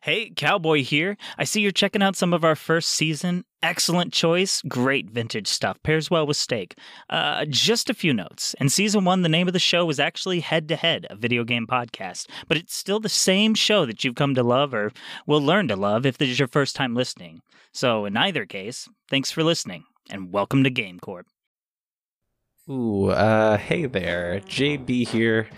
Hey, Cowboy here. I see you're checking out some of our first season. Excellent choice. Great vintage stuff. Pairs well with steak. Uh, just a few notes. In season one, the name of the show was actually Head to Head, a video game podcast. But it's still the same show that you've come to love or will learn to love if this is your first time listening. So, in either case, thanks for listening and welcome to Game Corp. Ooh, uh, hey there. JB here.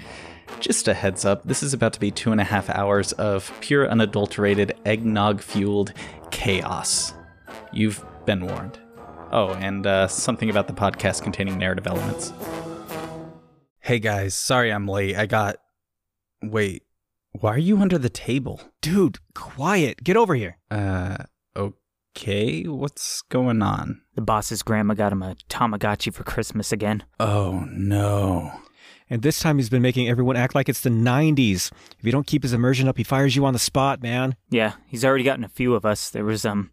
Just a heads up, this is about to be two and a half hours of pure unadulterated eggnog fueled chaos. You've been warned. Oh, and uh, something about the podcast containing narrative elements. Hey guys, sorry I'm late. I got. Wait, why are you under the table? Dude, quiet. Get over here. Uh, okay, what's going on? The boss's grandma got him a Tamagotchi for Christmas again. Oh no. And this time he's been making everyone act like it's the 90s. If you don't keep his immersion up, he fires you on the spot, man. Yeah, he's already gotten a few of us. There was um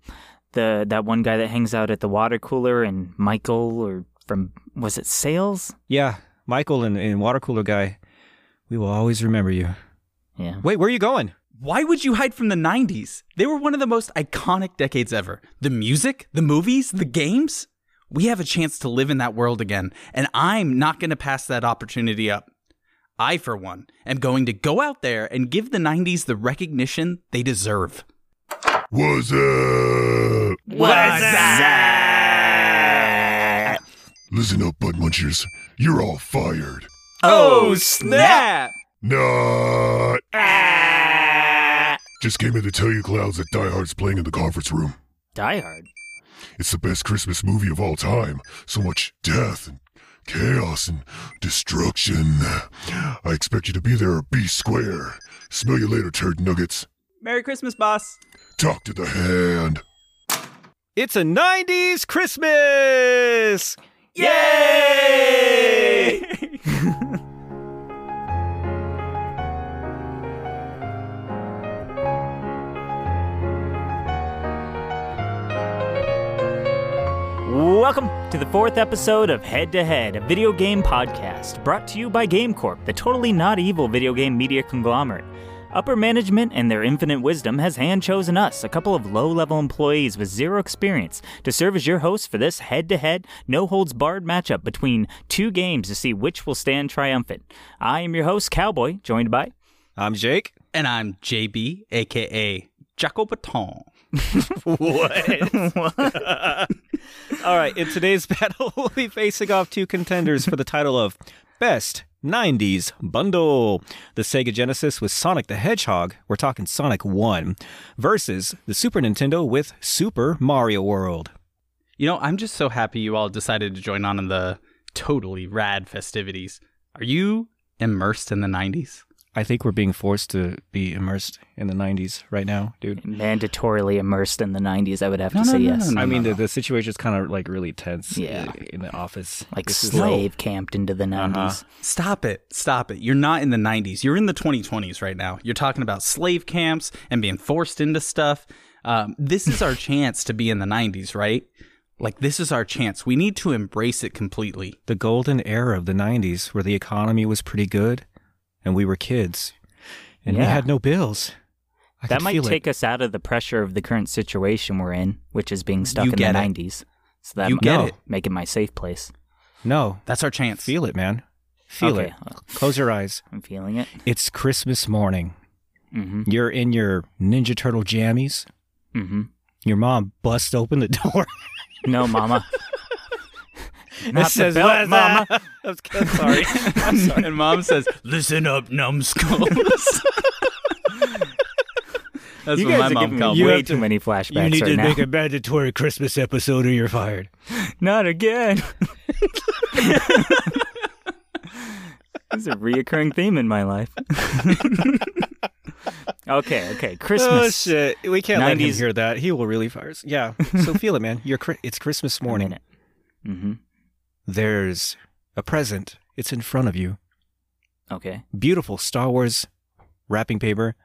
the that one guy that hangs out at the water cooler and Michael or from was it Sales? Yeah, Michael and, and water cooler guy. We will always remember you. Yeah. Wait, where are you going? Why would you hide from the 90s? They were one of the most iconic decades ever. The music, the movies, the games. We have a chance to live in that world again, and I'm not going to pass that opportunity up. I, for one, am going to go out there and give the 90s the recognition they deserve. What's up? What's that? Listen up, Bud Munchers. You're all fired. Oh snap! Not. Ah. Just came in to tell you, Clouds, that Die Hard's playing in the conference room. Die Hard. It's the best Christmas movie of all time. So much death and chaos and destruction. I expect you to be there or be square. Smell you later, turd nuggets. Merry Christmas, boss. Talk to the hand. It's a 90s Christmas! Yay! Welcome to the fourth episode of Head to Head, a video game podcast brought to you by GameCorp, the totally not evil video game media conglomerate. Upper management and their infinite wisdom has hand chosen us, a couple of low level employees with zero experience, to serve as your hosts for this head to head, no holds barred matchup between two games to see which will stand triumphant. I am your host, Cowboy, joined by. I'm Jake. And I'm JB, aka Jaco Baton. All right, in today's battle, we'll be facing off two contenders for the title of Best 90s Bundle. The Sega Genesis with Sonic the Hedgehog, we're talking Sonic 1, versus the Super Nintendo with Super Mario World. You know, I'm just so happy you all decided to join on in the totally rad festivities. Are you immersed in the 90s? I think we're being forced to be immersed in the 90s right now, dude. Mandatorily immersed in the 90s, I would have No, to no, say no, yes. no, I mean, no. the, the situation is kind of like really tense Yeah. in the office. Like This is slave camped into the 90s. Uh-huh. Stop it. Stop it. You're not in the 90s. You're in the 2020s right now. You're talking about slave camps and being forced into stuff. Um, this is our chance to be in the 90s, right? Like, this is our chance. We need to embrace it completely. the golden era of the 90s where the economy was pretty good and we were kids and we had no bills. I that might take it. us out of the pressure of the current situation we're in, which is being stuck You in get the it. 90s. So that You might get it. make it my safe place. No, That's our chance. feel it, man. Feel Okay, it. Close your eyes. I'm feeling it. It's Christmas morning. hmm You're in your Ninja Turtle jammies. hmm Your mom busts open the door. No, Mama. Not the says, belt, "What's Mama. that?" I'm I'm sorry. I'm sorry. and mom says, "Listen up, numbskulls." That's You what guys my are mom giving me called way too many flashbacks You need right to now. make a mandatory Christmas episode or you're fired. Not again. This is a reoccurring theme in my life. okay, okay. Christmas. Oh shit! We can't let him 90s hear that. He will really fire us. Yeah. So feel it, man. You're. Chri- It's Christmas morning. Mm-hmm. There's a present. It's in front of you. Okay. Beautiful Star Wars wrapping paper.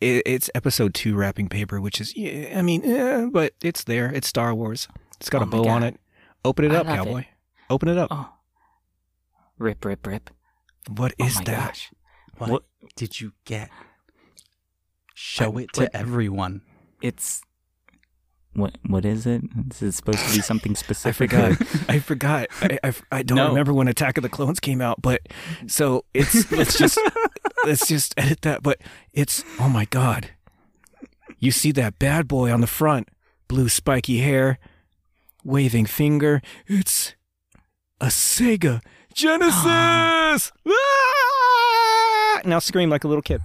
It's Episode Two wrapping paper, which is. I mean, eh, but it's there. It's Star Wars. It's got Oh a my bow on it. Open it I up, cowboy. it. Open it up. Oh. Rip, rip, rip. What is Oh my that? gosh. What, What- did you get? Show it to What- everyone. It's what? What is it? Is it supposed to be something specific? I forgot. I forgot. I, I, I don't No. remember when Attack of the Clones came out, but so it's let's just let's just edit that. But it's oh my god, you see that bad boy on the front, blue spiky hair, waving finger. It's a Sega Genesis. Ah! Now scream like a little kid.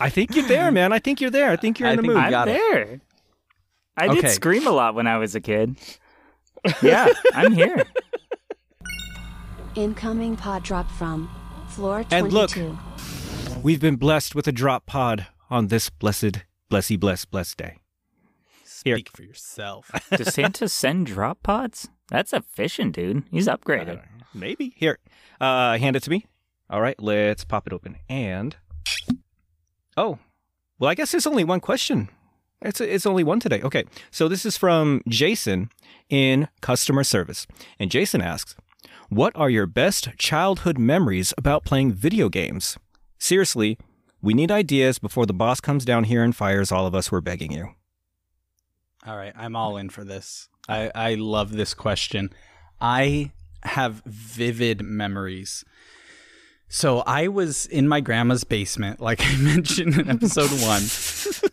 I think you're there, man. I think you're there. I think you're I in the think mood. I'm got it. there. I did Okay. scream a lot when I was a kid. Yeah, I'm here. Incoming pod drop from floor 22. And look. We've been blessed with a drop pod on this blessed, blessy, blessed, blessed day. Here. Speak for yourself. Does Santa send drop pods? That's efficient, dude. He's upgraded. Maybe. Here. Uh hand it to me. All right, let's pop it open. And Oh. Well, I guess there's only one question. It's it's only one today. Okay. So this is from Jason in customer service. And Jason asks, "What are your best childhood memories about playing video games?" Seriously, we need ideas before the boss comes down here and fires all of us. We're begging you. All right, I'm all in for this. I, I love this question. I have vivid memories. So I was in my grandma's basement, like I mentioned in episode one,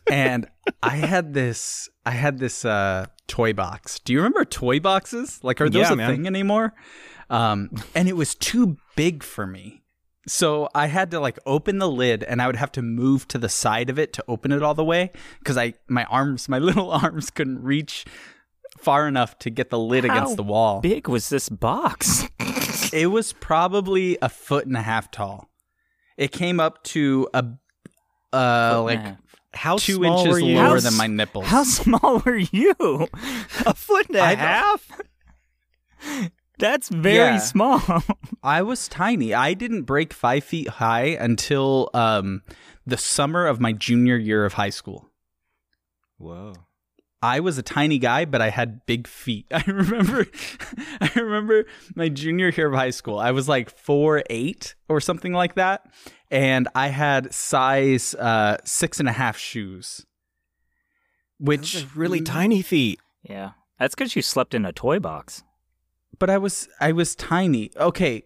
and I had this I had this uh, toy box. Do you remember toy boxes? Like are those Yeah, a man. thing anymore? Um, and it was too big for me. So I had to like open the lid and I would have to move to the side of it to open it all the way because I my arms, my little arms couldn't reach far enough to get the lid How against the wall. Big was this box? It was probably a foot and a half tall. It came up to a uh like How two small inches were you? lower How than my nipples. How small were you? a foot and a I- half? That's very Yeah. small. I was tiny. I didn't break five feet high until um the summer of my junior year of high school. Whoa. I was a tiny guy, but I had big feet. I remember, I remember my junior year of high school. I was like four eight or something like that, and I had size uh, six and a half shoes, which Those are really tiny feet. yeah, that's because you slept in a toy box. But I was I was tiny. Okay,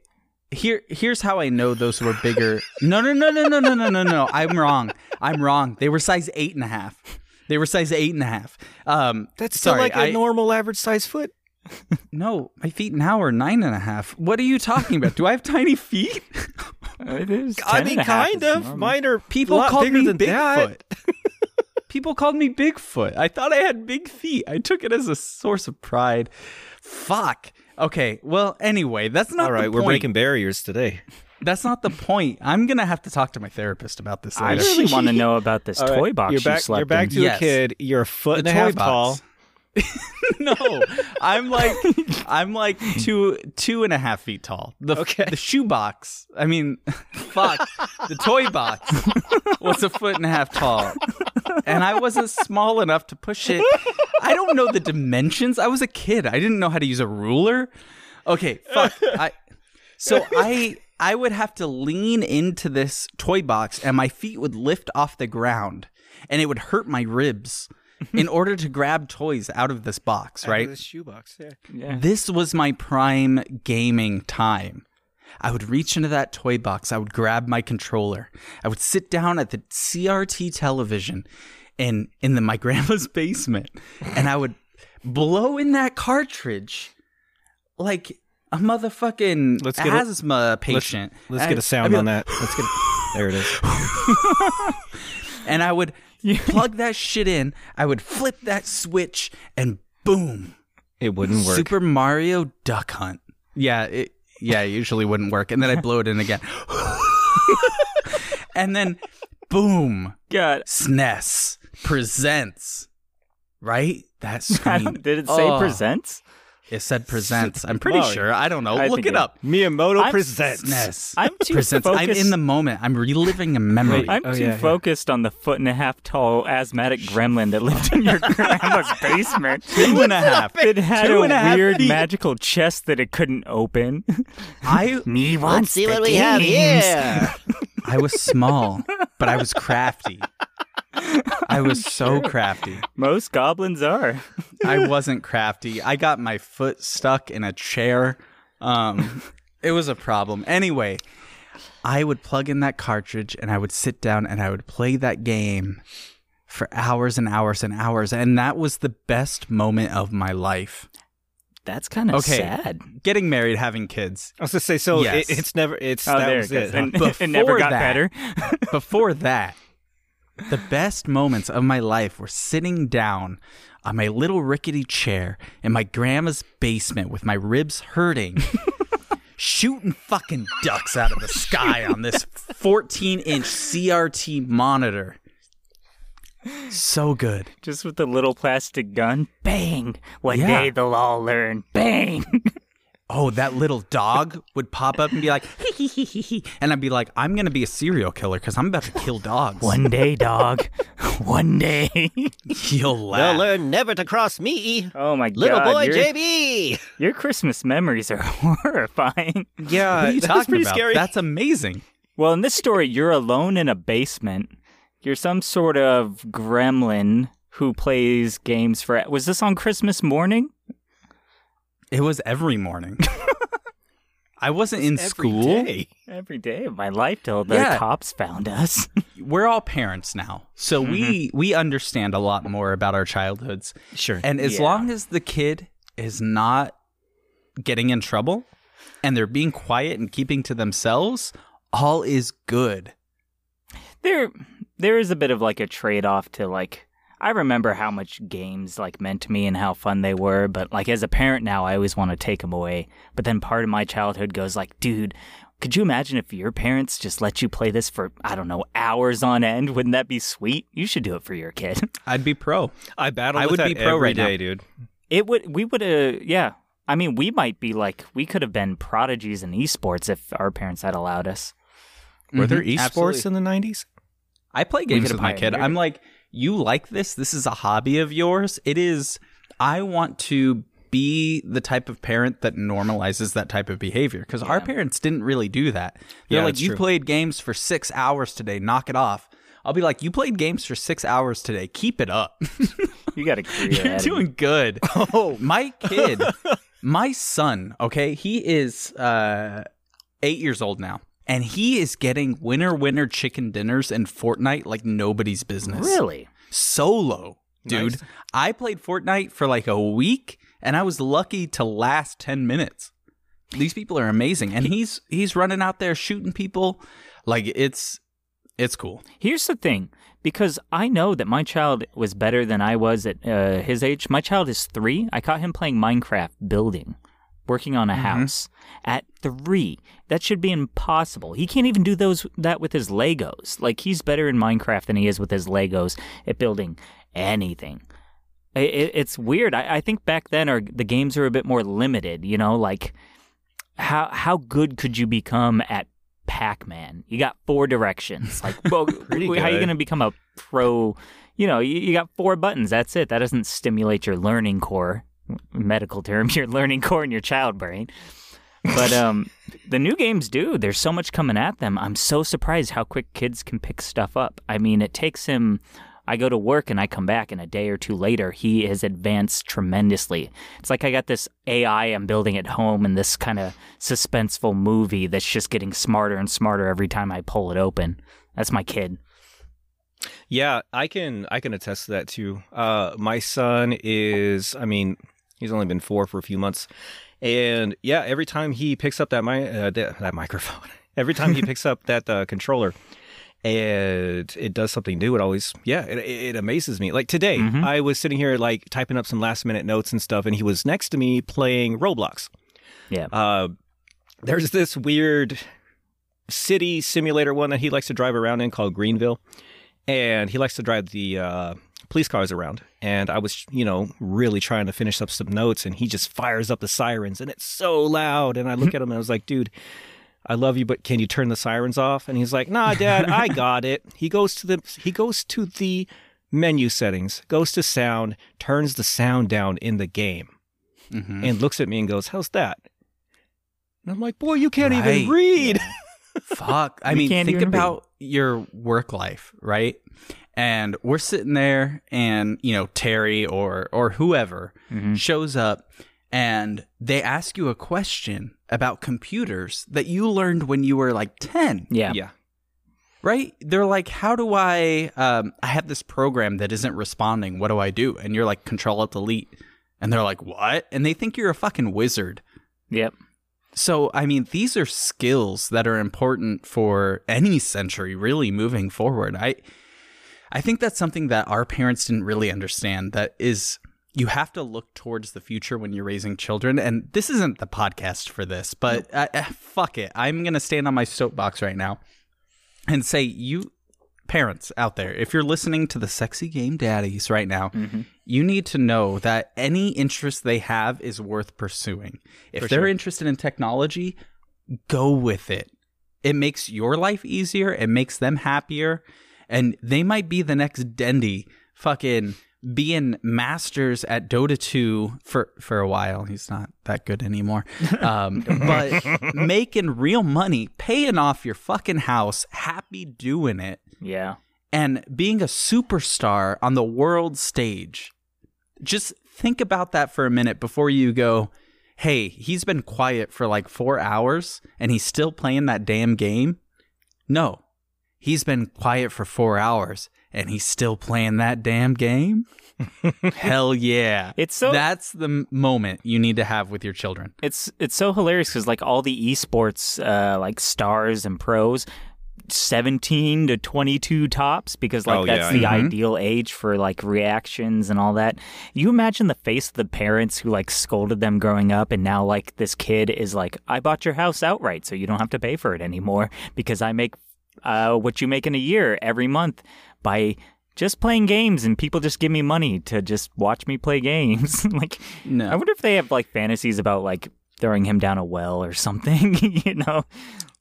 here here's how I know those were bigger. No no no no no no no no no. I'm wrong. I'm wrong. They were size eight and a half. They were size eight and a half. Um, That's still sorry, like a I- normal average size foot. No, my feet now are nine and a half. What are you talking about? Do I have tiny feet? It is I mean, and a half kind of. normal. Mine are People a lot called me than Bigfoot. that. People called me Bigfoot. I thought I had big feet. I took it as a source of pride. Fuck. Okay. Well, anyway, that's not All the right, we're point. breaking barriers today. That's not the point. I'm gonna have to talk to my therapist about this I really want to know about this All right, toy box you're you back, slept You're back in. to Yes. a kid. You're a foot and a toy half box. tall. no, I'm like I'm like two two and a half feet tall. The Okay. the shoe box. I mean, fuck. the toy box was a foot and a half tall, and I wasn't small enough to push it. I don't know the dimensions. I was a kid. I didn't know how to use a ruler. Okay, fuck. I so I I would have to lean into this toy box, and my feet would lift off the ground, and it would hurt my ribs. In order to grab toys out of this box, right? The shoebox. Yeah. Yeah. This was my prime gaming time. I would reach into that toy box. I would grab my controller. I would sit down at the CRT television in in the, my grandma's basement, and I would blow in that cartridge like a motherfucking Let's get a- asthma patient. Let's And get a I'd sound be on like, that. Let's get. There it is. And I would plug that shit in. I would flip that switch, and boom, It wouldn't work. Super Mario Duck Hunt. Yeah, it yeah, it usually wouldn't work. And then I blow it in again. and then boom, God, SNES presents. Right? That I screen. don't, did it say Oh, presents? It said presents. I'm pretty Oh, sure. I don't know. I Look it it- up. Miyamoto I'm- presents. Yes. I'm too presents. I'm in the moment. I'm reliving a memory. I'm Oh, too yeah, yeah. focused on the foot and a half tall asthmatic gremlin that lived in your grandma's basement. Two and a half. It had Two a and a half weird feet. magical chest that it couldn't open. I Me wants see what we have here. I was small, but I was crafty. I was so crafty. Most goblins are. I wasn't crafty. I got my foot stuck in a chair. Um, it was a problem. Anyway, I would plug in that cartridge and I would sit down and I would play that game for hours and hours and hours. And that was the best moment of my life. That's kind of Okay. sad. Getting married, having kids. I was gonna say, so Yes. it, it's never, it's Oh, that there was it it. And huh? it never got that- better. Before that, the best moments of my life were sitting down on my little rickety chair in my grandma's basement with my ribs hurting, shooting fucking ducks out of the sky on this 14 inch CRT monitor. So good. Just with the little plastic gun. Bang! One Yeah. day they'll all learn. Bang! Oh, that little dog would pop up and be like, hee hee hee hee hee. And I'd be like, I'm going to be a serial killer because I'm about to kill dogs. One day, dog. One day. You'll They'll learn never to cross me. Oh my Little god. boy your, JB. your Christmas memories are horrifying. Yeah, What are you that's talking pretty about? scary. That's amazing. Well, in this story, you're alone in a basement. You're some sort of gremlin who plays games for. Was this on Christmas morning? It was every morning. I wasn't in Every school. day. Every day of my life till the Yeah. cops found us. We're all parents now. So we mm-hmm. we understand a lot more about our childhoods. Sure. And as Yeah. long as the kid is not getting in trouble and they're being quiet and keeping to themselves, all is good. there, there is a bit of like a trade off to like. I remember how much games like meant to me and how fun they were, but like as a parent now, I always want to take them away. But then part of my childhood goes like, dude, could you imagine if your parents just let you play this for I don't know hours on end? Wouldn't that be sweet? You should do it for your kid. I'd be pro. I battle I with would that be pro every right now. dude. It would. We would. Uh. Yeah. I mean, we might be like we could have been prodigies in esports if our parents had allowed us. Were there Mhm, esports absolutely. in the 90s? I play games with my kid. I'm it. like, you like this? This is a hobby of yours. It is. I want to be the type of parent that normalizes that type of behavior because our parents didn't really do that. They're Yeah, like, you true. played games for six hours today. Knock it off. I'll be like, you played games for six hours today. Keep it up. You got a career. You're doing good. Oh, my kid, my son. Okay, he is uh, eight years old now, and he is getting winner winner chicken dinners in Fortnite like nobody's business. Really? Solo, dude. Nice. I played Fortnite for like a week, and I was lucky to last ten minutes. These people are amazing, and he's he's running out there shooting people. Like it's it's cool. Here's the thing, because I know that my child was better than I was at uh, his age. My child is three. I caught him playing Minecraft, building, working on a house at three. That should be impossible. He can't even do those that with his Legos. Like he's better in Minecraft than he is with his Legos at building anything. I- I- it's weird. I, I think back then, our the games are a bit more limited. You know, like how how good could you become at Pac-Man? You got four directions. Like, well, how are you going to become a pro? You know, you, you got four buttons. That's it. That doesn't stimulate your learning core. Medical term, your learning core in your child brain. But um, the new games do. There's so much coming at them. I'm so surprised how quick kids can pick stuff up. I mean, it takes him. I go to work and I come back, and a day or two later, he has advanced tremendously. It's like I got this AI I'm building at home and this kind of suspenseful movie that's just getting smarter and smarter every time I pull it open. That's my kid. Yeah, I can I can attest to that too. Uh, my son is, I mean, he's only been four for a few months, and yeah, every time he picks up that mi- uh, that, that microphone, every time he picks up that uh, controller, and it does something new, it always yeah, it, it amazes me. Like today, Mhm. I was sitting here like typing up some last minute notes and stuff, and he was next to me playing Roblox. Yeah. Uh, there's this weird city simulator one that he likes to drive around in called Greenville, and he likes to drive the uh, police cars around, and I was, you know, really trying to finish up some notes, and he just fires up the sirens, and it's so loud. And I look at him and I was like, dude. I love you, but can you turn the sirens off? And he's like, Nah, Dad, I got it. He goes to the he goes to the menu settings, goes to sound, turns the sound down in the game, Mhm. and looks at me and goes, "How's that?" And I'm like, "Boy, you can't Right. even read." Fuck. I You mean, think even read. about your work life, right? And we're sitting there and, you know, Terry or or whoever Mm-hmm. shows up and they ask you a question about computers that you learned when you were like 10, Yeah. yeah, right? They're like, "How do I um I have this program that isn't responding. What do I do?" And you're like, "Control Alt Delete." And they're like, "What?" And they think you're a fucking wizard. Yep. So, I mean, these are skills that are important for any century really moving forward. I I think that's something that our parents didn't really understand that is you have to look towards the future when you're raising children and this isn't the podcast for this, but uh, fuck it. I'm going to stand on my soapbox right now and say you parents out there, if you're listening to the sexy game daddies right now, you need to know that any interest they have is worth pursuing. If For they're sure. interested in technology, go with it. It makes your life easier, it makes them happier, and they might be the next Dendi fucking being masters at Dota 2 for for a while. He's not that good anymore. Um, but making real money, paying off your fucking house, happy doing it Yeah. and being a superstar on the world stage. Just think about that for a minute before you go, hey, he's been quiet for like four hours and he's still playing that damn game. No, he's been quiet for four hours and he's still playing that damn game. Hell yeah. It's so- That's the moment you need to have with your children. It's it's so hilarious because like all the esports uh, like stars and pros. 17 to 22 tops because like Oh, that's yeah. the Mhm. ideal age for like reactions and all that. You imagine the face of the parents who like scolded them growing up and now like this kid is like I bought your house outright so you don't have to pay for it anymore because I make uh what you make in a year every month by just playing games and people just give me money to just watch me play games. like No. I wonder if they have like fantasies about like throwing him down a well or something, you know?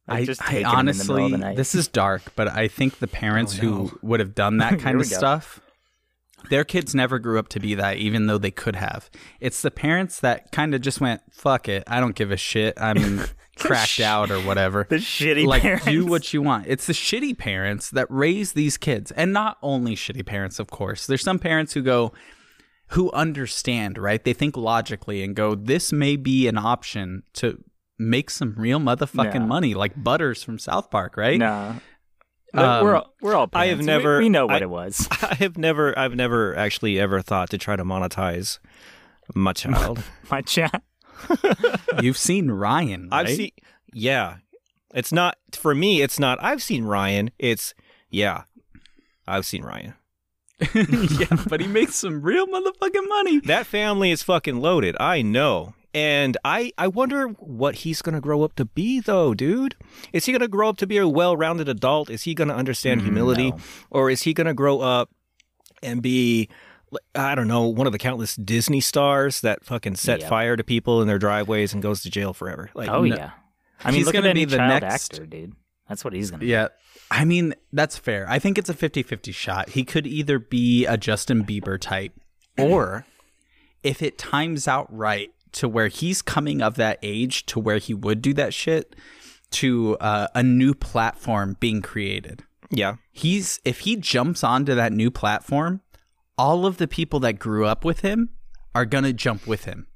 Like, I, just I the honestly, the this is dark, but I think the parents Oh, no. who would have done that kind of go. stuff, their kids never grew up to be that, even though they could have. It's the parents that kind of just went, "Fuck it, I don't give a shit. I'm cracked out or whatever." the shitty like parents. do what you want. It's the shitty parents that raise these kids, and not only shitty parents, of course. There's some parents who go, who understand, right? They think logically and go, "This may be an option to." Make some real motherfucking Yeah. money, like Butters from South Park, right? Nah. Um, we're all, we're all I have parents. We- never- we, know what I- it was. I have never, I've never actually ever thought to try to monetize my child. My chat. You've seen Ryan, right? I've seen, yeah, it's not for me. It's not. I've seen Ryan. It's yeah, I've seen Ryan. yeah, but he makes some real motherfucking money. That family is fucking loaded. I know. And I, I wonder what he's going to grow up to be, though, dude. Is he going to grow up to be a well rounded adult? Is he going to understand mm, humility? no. Or is he going to grow up and be, I don't know, one of the countless Disney stars that fucking set Yep. fire to people in their driveways and goes to jail forever? Like, oh, no. yeah. I mean, He's look gonna at be the child next- actor, dude. That's what he's going to Yeah. I mean, that's fair. I think it's a 50 50 shot. He could either be a Justin Bieber type, or if it times out right to where he's coming of that age to where he would do that shit, to uh, a new platform being created. yeah. He's, if he jumps onto that new platform, all of the people that grew up with him are going to jump with him.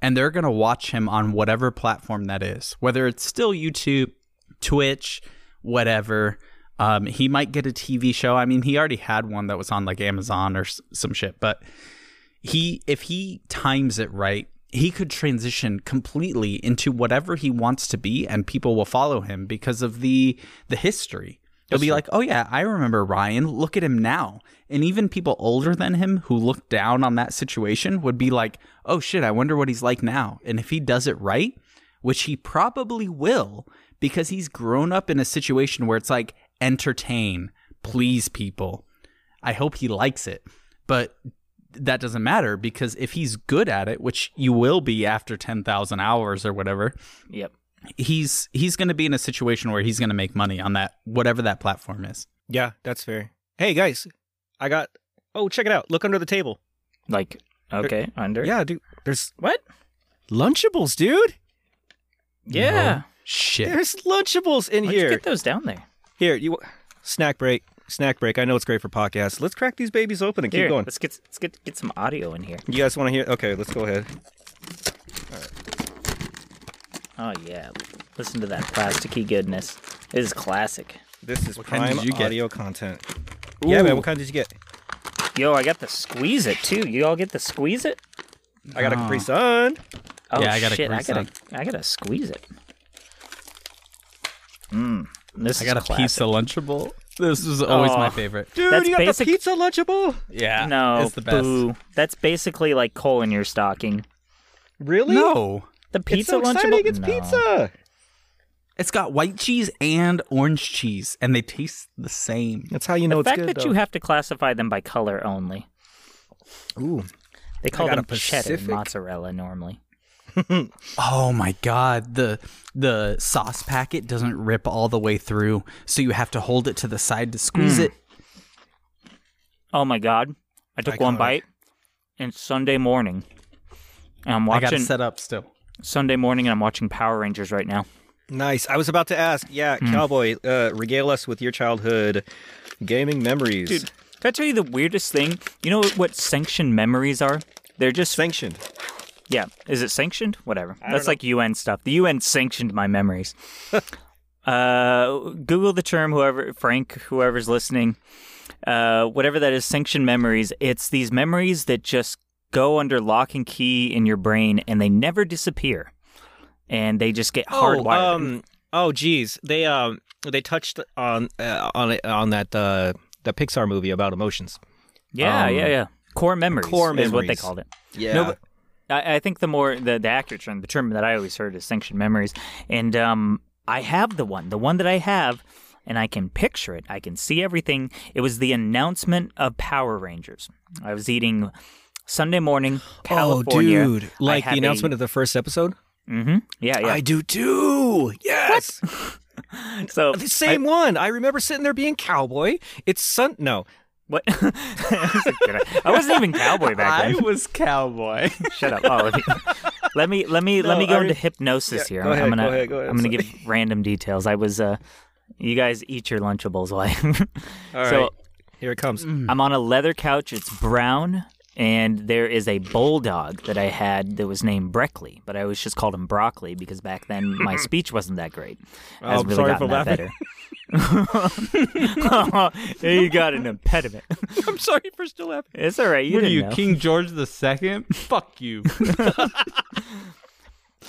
And they're going to watch him on whatever platform that is, whether it's still YouTube, Twitch, whatever. Um, he might get a TV show. I mean, he already had one that was on like Amazon or s- some shit, but he, if he times it right, he could transition completely into whatever he wants to be, and people will follow him because of the the history. They'll be like, "Oh yeah, I remember Ryan. Look at him now." And even people older than him who look down on that situation would be like, "Oh shit, I wonder what he's like now." And if he does it right, which he probably will, because he's grown up in a situation where it's like entertain, please people. I hope he likes it. But that doesn't matter because if he's good at it, which you will be after 10,000 hours or whatever, Yep. He's he's going to be in a situation where he's going to make money on that whatever that platform is. Yeah, that's fair. Hey guys, I got. Oh, check it out. Look under the table. Like okay, under. Yeah, dude. There's What? Lunchables, dude. Yeah. Shit. There's Lunchables in Why'd you here. get those down there? Here, you snack break. Snack break. I know it's great for podcasts. Let's crack these babies open and keep going. let's get let's get get some audio in here. You guys want to hear? Okay, let's go ahead. Oh yeah. Listen to that plasticky goodness. This is classic. This is kind prime did you get? audio content. Yeah, man. What kind did you get? Yo, I got the squeeze it too. You all get the squeeze it? I got a Oh. Capri Sun. Oh Yeah, I got a shit! I gotta I gotta squeeze it. Mmm. This I is got a classic. pizza lunchable. This is always Oh. my favorite. Dude, That's you got basic- the pizza Lunchable. Yeah. No, it's the best. boo. That's basically like coal in your stocking. Really? No. The It's pizza so exciting. lunchable. It's No. pizza. It's got white cheese and orange cheese and they taste the same. That's how you know The it's fact good. that though. you have to classify them by color only. Ooh. They call them a cheddar and mozzarella normally. Oh my god, the the sauce packet doesn't rip all the way through, so you have to hold it to the side to squeeze Mm. it. Oh my god! I took one bite, and Sunday morning, and I'm I got watching set up still. Sunday morning, and I'm watching Power Rangers right now. Nice. I was about to ask. Yeah, Hmm. Cowboy, uh, regale us with your childhood gaming memories. Dude, can I tell you the weirdest thing? You know what sanctioned memories are? They're just sanctioned. Yeah. Is it sanctioned? Whatever. That's like UN stuff. The UN sanctioned my memories. uh, Google the term, whoever, Frank, whoever's listening, uh, whatever that is, sanctioned memories. It's these memories that just go under lock and key in your brain and they never disappear. And they just get hardwired. Oh, um, oh, geez, they um, they touched on uh, on on that uh, the Pixar movie about emotions. yeah, um, yeah, yeah. Core memories core is what they called it. Yeah. No, I, I think the more the, the accurate term, the term that I always heard is sanctioned memories, and um, I have the one, the one that I have, and I can picture it. I can see everything. It was the announcement of Power Rangers. I was eating Sunday morning, California. Oh, dude, like the announcement Of- of the first episode. mm-hmm. Yeah, yeah. I do too. Yes, so the same one. I remember sitting there being cowboy. It's sun. No, what? I wasn't even cowboy back then. I was cowboy. Shut up. Oh, let me let me let me, let me go I into hypnosis Yeah, here. go I'm ahead, gonna go ahead, go ahead. I'm gonna give random details. I was uh you guys eat your lunchables while I All So right. here it comes. I'm on a leather couch, it's brown, and there is a bulldog that I had that was named Breckley, but I always just called him Broccoli because back then my speech wasn't that great. Oh, Has I'm really sorry gotten for that better. you got an impediment. I'm sorry for still laughing. It's all right. You what are didn't you, know. King George the Second? Fuck you.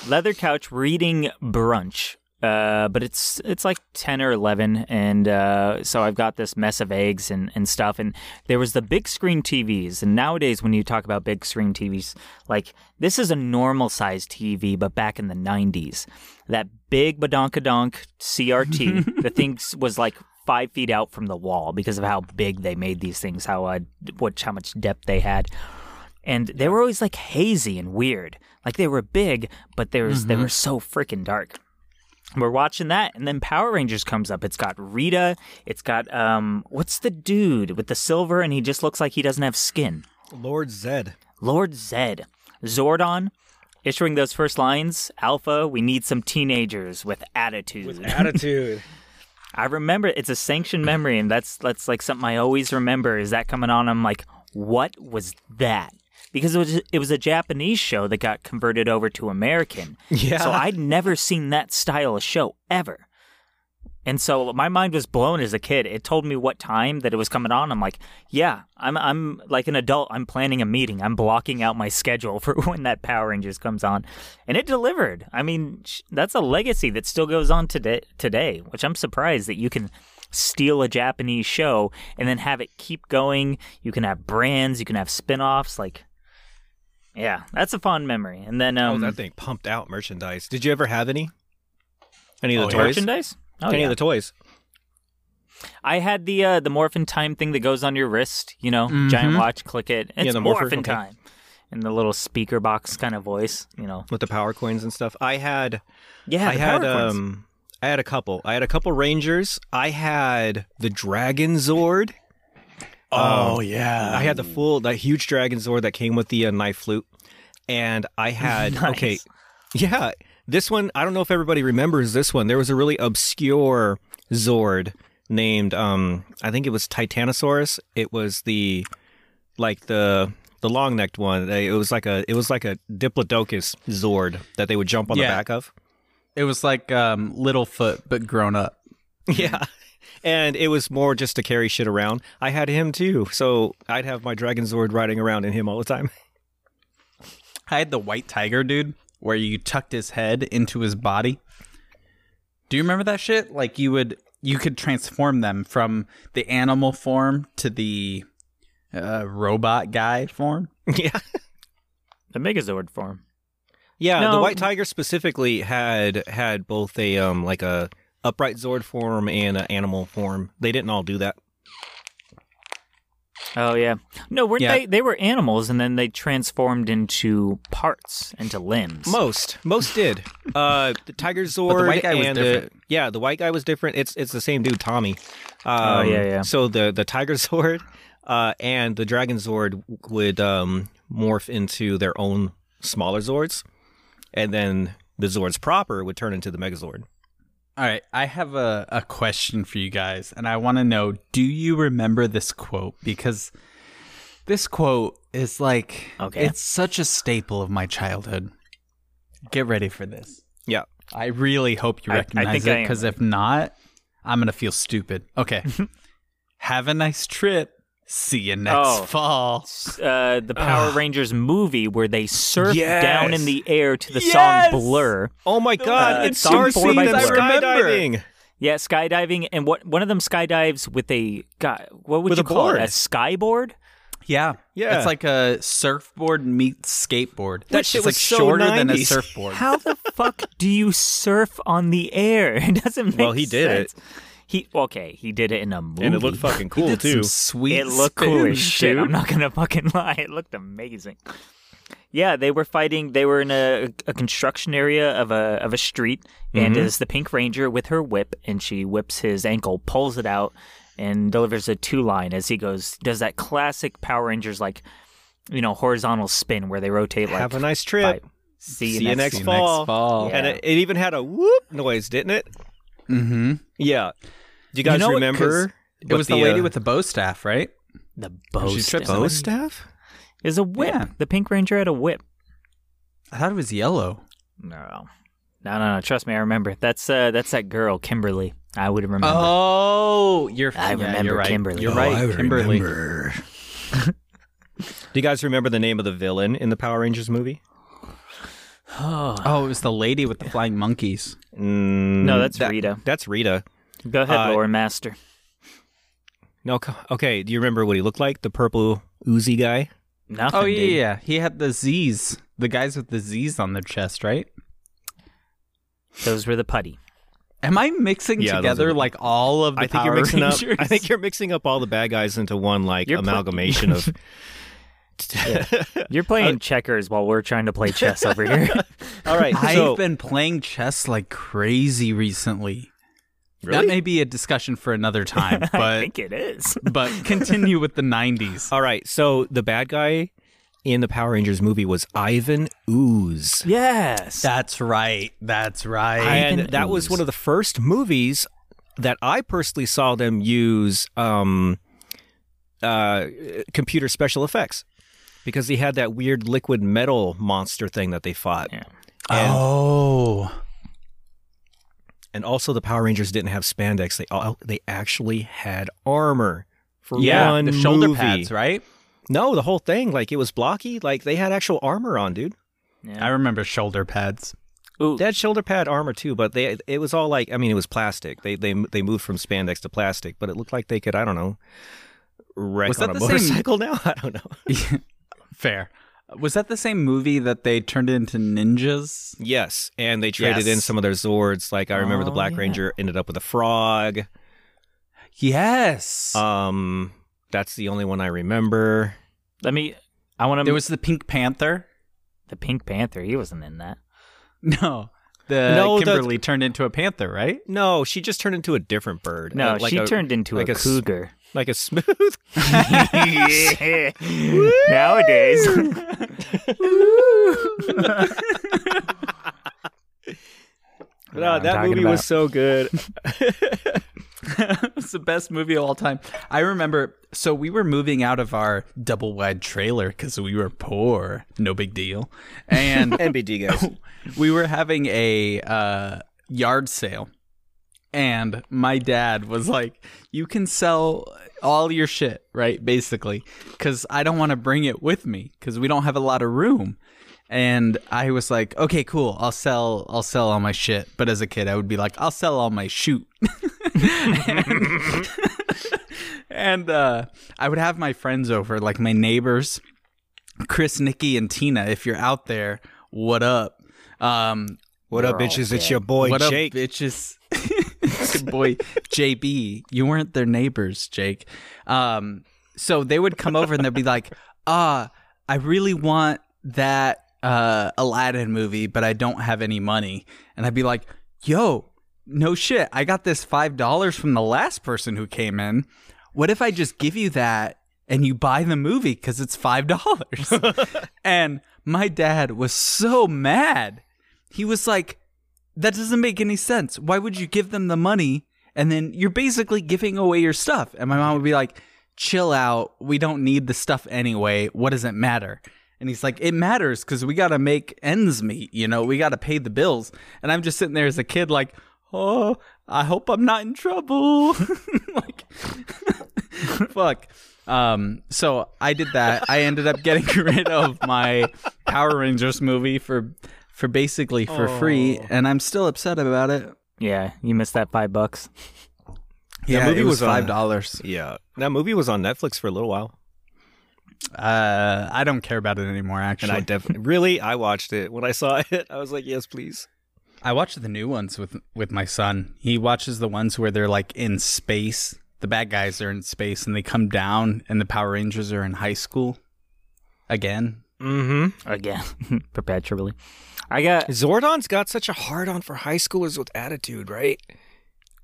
leather couch reading brunch. Uh, but it's it's like ten or eleven, and uh, so I've got this mess of eggs and, and stuff. And there was the big screen TVs, and nowadays when you talk about big screen TVs, like this is a normal sized TV, but back in the '90s, that big badonkadonk CRT, the thing was like five feet out from the wall because of how big they made these things, how uh, what how much depth they had and they were always like hazy and weird. Like they were big, but there was they were so freaking dark. We're watching that, and then Power Rangers comes up. It's got Rita. It's got um, what's the dude with the silver, and he just looks like he doesn't have skin. Lord Zedd. Lord Zedd, Zordon, issuing those first lines. Alpha, we need some teenagers with attitude. With attitude. I remember it's a sanctioned memory, and that's that's like something I always remember. Is that coming on? I'm like, what was that? Because it was it was a Japanese show that got converted over to American. Yeah. So I'd never seen that style of show ever. And so my mind was blown as a kid. It told me what time that it was coming on. I'm like, yeah, I'm I'm like an adult. I'm planning a meeting. I'm blocking out my schedule for when that Power Rangers comes on, and it delivered. I mean, that's a legacy that still goes on today. Today, which I'm surprised that you can steal a Japanese show and then have it keep going. You can have brands. You can have spin-offs. Like, yeah, that's a fond memory. And then oh, um, that thing pumped out merchandise. Did you ever have any? Any of the Oh, yeah. toys? merchandise. Oh, Any yeah. of the toys? I had the uh, the morphin time thing that goes on your wrist. You know, Mm-hmm. giant watch, click it. It's the morpher, morphin okay. time. And the little speaker box kind of voice. You know. with the power coins and stuff. I had Yeah, I the had power coins. um I had a couple. I had a couple Rangers. I had the Dragon Zord. Oh Um, yeah. I had the full that huge Dragon Zord that came with the uh, knife flute. And I had okay. Yeah, this one I don't know if everybody remembers this one. There was a really obscure Zord named um I think it was Titanosaurus. It was the like the the long necked one. It was like a it was like a Diplodocus Zord that they would jump on Yeah. the back of. It was like um, Littlefoot, but grown up. Yeah. And it was more just to carry shit around. I had him too. So I'd have my Dragon Zord riding around in him all the time. I had the white tiger dude, where you tucked his head into his body. Do you remember that shit? Like you would, you could transform them from the animal form to the uh, robot guy form. yeah. the Megazord form. Yeah, the White Tiger specifically had had both a um like a upright Zord form and an animal form. They didn't all do that. Oh yeah. No, weren't Yeah. they? They were animals, and then they transformed into parts, into limbs. Most, most did. Uh, the Tiger Zord the white guy was and uh, different. yeah, the white guy was different. It's it's the same dude, Tommy. Um, Oh, yeah, yeah. So the the Tiger Zord uh, and the Dragon Zord would um, morph into their own smaller Zords, and then the Zords proper would turn into the Megazord. All right, I have a, a question for you guys, and I want to know do you remember this quote? Because this quote is like, Okay. it's such a staple of my childhood. Get ready for this. Yeah. I really hope you I- recognize I it, because if not, I'm going to feel stupid. Okay. have a nice trip. See you next Oh. fall. uh, the Power Rangers movie where they surf Yes. down in the air to the Yes. song Blur. Oh my God! Uh, it's song Star four Scene by and Blur. skydiving. Yeah, skydiving, and what one of them skydives with a God, what would With you a call board. it? A skyboard? Yeah. Yeah. It's like a surfboard meets skateboard. That It's shit like so shorter than a surfboard. How the fuck do you surf on the air? It doesn't make Well, he did it. Sense. He okay, he did it in a movie, And it looked fucking He cool did too. some sweet It looked cool as shit. dude. I'm not gonna fucking lie. It looked amazing. Yeah, they were fighting. They were in a, a construction area of a of a street, and Mm-hmm. is the Pink Ranger with her whip, and she whips his ankle, pulls it out, and delivers a two line as he goes. Does that classic Power Rangers like, you know, horizontal spin where they rotate like. Have a nice trip. five- See you, See you next. next See you fall. next fall. Yeah. And it, it even had a whoop noise, didn't it? Mm-hmm. Yeah. Do you guys know what, remember? 'cause It was the, lady with the bow staff, right? The bow She staff. trips bow staff. is a whip. Yeah. The Pink Ranger had a whip. I thought it was yellow. No, no, no, no. Trust me, I remember. That's uh, that's that girl, Kimberly. I would remember. Oh, you're. I yeah, remember you're right. Kimberly. You're Oh, right, Kimberly. Do you guys remember the name of the villain in the Power Rangers movie? Oh, it was the lady with the flying monkeys. Mm, No, that's that- Rita. That's Rita. Go ahead, Uh, Lore Master. No, okay. Do you remember what he looked like? The purple oozy guy. Nothing. Oh yeah, dude. yeah. He had the Z's. The guys with the Z's on their chest, right? Those were the putty. Am I mixing Yeah, together are- like all of the I think Power you're mixing Rangers? up. I think you're mixing up all the bad guys into one like You're pl- amalgamation of. You're playing checkers while we're trying to play chess over here. all right. I've been playing chess like crazy recently. That may be a discussion for another time, but I think it is. but continue with the 90s. all right. So the bad guy in the Power Rangers movie was Ivan Ooze. Yes. That's right. That's right. and Ivan that was Ooze. one of the first movies that I personally saw them use um, uh, computer special effects because he had that weird liquid metal monster thing that they fought. Yeah. And, oh. and also the Power Rangers didn't have spandex; they all they actually had armor for Yeah, one the shoulder movie. pads, right? No, the whole thing like it was blocky. Like they had actual armor on, dude. Yeah. I remember shoulder pads. Ooh, They had shoulder pad armor too, but they it was all like I mean it was plastic. They they they moved from spandex to plastic, but it looked like they could I don't know wreck Was on that a the same- motorcycle now. I don't know. Fair. Was that the same movie that they turned into ninjas? Yes, and they traded in some of their Zords. Like I remember the Oh, Black yeah. Ranger ended up with a frog. Yes. Um, that's the only one I remember. Let me. I want to. there was the Pink Panther. the Pink Panther. He wasn't in that. No. The No, the- Kimberly turned into a panther, right? No, she just turned into a different bird. No, Uh, like she a- turned into like a, a s- cougar. Like a smooth. Nowadays. No, that movie about. was so good. it's the best movie of all time. I remember. So we were moving out of our double wide trailer because we were poor. No big deal. And NBD guys. we were having a uh, yard sale, and my dad was like, "You can sell all your shit, right? Basically, because I don't want to bring it with me because we don't have a lot of room." And I was like, "Okay, cool. I'll sell. I'll sell all my shit." But as a kid, I would be like, "I'll sell all my shoot." and and, uh, I would have my friends over, like my neighbors, Chris, Nikki, and Tina. If you're out there, what up? Um, What up, They're bitches? It's your boy what Jake. up, bitches? Your boy JB. You weren't their neighbors, Jake. Um, so they would come over and they'd be like, "Ah, I really want that uh, Aladdin movie, but I don't have any money." And I'd be like, "Yo, no shit. I got this five dollars from the last person who came in. What if I just give you that?" And you buy the movie because it's five dollars. and my dad was so mad. He was like, that doesn't make any sense. Why would you give them the money and then you're basically giving away your stuff? And my mom would be like, chill out. We don't need the stuff anyway. What does it matter? And he's like, it matters because we got to make ends meet. You know, we got to pay the bills. And I'm just sitting there as a kid, like, oh, I hope I'm not in trouble. like, fuck. Um, so I did that. I ended up getting rid of my Power Rangers movie for for basically for free, and I'm still upset about it. yeah, you missed that five bucks. Yeah, that movie it was was five dollars. Yeah, that movie was on Netflix for a little while, Uh, I don't care about it anymore. Actually, and I definitely really I watched it when I saw it. I was like, yes, please. I watched the new ones with with my son. He watches the ones where they're like in space. The bad guys are in space and they come down, and the Power Rangers are in high school again. Mm-hmm. Again, perpetually. I got. Zordon's got such a hard on for high schoolers with attitude, right?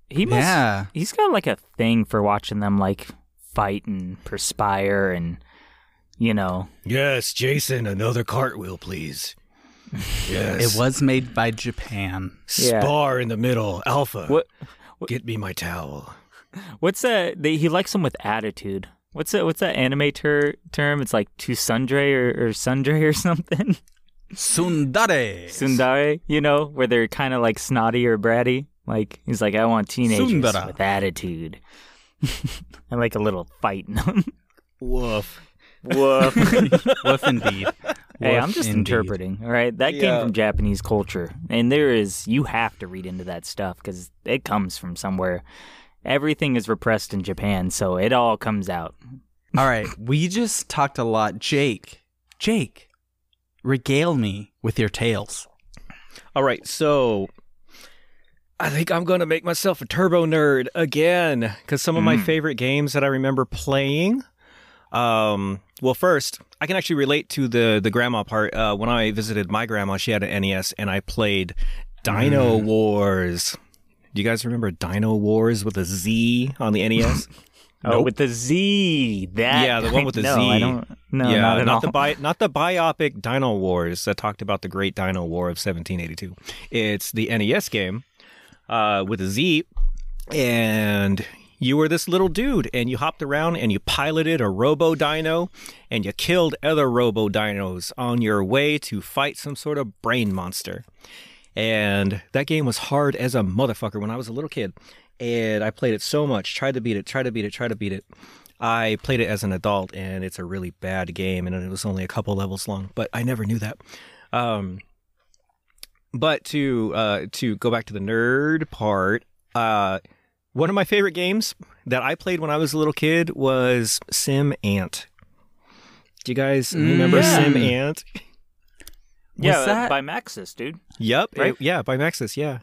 He must. Yeah. He's got like a thing for watching them like fight and perspire and, you know. Yes, Jason, another cartwheel, please. Yes, It was made by Japan. Yeah. spar in the middle. Alpha, What? get me my towel. What's that? They, he likes them with attitude. What's that? What's that anime ter- term? It's like to sundre or, or sundre or something. Sundare. Sundare, you know, where they're kind of like snotty or bratty. Like he's like, I want teenagers Sundara. with attitude. I like a little fight in them. Woof. Woof. Woof indeed. hey, Woof I'm just indeed. interpreting. All right, that came from Japanese culture, and there is you have to read into that stuff because it comes from somewhere. Everything is repressed in Japan, so it all comes out. All right, we just talked a lot. Jake, Jake, regale me with your tales. All right, so I think I'm going to make myself a turbo nerd again because some of my favorite games that I remember playing. Um, well, first, I can actually relate to the the grandma part. Uh, when I visited my grandma, she had an NES, and I played Dino Wars. Do you guys remember Dino Wars with a Z on the NES? Oh, with the Z. That Yeah, the one with the no, Z. I don't. No, yeah, not all. the bi- not the biopic Dino Wars that talked about the Great Dino War of 1782. It's the NES game uh, with a Z, and you were this little dude, and you hopped around and you piloted a Robo Dino, and you killed other Robo Dinos on your way to fight some sort of brain monster. And that game was hard as a motherfucker when I was a little kid. And I played it so much, tried to beat it, tried to beat it, tried to beat it. I played it as an adult, and it's a really bad game, and it was only a couple levels long. But I never knew that. Um, but to uh, to go back to the nerd part, uh, one of my favorite games that I played when I was a little kid was Sim Ant. Do you guys remember yeah. SimAnt? yeah, Was that- by Maxis, dude. Yep. Right? it- yeah, by Maxis. Yeah.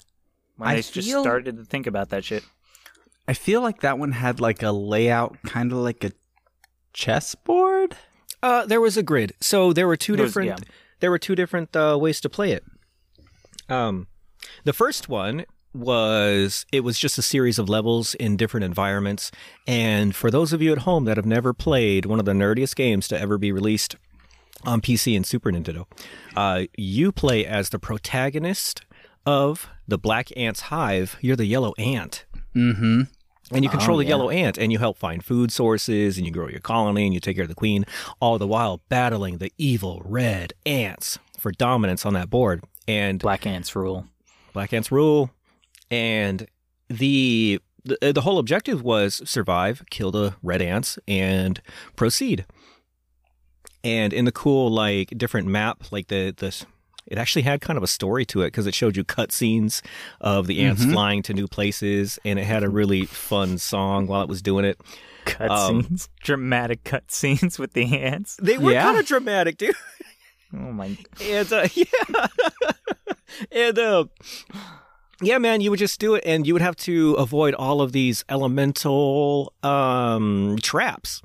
When I I just started to think about that shit. I feel like that one had like a layout, kind of like a chessboard. Uh, there was a grid, so there were two There was- different. yeah. There were two different uh, ways to play it. Um, the first one was it was just a series of levels in different environments, and for those of you at home that have never played one of the nerdiest games to ever be released on PC and Super Nintendo, uh, you play as the protagonist of the Black Ant's Hive. You're the yellow ant. Mm-hmm. And you control Oh, the yeah. yellow ant and you help find food sources and you grow your colony and you take care of the queen, all the while battling the evil red ants for dominance on that board. And Black Ants rule. black ants rule. And the, the the whole objective was survive, kill the red ants, and proceed. And in the cool like different map, like the the it actually had kind of a story to it because it showed you cutscenes of the ants Mhm. flying to new places, and it had a really fun song while it was doing it. Cutscenes. Dramatic cutscenes with the ants. They were Yeah. kind of dramatic, dude. Oh my. And uh, yeah, and uh, yeah, man, you would just do it, and you would have to avoid all of these elemental um, traps.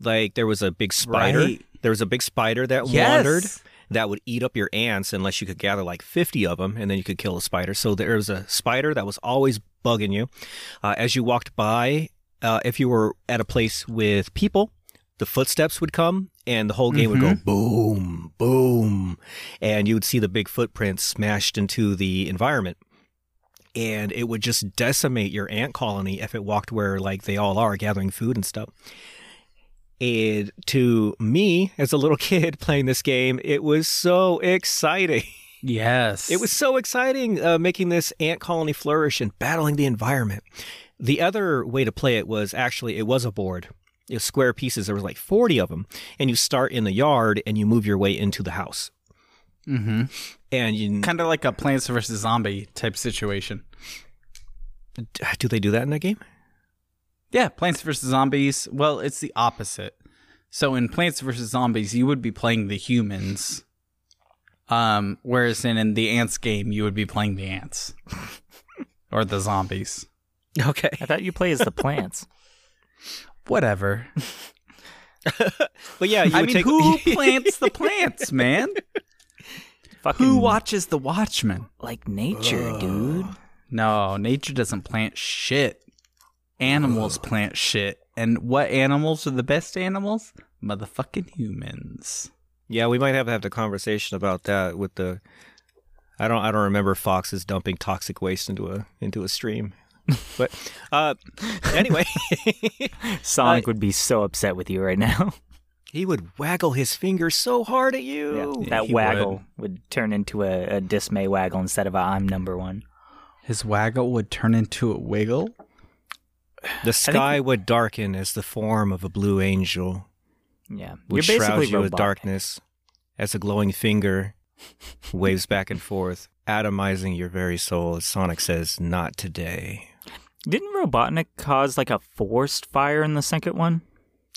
Like there was a big spider. Right. There was a big spider that wandered that would eat up your ants unless you could gather like 50 of them and then you could kill the spider. So there was a spider that was always bugging you. Uh, as you walked by, uh, if you were at a place with people, the footsteps would come and the whole game would go boom, boom. And you would see the big footprints smashed into the environment. And it would just decimate your ant colony if it walked where like they all are gathering food and stuff. And to me, as a little kid playing this game, it was so exciting. Yes. It was so exciting uh, making this ant colony flourish and battling the environment. The other way to play it was actually, it was a board. It was square pieces. There was like 40 of them. And you start in the yard and you move your way into the house. Mm-hmm. And you, Kind of like a Plants vs. Zombie type situation. do they do that in that game? Yeah, Plants vs. Zombies. Well, it's the opposite. So in Plants vs. Zombies, you would be playing the humans. Um, whereas in, in the ants game, you would be playing the ants. or the zombies. Okay. I thought you play as the plants. Whatever. But yeah, you I mean, take. who plants the plants, man? Fucking Who watches the Watchmen? like nature, dude. No, nature doesn't plant shit. Animals plant shit. And what animals are the best animals? Motherfucking humans. Yeah, we might have to have the conversation about that with the. I don't. I don't remember foxes dumping toxic waste into a into a stream, but uh, anyway, Sonic would be so upset with you right now. he would waggle his finger so hard at you. that he waggle would. turn into a, a dismay waggle instead of a I'm number one. His waggle would turn into a wiggle. The sky would darken as the form of a blue angel Yeah, would you're shroud you with darkness as a glowing finger waves back and forth, atomizing your very soul. As Sonic says, "Not today." Didn't Robotnik cause like a forced fire in the second one?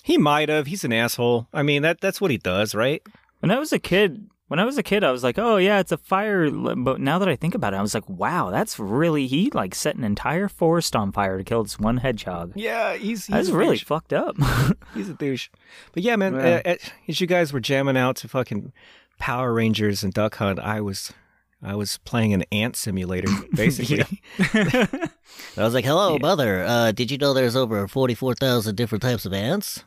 He might have. He's an asshole. I mean, that that's what he does, right? When I was a kid, when I was a kid, I was like, "Oh yeah, it's a fire." But now that I think about it, I was like, "Wow, that's really he like set an entire forest on fire to kill this one hedgehog." Yeah, he's That's really fucked up. He's a douche. But yeah, man, Yeah. uh, as you guys were jamming out to fucking Power Rangers and Duck Hunt, I was I was playing an ant simulator, basically. I was like, hello, mother. Uh, did you know there's over 44,000 different types of ants?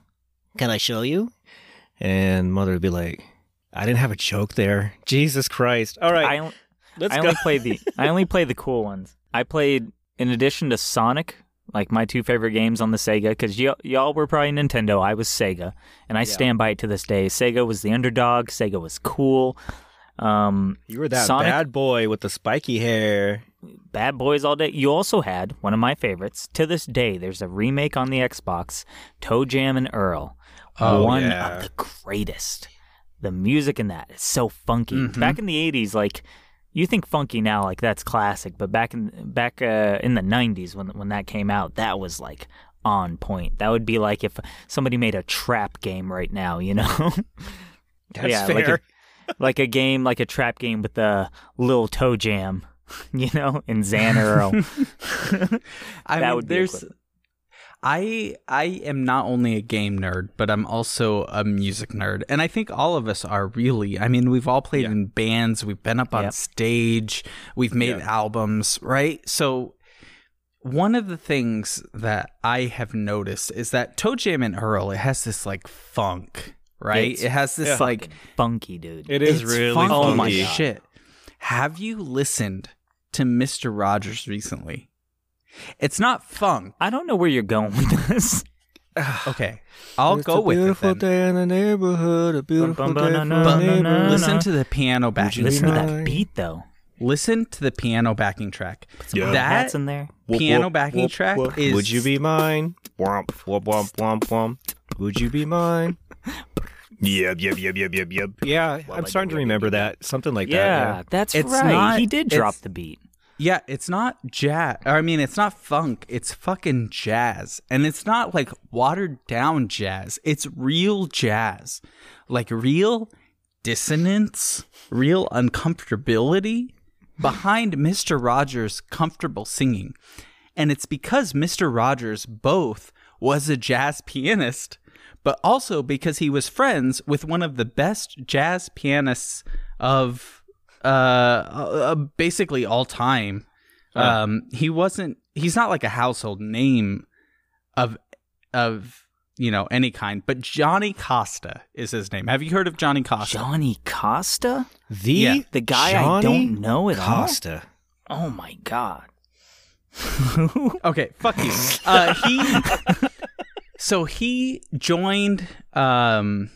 Can I show you? And mother would be like, I didn't have a joke there. Jesus Christ. All right, I, let's I go. only played the I only play the cool ones. I played in addition to Sonic, like my two favorite games on the Sega, because y- y'all were probably Nintendo. I was Sega, and I stand by it to this day. Sega was the underdog. Sega was cool. Um, you were that Sonic- bad boy with the spiky hair. Bad Boys All Day. You also had one of my favorites to this day. There's a remake on the Xbox, ToeJam and Earl. Oh, one yeah. of the greatest. The music in that is so funky. Mm-hmm. Back in the '80s, like you think funky now, like that's classic, but back in back uh, in the '90s when when that came out, that was like on point. That would be like if somebody made a trap game right now, you know? That's yeah, like fair. a, like a game, like a trap game with the little toe jam, you know, in Xan Earl. I That mean, would be there's. I I am not only a game nerd, but I'm also a music nerd, and I think all of us are really. I mean, we've all played Yeah. in bands, we've been up on Yep. stage, we've made Yeah. albums, right? So one of the things that I have noticed is that ToeJam and Earl, it has this like funk, right? It's it has this Yeah. like Funky, dude. It is it's really funky Oh my as shit. Have you listened to Mister Rogers recently? It's not funk. I don't know where you're going with this. Okay, I'll It's go with it beautiful then. day in the neighborhood. A beautiful day bum, for na, a na, But na, na, neighborhood. listen to the piano backing. Listen to that beat, though. Listen to the piano backing track. Some That in there. Whoop, piano whoop, backing whoop, track whoop. is. Would you be mine? Womp, womp, womp, womp, womp. Would you be mine? Yep, yep, yep, yep, yep, yep. Yeah, I'm starting to remember that. Something like that. Yeah, that. that's It's right. not- he did drop the beat. Yeah, it's not jazz. I mean, it's not funk. It's fucking jazz. And it's not like watered down jazz. It's real jazz. Like real dissonance, real uncomfortability behind Mr. Rogers' comfortable singing. And it's because Mr. Rogers both was a jazz pianist, but also because he was friends with one of the best jazz pianists of uh, uh basically all time. Um he wasn't he's not like a household name of of you know any kind, but Johnny Costa is his name. Have you heard of Johnny Costa? Johnny Costa? The Yeah. The guy I don't know at all? Costa. Oh my god. Okay, fuck you. Uh, he so he joined um,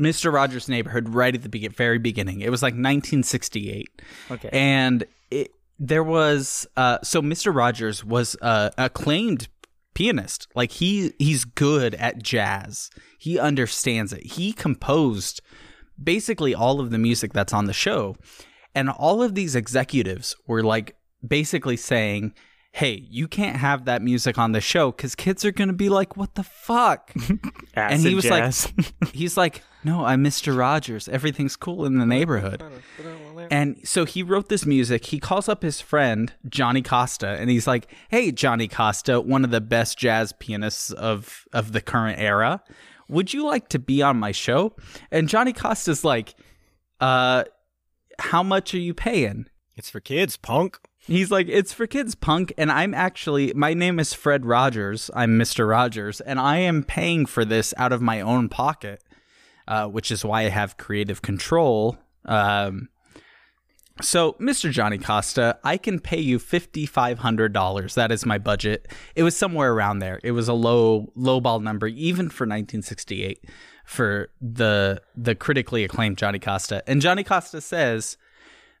Mr. Rogers' Neighborhood right at the very beginning. It was like 1968, Okay. and it, there was uh, so Mr. Rogers was uh, acclaimed pianist. Like he he's good at jazz. He understands it. He composed basically all of the music that's on the show. And all of these executives were like basically saying, Hey, you can't have that music on the show because kids are going to be like, What the fuck? and he was jazz. like, He's like, No, I'm Mr. Rogers. Everything's cool in the neighborhood. And so he wrote this music. He calls up his friend, Johnny Costa, and he's like, Hey, Johnny Costa, one of the best jazz pianists of, of the current era. Would you like to be on my show? And Johnny Costa's like, uh, how much are you paying? It's for kids, punk. He's like, it's for kids, punk. And I'm actually, my name is Fred Rogers. I'm Mr. Rogers, and I am paying for this out of my own pocket, uh, which is why I have creative control. Um, so, Mr. Johnny Costa, I can pay you $5,500. That is my budget. It was somewhere around there. It was a low, low ball number, even for 1968, for the the critically acclaimed Johnny Costa. And Johnny Costa says,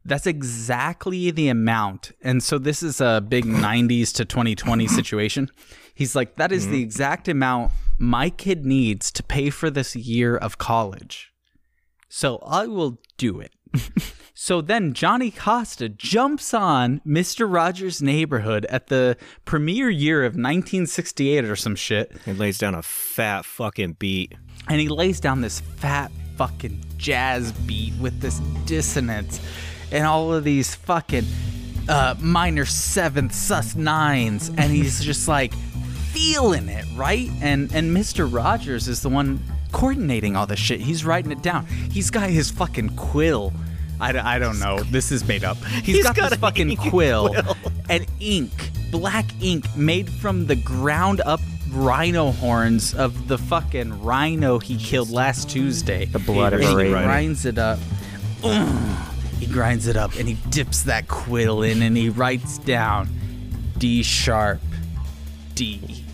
that's exactly the amount. And so this is a big 90s to 2020 situation. He's like, that is the mm-hmm. exact amount my kid needs to pay for this year of college. So I will do it. so then Johnny Costa jumps on Mr. Rogers' Neighborhood at the premiere year of 1968 or some shit. It lays down a fat fucking beat. And he lays down this fat fucking jazz beat with this dissonance and all of these fucking uh, minor seventh sus nines, and he's just like feeling it, right? And and Mr. Rogers is the one coordinating all this shit. He's writing it down. He's got his fucking quill. I, I don't know. This is made up. He's got, got this a fucking quill, quill. and ink, black ink made from the ground up rhino horns of the fucking rhino he killed last Tuesday. The blood of and a he grinds it up. Ugh. He grinds it up and he dips that quill in and he writes down D sharp D.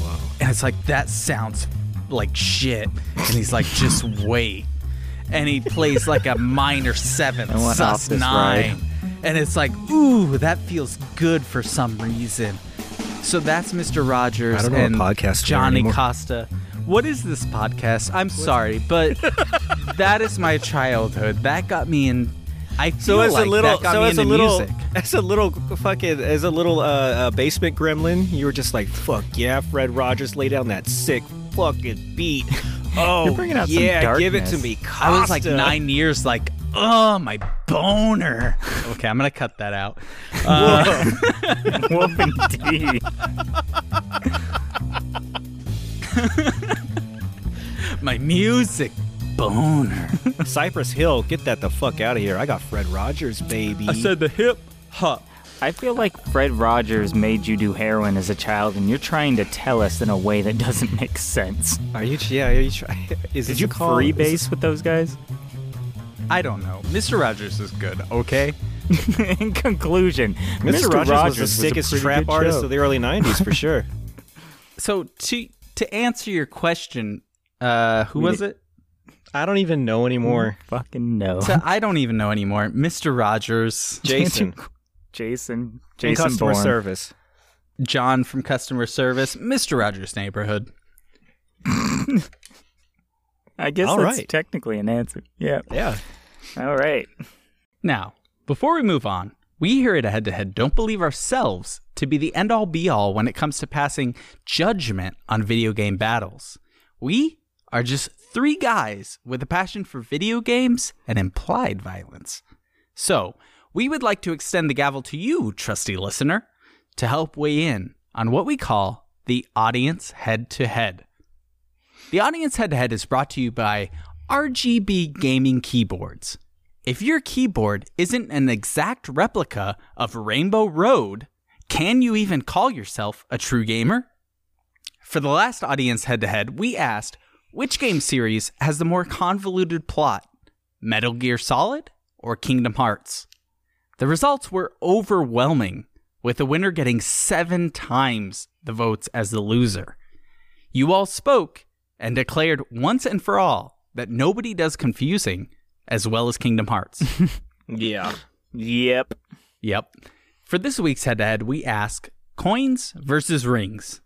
Wow. And it's like that sounds like shit. And he's like, just wait. And he plays like a minor seventh, I went off sus this nine. And it's like, ooh, that feels good for some reason. So that's Mr. Rogers I don't know and podcast Johnny. Costa. What is this podcast? I'm sorry, but that is my childhood. That got me in. I So as like a little, so as a little, music. as a little fucking, as a little uh, uh, basement gremlin, you were just like, "Fuck yeah, Fred Rogers, lay down that sick fucking beat." Oh, You're bringing out some yeah, give it to me. I was like nine years, like, oh my boner. Okay, I'm gonna cut that out. Uh, Whoa, indeed. My music boner. Cypress Hill, get that the fuck out of here. I got Fred Rogers, baby. I said the hip hop. I feel like Fred Rogers made you do heroin as a child, and you're trying to tell us in a way that doesn't make sense. Are you? Yeah. Are you trying? Is Did you a call? free Is with those guys? I don't know. Mr. Rogers is good, okay? in conclusion, this- Mr. Rogers, was the a sickest pretty trap good artist show. of the early '90s for sure. So to to answer your question, uh, who was it? I don't even know anymore. Fucking no. So I don't even know anymore. Mr. Rogers, Jason, Jason. in Jason customer Bourne. service. John from customer service, Mr. Rogers neighborhood. I guess All that's right. technically an answer. Yeah. Yeah. All right. Now, before we move on, we here at Head to Head don't believe ourselves to be the end all be all when it comes to passing judgment on video game battles. We are just three guys with a passion for video games and implied violence. So, we would like to extend the gavel to you, trusty listener, to help weigh in on what we call the audience head to head. The audience head to head is brought to you by RGB Gaming Keyboards. If your keyboard isn't an exact replica of Rainbow Road, can you even call yourself a true gamer? For the last audience head to head, we asked which game series has the more convoluted plot Metal Gear Solid or Kingdom Hearts? The results were overwhelming, with the winner getting seven times the votes as the loser. You all spoke and declared once and for all that nobody does confusing as well as Kingdom Hearts. Yeah. Yep. yep. For this week's head to head, we ask coins versus rings.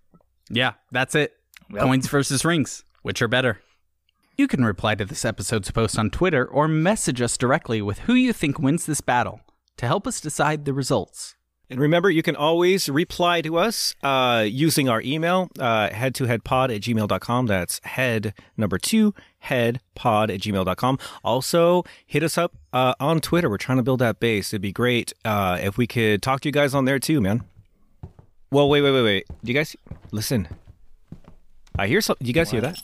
Yeah, that's it. Yep. Coins versus rings. Which are better? You can reply to this episode's post on Twitter or message us directly with who you think wins this battle to help us decide the results. And remember, you can always reply to us uh, using our email, uh, head2headpod at gmail.com. That's head number two, headpod at gmail.com. Also, hit us up uh, on Twitter. We're trying to build that base. It'd be great uh, if we could talk to you guys on there too, man. Well, wait, wait, wait, wait. Do you guys listen? I hear something. You guys hear that?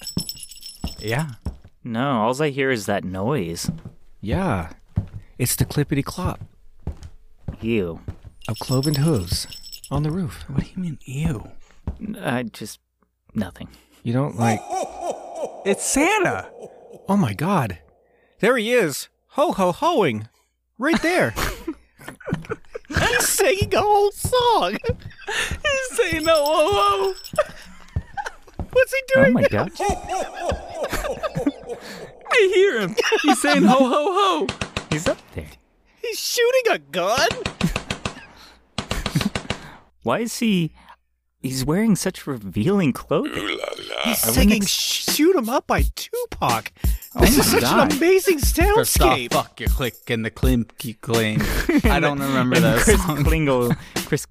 Yeah. No, all I hear is that noise. Yeah. It's the clippity clop Ew. of cloven hooves on the roof. What do you mean, ew? I just nothing. You don't like. It's Santa! Oh my god. There he is. Ho ho hoing. Right there. He's singing a whole song. He's saying no, whoa, whoa. What's he Oh doing? my god. I hear him. He's saying ho, ho, ho. He's up there. He's shooting a gun? Why is he he's wearing such revealing clothing? He's I wouldn't singing ex- Shoot 'em Up by Tupac. Oh This is such God. an amazing First off, soundscape. fuck your click and the clinky claim. I don't remember that Chris song. Klingle Chris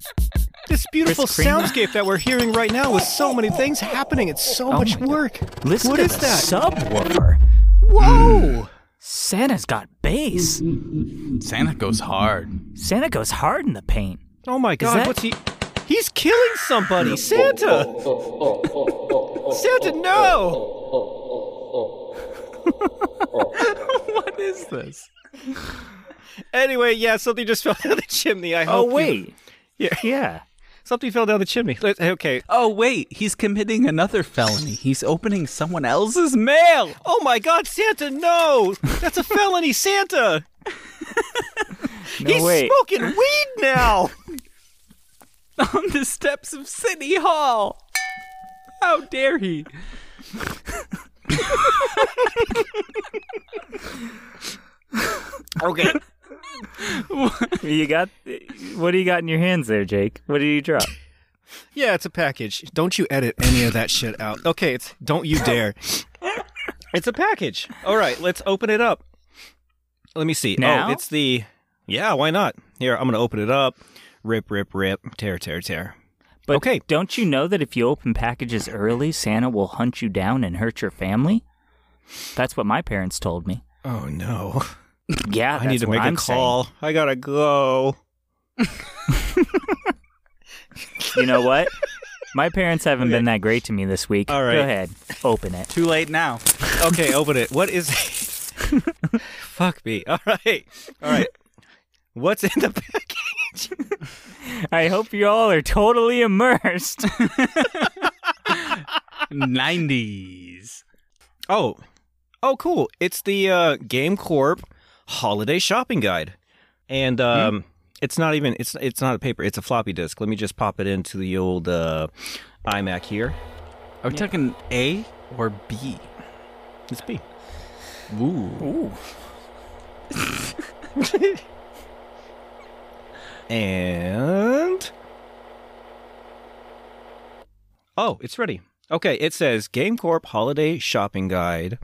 This beautiful soundscape that we're hearing right now with so many things happening. It's so Oh much work. Listen What to is the that? subwoofer. Whoa! Mm. Santa's got bass. Santa goes hard. Santa goes hard in the paint. Oh my god, that- what's he? He's killing somebody! Santa! Santa, no! what is this? Anyway, yeah, something just fell down the chimney. I Oh hope. you- wait. Yeah. Yeah. Something fell down the chimney. Okay. Oh, wait. He's committing another felony. He's opening someone else's mail Oh my God, Santa, no! That's a felony, Santa! No He's wait. smoking weed now! on the steps of City Hall. How dare he? Okay. You got what do you got in your hands there, Jake? What did you drop? Yeah, it's a package. Don't you edit any of that shit out. Okay, it's don't you dare. It's a package. All right, let's open it up. Let me see. Oh, now? Oh, it's the Yeah, why not? Here, I'm going to open it up. Rip, rip, rip. Tear, tear, tear. But Okay. don't you know that if you open packages early, Santa will hunt you down and hurt your family? That's what my parents told me. Oh no. Yeah, I need to make I'm a call. I got to go. You know what? My parents haven't been that great to me this week. All right. Go ahead. Open it. Too late now. Okay, open it. What is? It? Fuck me. All right, all right. What's in the package? I hope you all are totally immersed. 90s. Oh, oh, cool! It's the uh, Game Corp Holiday Shopping Guide, and um, it's not even it's it's not a paper; it's a floppy disk. Let me just pop it into the old uh, iMac here. Are we talking A or B? It's B. Ooh. And oh, it's ready. Okay, it says Game Corp Holiday Shopping Guide,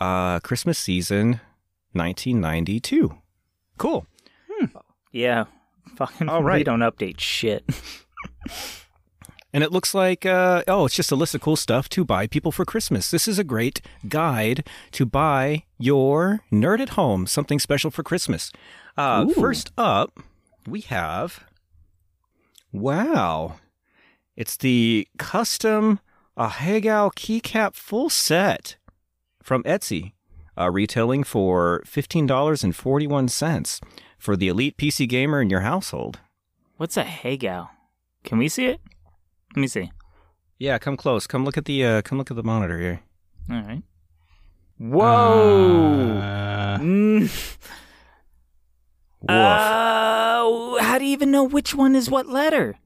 uh, Christmas season, 1992. Cool. yeah. Fucking All We don't update shit. And it looks like, uh, oh, it's just a list of cool stuff to buy people for Christmas. This is a great guide to buy your nerd at home something special for Christmas. Uh, first up, we have, wow, it's the custom Ahegao keycap full set from Etsy, uh, retailing for $15.41 for the elite PC gamer in your household. What's a Hagao? Can we see it? Let me see. Yeah, come close. Come look at the uh, come look at the monitor here. All right. Whoa. Uh, Mm. Woof. Uh, how do you even know which one is what letter?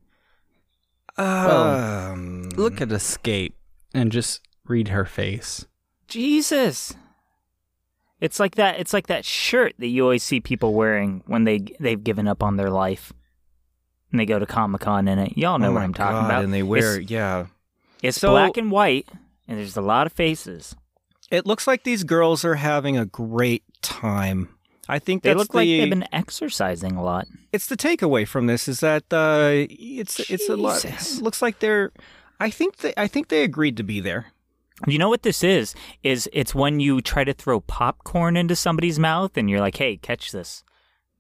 um, look at Escape and just read her face. Jesus. It's like that. It's like that shirt that you always see people wearing when they they've given up on their life, and they go to Comic Con in it. Y'all know oh what I'm talking God, about. And they wear It's, yeah. it's So- black and white, and there's a lot of faces. It looks like these girls are having a great time. I think They look the, like they've been exercising a lot. It's the takeaway from this is that uh, it's it's a lot. It looks like they're. I think they I think they agreed to be there. You know what this is? Is it's when you try to throw popcorn into somebody's mouth and you're like, "Hey, catch this."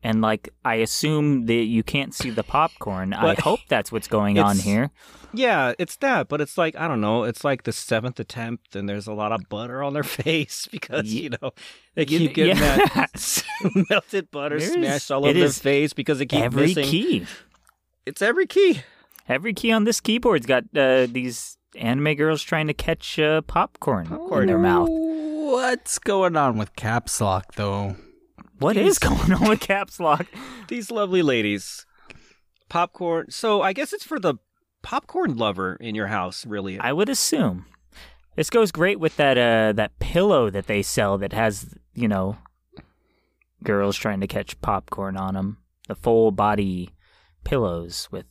And like I assume that you can't see the popcorn. I hope that's what's going on here. Yeah, it's that, but it's like I don't know. It's like the seventh attempt, and there's a lot of butter on their face because you know they keep getting yeah. that melted butter There's- smashed all over their face because it keeps Every missing. key. It's every key. Every key on this keyboard's got uh, these anime girls trying to catch uh, popcorn, in their mouth. What's going on with Caps Lock, though? What is going on with caps lock? These lovely ladies, popcorn. So I guess it's for the popcorn lover in your house, really. I would assume this goes great with that uh, that pillow that they sell that has you know girls trying to catch popcorn on them. The full body pillows with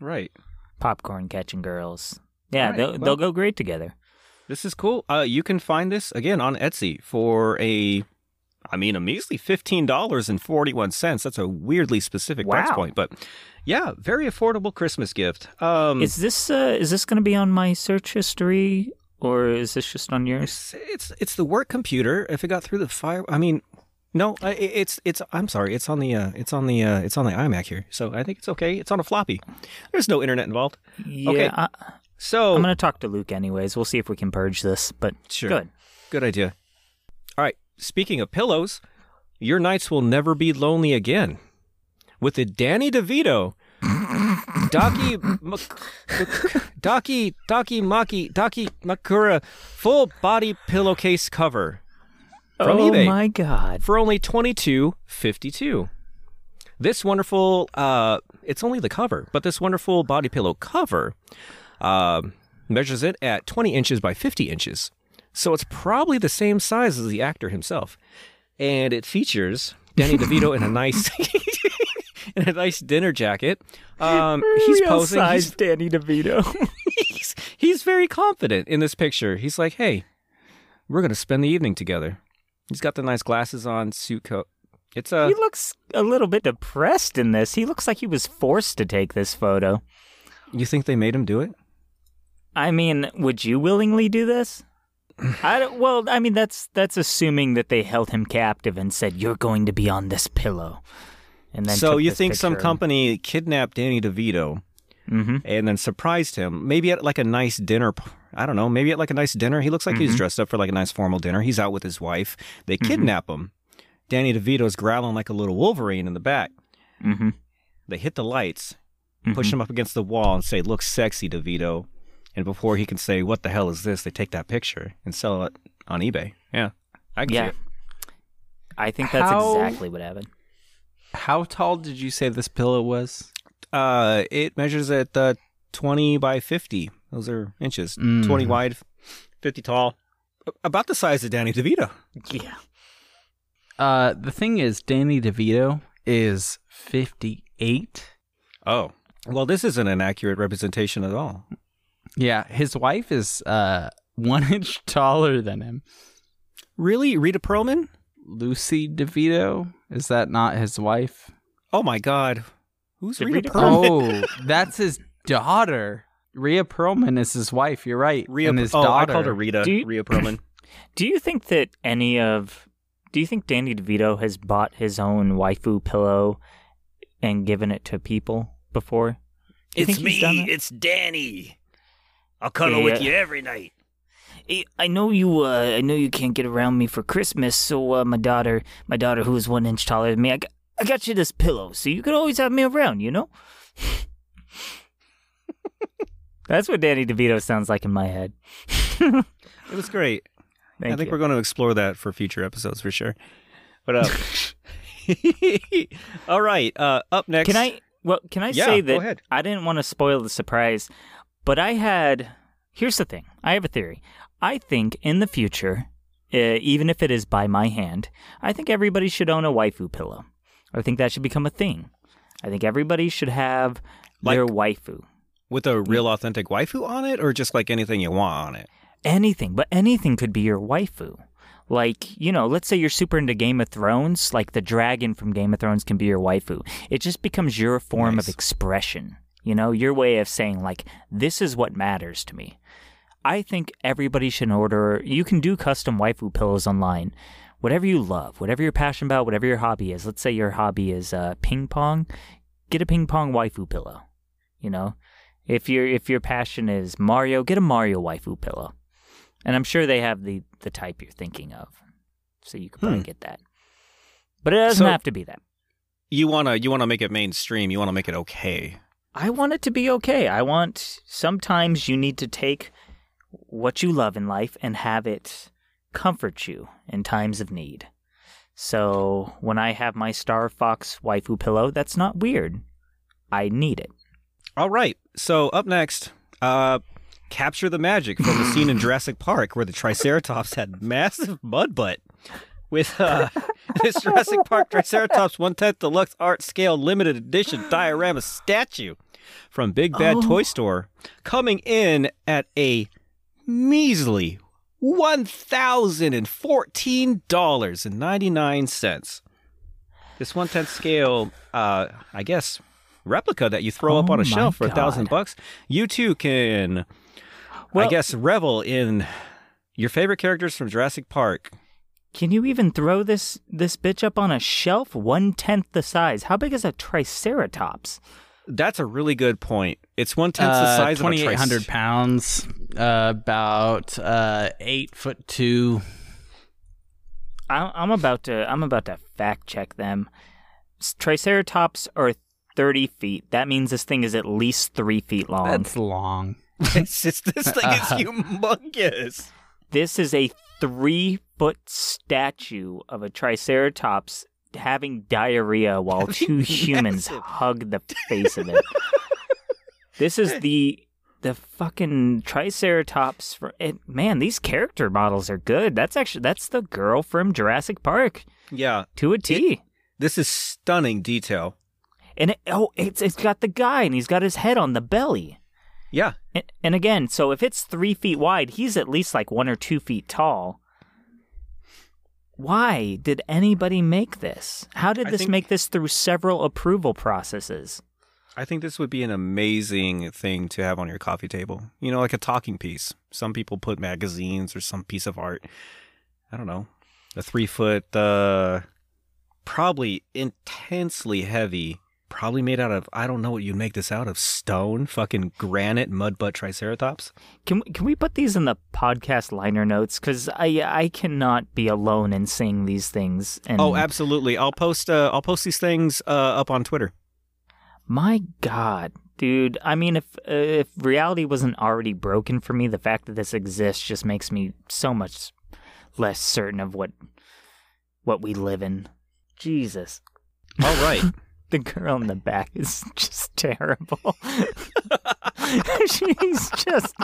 right. popcorn catching girls. Yeah, right, they'll well- they'll go great together. This is cool. Uh, you can find this again on Etsy for a, I mean, a measly fifteen dollars and forty one cents. That's a weirdly specific price point, but yeah, very affordable Christmas gift. Um, Is this uh, is this going to be on my search history or is this just on yours? it's, it's it's the work computer. If it got through the fire, I mean, no, it- it's it's. I'm sorry, it's on the uh, it's on the uh, it's on the iMac here, so I think it's okay. It's on a floppy. There's no internet involved. Yeah, Okay. I, So I'm going to talk to Luke anyways. We'll see if we can purge this. But Sure. good. Good idea. All right. Speaking of pillows, your nights will never be lonely again. With the Danny DeVito, Mak- Daki, Daki Maki, Daki Makura full body pillowcase cover from oh eBay my god. for only twenty two fifty two. This wonderful, uh, it's only the cover, but this wonderful body pillow cover uh, measures it at 20 inches by 50 inches. So it's probably the same size as the actor himself. And it features Danny DeVito in a nice in a nice dinner jacket. Um, he's posing. He's, Danny DeVito. he's, he's very confident in this picture. He's like, hey, we're going to spend the evening together. He's got the nice glasses on, suit coat. It's a he looks a little bit depressed in this. He looks like he was forced to take this photo. You think they made him do it? I mean, would you willingly do this? I well, I mean that's that's assuming that they held him captive and said you're going to be on this pillow. And then so you think some company kidnapped Danny DeVito, Mm-hmm. and then surprised him. Maybe at like a nice dinner. I don't know. Maybe at like a nice dinner. He looks like he's Mhm. dressed up for like a nice formal dinner. He's out with his wife. They Mhm. kidnap him. Danny DeVito's growling like a little Wolverine in the back. Mm-hmm. They hit the lights, push him up against the wall, and say, "Look sexy, DeVito." And before he can say, "What the hell is this?" they take that picture and sell it on eBay. Yeah, I can Yeah. see it. I think that's How- exactly what happened. How tall did you say this pillow was? Uh, it measures at uh, 20 by 50. Those are inches. Mm. 20 wide, 50 tall. A- About the size of Danny DeVito. Yeah. Uh, the thing is, Danny DeVito is 58. Oh. Well, this isn't an accurate representation at all. Yeah, his wife is uh one inch taller than him. Really? Rita Perlman? Lucy DeVito is that not his wife? Oh my God. Who's Did Rita, Rita Perlman? Oh, that's his daughter. Rhea Perlman is his wife. You're right. Rhea, and his oh, daughter. I called her Rita. Do you- Rhea Perlman. Do you think that any of do you think Danny DeVito has bought his own waifu pillow and given it to people before? it's you think he's done that? It's Danny. I'll cuddle with you every night. Hey, I know you. Uh, I know you can't get around me for Christmas, so uh, my daughter, my daughter who is one inch taller than me, I got, I got you this pillow, so you can always have me around. You know. That's what Danny DeVito sounds like in my head. It was great. Thank I think you. we're going to explore that for future episodes for sure. But uh, all right. Uh, up next. Can I? Well, can I Yeah, say go that ahead. I didn't want to spoil the surprise, but I had. Here's the thing. I have a theory. I think in the future, uh, even if it is by my hand, I think everybody should own a waifu pillow. I think that should become a thing. I think everybody should have their waifu. with a real authentic waifu on it, or just like anything you want on it? anything, but anything could be your waifu. Like, you know, let's say you're super into Game of Thrones, like the dragon from Game of Thrones can be your waifu. It just becomes your form Nice. of expression, you know, your way of saying, like, this is what matters to me. I think everybody should order, you can do custom waifu pillows online. Whatever you love, whatever you're passionate about, whatever your hobby is. Let's say your hobby is uh, ping pong, get a ping pong waifu pillow. You know, if your if your passion is Mario, get a Mario waifu pillow. And I'm sure they have the the type you're thinking of, so you could probably Hmm. get that. But it doesn't So- have to be that. You wanna you wanna make it mainstream. You wanna make it okay. I want it to be okay. I want sometimes you need to take what you love in life and have it comfort you in times of need. So when I have my Star Fox waifu pillow, that's not weird. I need it. All right. So up next, uh, capture the magic from the scene in Jurassic Park where the Triceratops had massive mud butt. With uh, this Jurassic Park Triceratops one tenth deluxe art scale limited edition diorama statue from Big Bad Oh. Toy Store coming in at a measly one thousand and fourteen dollars and ninety nine cents. This one tenth scale, uh, I guess, replica that you throw up Oh on a my shelf for a thousand bucks. You too can, I guess, revel in your favorite characters from Jurassic Park. Can you even throw this this bitch up on a shelf one tenth the size? How big is a Triceratops? That's a really good point. It's one tenth the Uh, size of a 2,800 tric- pounds, uh, about uh, eight foot two. I, I'm about to I'm about to fact check them. Triceratops are thirty feet. That means this thing is at least three feet long. That's long. It's just, this thing is humongous. This is a three foot statue of a Triceratops having diarrhea while two humans massive. hug the face of it. this is the the fucking Triceratops. For, it, man, these character models are good. That's actually that's the girl from Jurassic Park Yeah, to a T. this is stunning detail. and it, oh, it's it's got the guy, and he's got his head on the belly. Yeah, And, and again, so if it's three feet wide, he's at least like one or two feet tall. Why did anybody make this? How did this think- make this through several approval processes? I think this would be an amazing thing to have on your coffee table. You know, like a talking piece. Some people put magazines or some piece of art. I don't know. A three foot, uh, probably intensely heavy probably made out of I don't know what you'd make this out of stone, fucking granite, mud butt triceratops. Can we, can we put these in the podcast liner notes? Because I I cannot be alone in saying these things. And Oh, absolutely. I'll post uh, I'll post these things uh, up on Twitter. my God, dude. I mean, if uh, if reality wasn't already broken for me, the fact that this exists just makes me so much less certain of what what we live in. Jesus, All right. the girl in the back is just terrible. She's just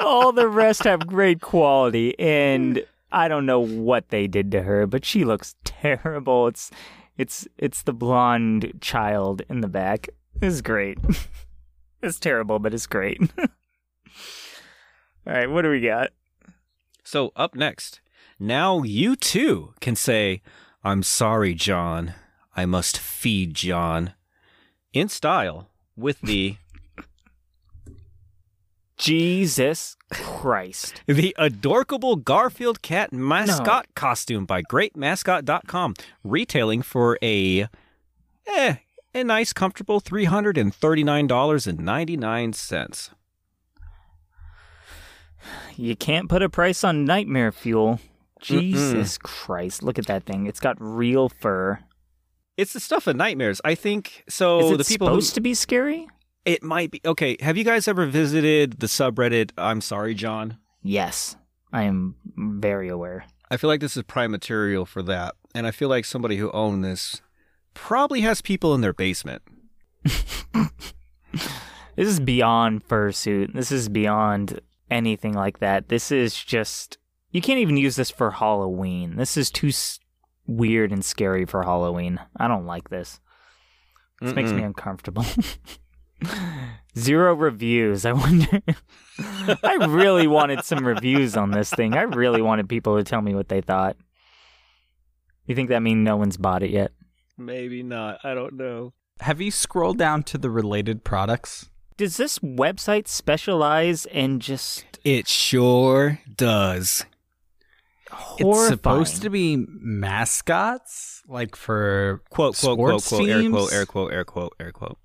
all the rest have great quality and I don't know what they did to her, but she looks terrible. It's it's it's the blonde child in the back. It's great. It's terrible, but it's great. all right, what do we got? so up next, now you too can say, "I'm sorry, John. I must feed John," in style with the Jesus Christ. The adorable Garfield cat mascot costume by greatmascot.com, retailing for a eh, a nice comfortable $339.99. You can't put a price on nightmare fuel. Jesus Christ, look at that thing. It's got real fur. It's the stuff of nightmares. I think so Is it the people supposed who, to be scary? it might be Okay, have you guys ever visited the subreddit I'm sorry, John? Yes, I am very aware. I feel like this is prime material for that. And I feel like somebody who owned this probably has people in their basement. This is beyond fursuit. This is beyond anything like that. This is just. You can't even use this for Halloween. This is too weird and scary for Halloween. I don't like this. This makes me uncomfortable. Zero reviews. I wonder. I really wanted some reviews on this thing. I really wanted people to tell me what they thought. You think that means no one's bought it yet? Maybe not. I don't know. Have you scrolled down to the related products? Does this website specialize in just It sure does. Horrifying? It's supposed to be mascots, like for Quote, quote, quote, sports quote, air quote, air quote, air quote, air quote.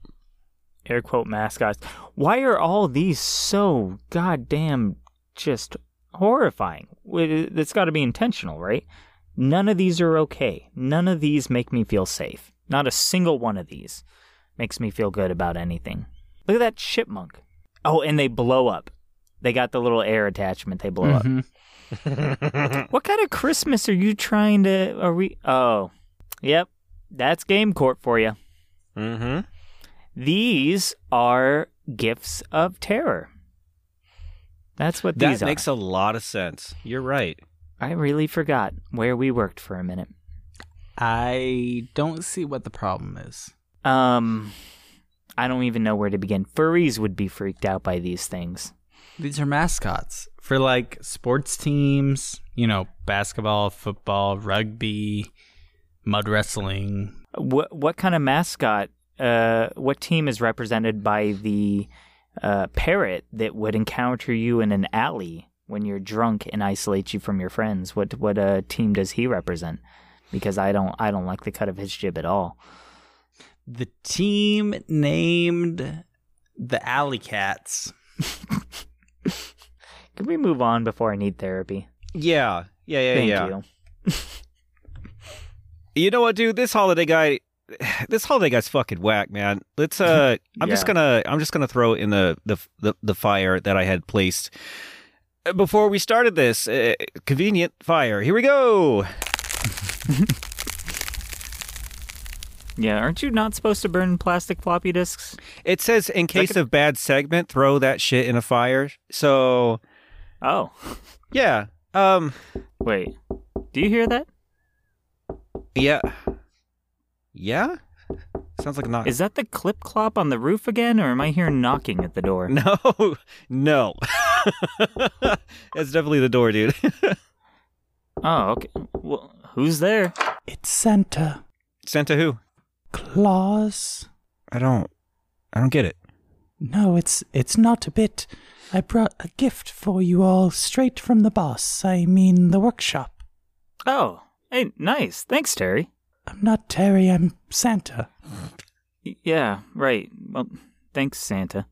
air quote mascots. Why are all these so goddamn just horrifying? It- It's got to be intentional, right? None of these are okay. None of these make me feel safe. Not a single one of these makes me feel good about anything. Look at that chipmunk. Oh, and they blow up. They got the little air attachment. They blow up. Mm-hmm. What kind of Christmas are you trying to? Are we? Oh, yep. That's Game Court for you. Mm-hmm. These are gifts of terror. That's what these That makes are. a lot of sense. You're right. I really forgot where we worked for a minute. I don't see what the problem is. Um, I don't even know where to begin. Furries would be freaked out by these things. These are mascots for like sports teams, you know, basketball, football, rugby, mud wrestling. What what kind of mascot? Uh, what team is represented by the uh, parrot that would encounter you in an alley when you're drunk and isolate you from your friends? What what uh, team does he represent? Because I don't I don't like the cut of his jib at all. The team named the Alley Cats. Can we move on before I need therapy? Yeah. Yeah, yeah, Thank yeah. you. You know what, dude? This holiday guy, this holiday guy's fucking whack, man. Let's. uh I'm just gonna. I'm just gonna throw in the the the, the fire that I had placed before we started this. Uh, convenient fire. Here we go. Yeah, aren't you not supposed to burn plastic floppy disks? It says in case of bad segment, throw that shit in a fire. So Oh, yeah. Um. wait. Do you hear that? Yeah. Yeah. Sounds like a knock. Is that the clip clop on the roof again, or am I hearing knocking at the door? No, no. That's definitely the door, dude. Oh, okay. Well, who's there? It's Santa Santa who? Claus. I don't. I don't get it. No, it's it's not a bit. I brought a gift for you all straight from the boss. I mean the workshop. Oh, hey, nice. Thanks, Terry. I'm not Terry, I'm Santa. Yeah, right. Well, thanks, Santa.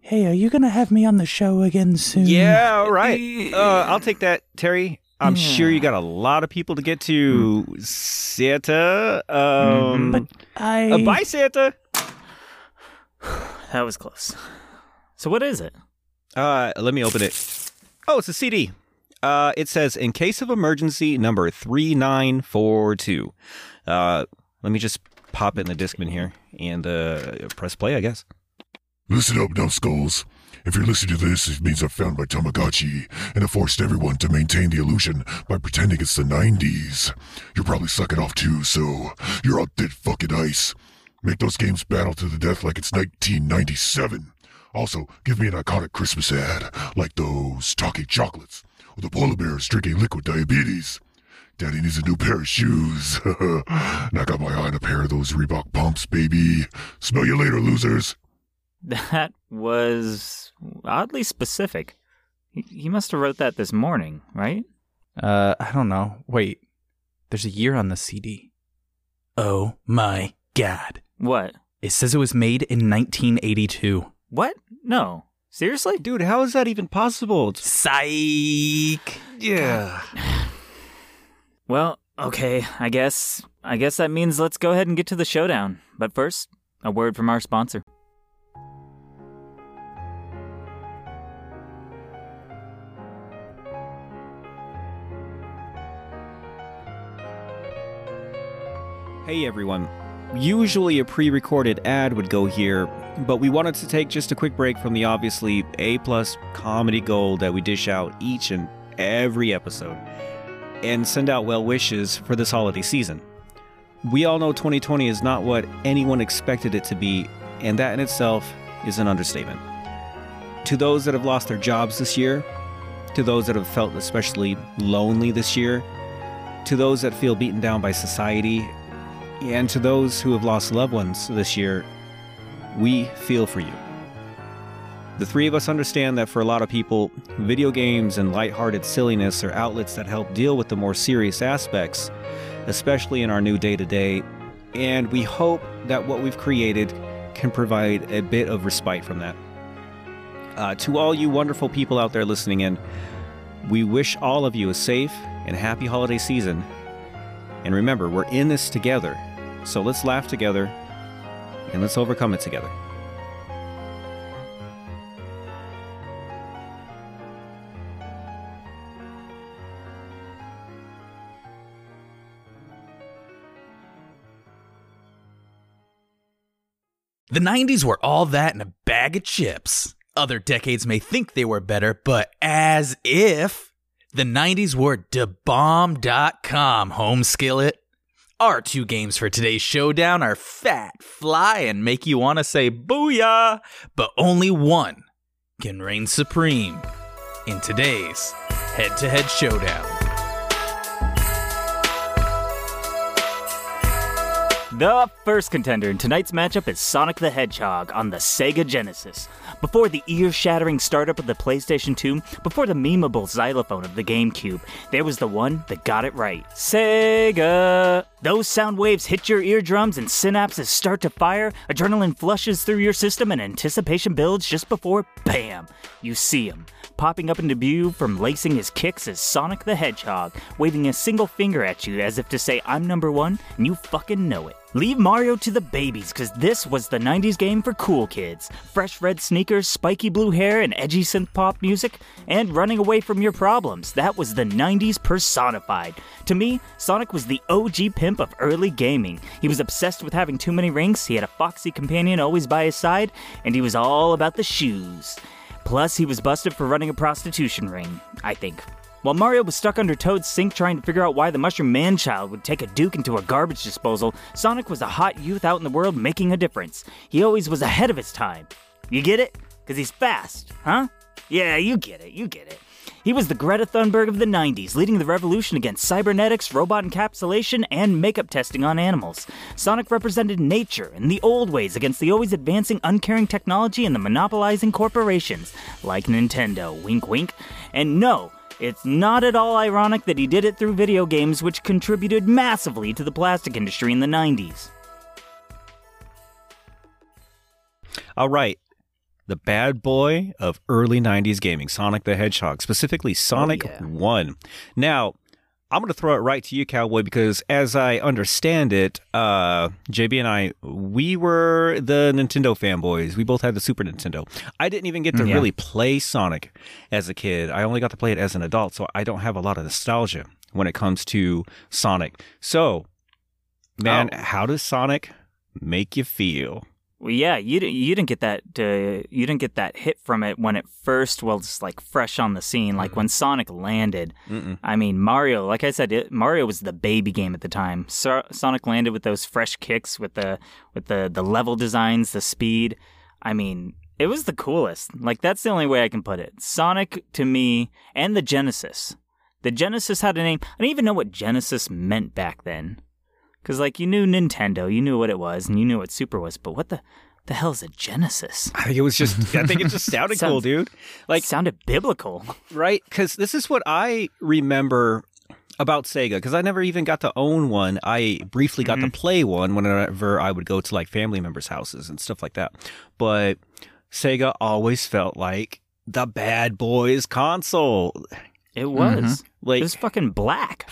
Hey, are you gonna have me on the show again soon? Yeah, right. Uh, I'll take that, Terry. I'm sure you got a lot of people to get to. Santa. Um, Mhm. I. uh, bye, Santa. That was close. So what is it? Uh, let me open it. Oh, it's a CD. Uh, it says, in case of emergency, number 3942. Uh, let me just pop it in the Discman here and uh, press play, I guess. Listen up, numbskulls. If you're listening to this, it means I've found my Tamagotchi and I forced everyone to maintain the illusion by pretending it's the 90s. You're probably sucking off too, so you're on thick fucking ice. Make those games battle to the death like it's 1997. Also, give me an iconic Christmas ad, like those talking chocolates, or the polar bears drinking liquid diabetes. Daddy needs a new pair of shoes. and I got my eye on a pair of those Reebok pumps, baby. Smell you later, losers. That was oddly specific. He, he must have wrote that this morning, right? Uh, I don't know. Wait, there's a year on the CD. Oh my god! What? It says it was made in 1982. What? No. Seriously? Dude, how is that even possible? It's- Psych. yeah. Well, okay, I guess I guess that means let's go ahead and get to the showdown. But first, a word from our sponsor. Hey everyone. Usually a pre-recorded ad would go here, but we wanted to take just a quick break from the obviously A plus comedy gold that we dish out each and every episode and send out well wishes for this holiday season. We all know 2020 is not what anyone expected it to be, and that in itself is an understatement. To those that have lost their jobs this year, to those that have felt especially lonely this year, to those that feel beaten down by society and to those who have lost loved ones this year, we feel for you. The three of us understand that for a lot of people, video games and lighthearted silliness are outlets that help deal with the more serious aspects, especially in our new day to day, and we hope that what we've created can provide a bit of respite from that. Uh, to all you wonderful people out there listening in, we wish all of you a safe and happy holiday season. And remember, we're in this together. So let's laugh together and let's overcome it together. The 90s were all that in a bag of chips. Other decades may think they were better, but as if the 90s were debomb.com home skillet. Our two games for today's showdown are fat, fly, and make you want to say booyah, but only one can reign supreme in today's head to head showdown. The first contender in tonight's matchup is Sonic the Hedgehog on the Sega Genesis. Before the ear shattering startup of the PlayStation 2, before the memeable xylophone of the GameCube, there was the one that got it right Sega! Those sound waves hit your eardrums and synapses start to fire, adrenaline flushes through your system, and anticipation builds just before BAM! You see him. Popping up into view from lacing his kicks as Sonic the Hedgehog, waving a single finger at you as if to say, I'm number one, and you fucking know it. Leave Mario to the babies, cause this was the 90s game for cool kids. Fresh red sneakers, spiky blue hair, and edgy synth pop music, and running away from your problems. That was the 90s personified. To me, Sonic was the OG pimp of early gaming. He was obsessed with having too many rings, he had a foxy companion always by his side, and he was all about the shoes. Plus, he was busted for running a prostitution ring, I think. While Mario was stuck under Toad's sink trying to figure out why the Mushroom Man child would take a Duke into a garbage disposal, Sonic was a hot youth out in the world making a difference. He always was ahead of his time. You get it? Because he's fast, huh? Yeah, you get it, you get it. He was the Greta Thunberg of the 90s, leading the revolution against cybernetics, robot encapsulation, and makeup testing on animals. Sonic represented nature and the old ways against the always advancing, uncaring technology and the monopolizing corporations, like Nintendo, wink wink. And no, it's not at all ironic that he did it through video games, which contributed massively to the plastic industry in the 90s. All right. The bad boy of early 90s gaming, Sonic the Hedgehog, specifically Sonic oh, yeah. 1. Now, I'm going to throw it right to you, Cowboy, because as I understand it, uh, JB and I, we were the Nintendo fanboys. We both had the Super Nintendo. I didn't even get to Yeah. really play Sonic as a kid. I only got to play it as an adult, so I don't have a lot of nostalgia when it comes to Sonic. So, man, Oh. how does Sonic make you feel? Well, yeah, you didn't you didn't get that uh, you didn't get that hit from it when it first was like fresh on the scene, like when Sonic landed. Mm-mm. I mean, Mario, like I said, it, Mario was the baby game at the time. So, Sonic landed with those fresh kicks, with the with the the level designs, the speed. I mean, it was the coolest. Like that's the only way I can put it. Sonic to me, and the Genesis. The Genesis had a name. I didn't even know what Genesis meant back then. Cause like you knew Nintendo, you knew what it was, and you knew what Super was. But what the the hell is a Genesis? I think it was just, I think it just sounded cool, dude. Like sounded biblical. right? Because this is what I remember about Sega. Because I never even got to own one. I briefly got to mm-hmm. play one whenever I would go to like family members' houses and stuff like that. But Sega always felt like the bad boys console. It was. Mm-hmm. Like, It was fucking black.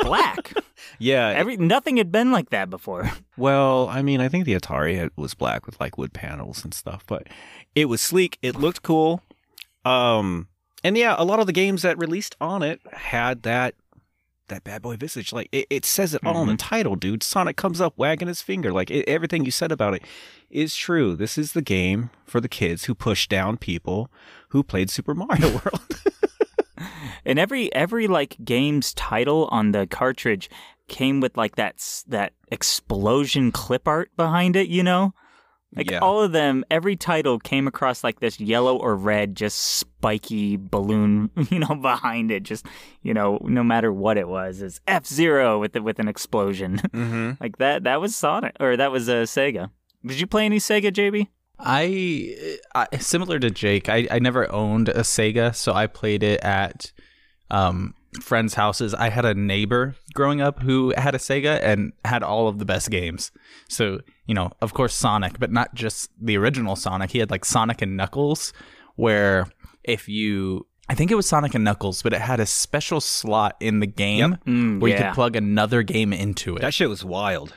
Black. yeah. Every nothing had been like that before. well, I mean, I think the Atari had, was black with like wood panels and stuff, but it was sleek. It looked cool. Um, and yeah, a lot of the games that released on it had that that bad boy visage. Like it, it says it all in the title, dude. Sonic comes up wagging his finger. Like it, everything you said about it is true. This is the game for the kids who push down people who played Super Mario World. And every every like game's title on the cartridge came with like that that explosion clip art behind it, you know? Like Yeah. all of them, every title came across like this yellow or red, just spiky balloon, you know, behind it. Just you know, no matter what it was, it's F Zero with the, with an explosion. mm-hmm. like that. That was Sonic, or that was uh, Sega. Did you play any Sega, JB? I, I similar to Jake, I, I never owned a Sega, so I played it at um, friends' houses. I had a neighbor growing up who had a Sega and had all of the best games. So, you know, of course Sonic, but not just the original Sonic. He had like Sonic and Knuckles where if you I think it was Sonic and Knuckles, but it had a special slot in the game Mm, where you could plug another game into it. That shit was wild.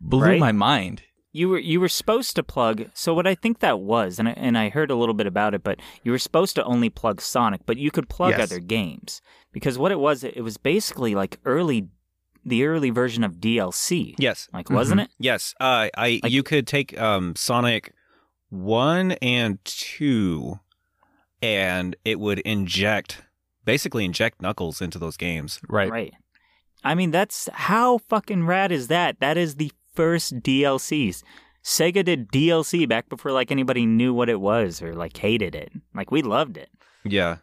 Blew Right? my mind. You were you were supposed to plug. So what I think that was, and I, and I heard a little bit about it, but you were supposed to only plug Sonic, but you could plug Yes. other games because what it was, it was basically like early, the early version of DLC. Yes. Like wasn't it? Yes, uh, I Like- you could take um, Sonic one and two, and it would inject, basically inject Knuckles into those games. Right. Right. I mean, that's how fucking rad is that? That is the first DLCs. Sega did DLC back before like anybody knew what it was or like hated it. Like we loved it. Yeah,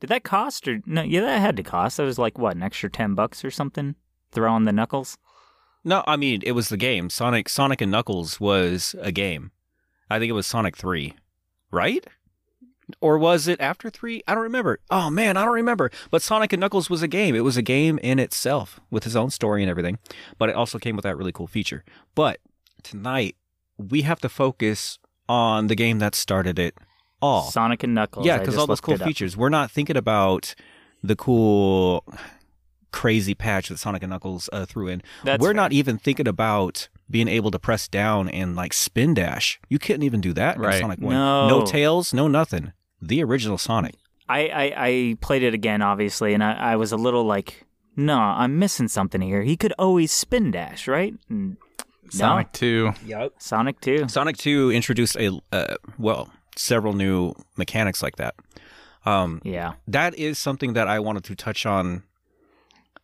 Did that cost or no? Yeah, that had to cost. That was like what an extra ten bucks or something. Throw on the knuckles. no, I mean it was the game. Sonic, Sonic and Knuckles was a game. I think it was Sonic three, right? Or was it after three? I don't remember. Oh man, I don't remember. But Sonic and Knuckles was a game. It was a game in itself with his own story and everything. But it also came with that really cool feature. But tonight we have to focus on the game that started it all. Sonic and Knuckles. yeah, because all those cool features. We're not thinking about the cool, crazy patch that Sonic and Knuckles uh, threw in. That's We're fair. not even thinking about being able to press down and like spin dash. You couldn't even do that in Right. Sonic One. No. no tails, no nothing. The original Sonic. I, I I played it again, obviously, and I, I was a little like, no, I'm missing something here. He could always spin dash, right? And Sonic 2. Yep. Sonic 2. Sonic Two introduced a uh, well several new mechanics like that. Um, Yeah. that is something that I wanted to touch on.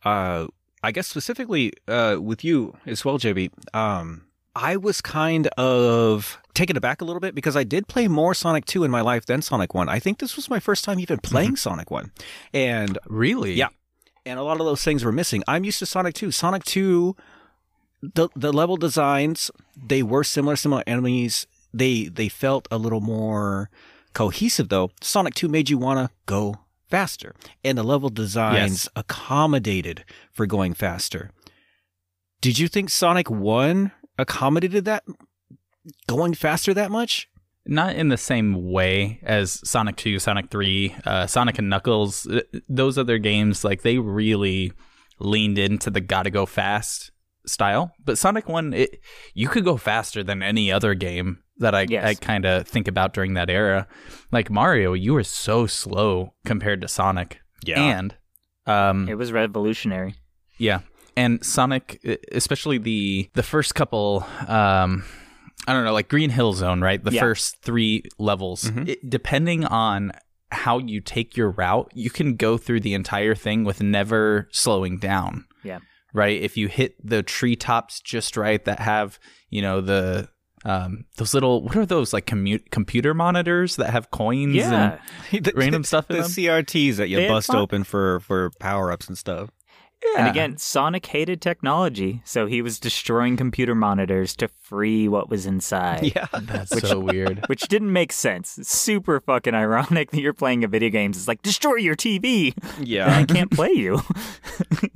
Uh, I guess specifically uh, with you as well, JB. Um, I was kind of taken aback a little bit because I did play more Sonic 2 in my life than Sonic 1. I think this was my first time even playing mm-hmm. Sonic 1. And Really? Yeah. and a lot of those things were missing. I'm used to Sonic 2. Sonic 2 the the level designs, they were similar similar enemies. They they felt a little more cohesive though. Sonic 2 made you want to go faster and the level designs accommodated for going faster. Did you think Sonic 1 accommodated that going faster that much. Not in the same way as Sonic 2, Sonic 3, uh, Sonic and Knuckles. Those other games, like they really leaned into the gotta go fast style. But Sonic 1, it, you could go faster than any other game that I, Yes. I kind of think about during that era. Like Mario, you were so slow compared to Sonic. Yeah. And um, It was revolutionary. yeah, and Sonic, especially the the first couple, um, I don't know, like Green Hill Zone, right? The Yeah. first three levels, it, depending on how you take your route, you can go through the entire thing with never slowing down. Yeah. Right. If you hit the treetops just right, that have you know the um, those little what are those like commute computer monitors that have coins Yeah. and random stuff in the them? CRTs that you They bust open for for power ups and stuff. And again, Sonic hated technology, so he was destroying computer monitors to free what was inside. Yeah, That's so weird. Which didn't make sense. It's super fucking ironic that you're playing a video game. It's like, destroy your TV. yeah. I can't play you.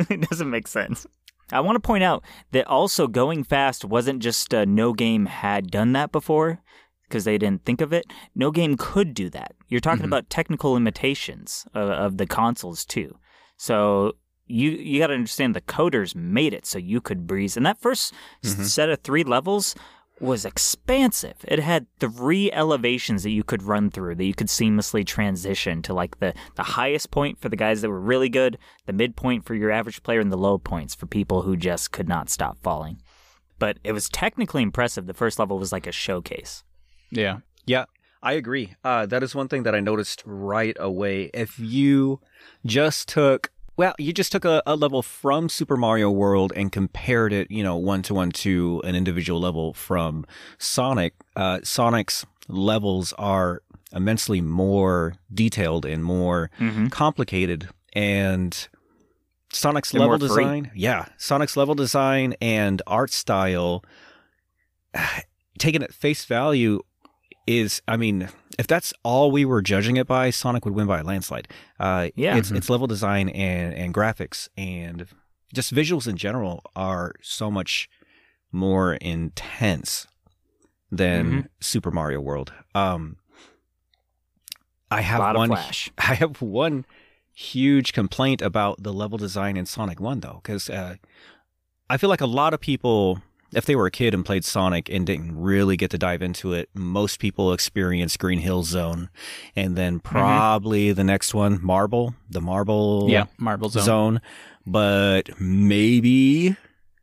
it doesn't make sense. I want to point out that also going fast wasn't just uh, no game had done that before because they didn't think of it. No game could do that. You're talking about technical limitations of, of the consoles too. So you you got to understand the coders made it so you could breeze. And that 1st s set of three levels was expansive. It had three elevations that you could run through that you could seamlessly transition to like the, the highest point for the guys that were really good, the midpoint for your average player, and the low points for people who just could not stop falling. But it was technically impressive. The first level was like a showcase. Yeah. Yeah, I agree. Uh, that is one thing that I noticed right away. If you just took, well, you just took a, a level from Super Mario World and compared it, you know, one to one to an individual level from Sonic, uh, Sonic's levels are immensely more detailed and more Mm-hmm. complicated. And Sonic's level free. design, yeah, Sonic's level design and art style, taken at face value, is I mean, if that's all we were judging it by, Sonic would win by a landslide. Uh, Yeah. it's it's level design and and graphics and just visuals in general are so much more intense than Mm-hmm. Super Mario World. Um, I have one. I have one huge complaint about the level design in Sonic One, though, because uh, I feel like a lot of people, if they were a kid and played Sonic and didn't really get to dive into it, most people experienced Green Hill Zone, and then probably the next one, Marble, the Marble Yeah. Marble Zone. zone. But maybe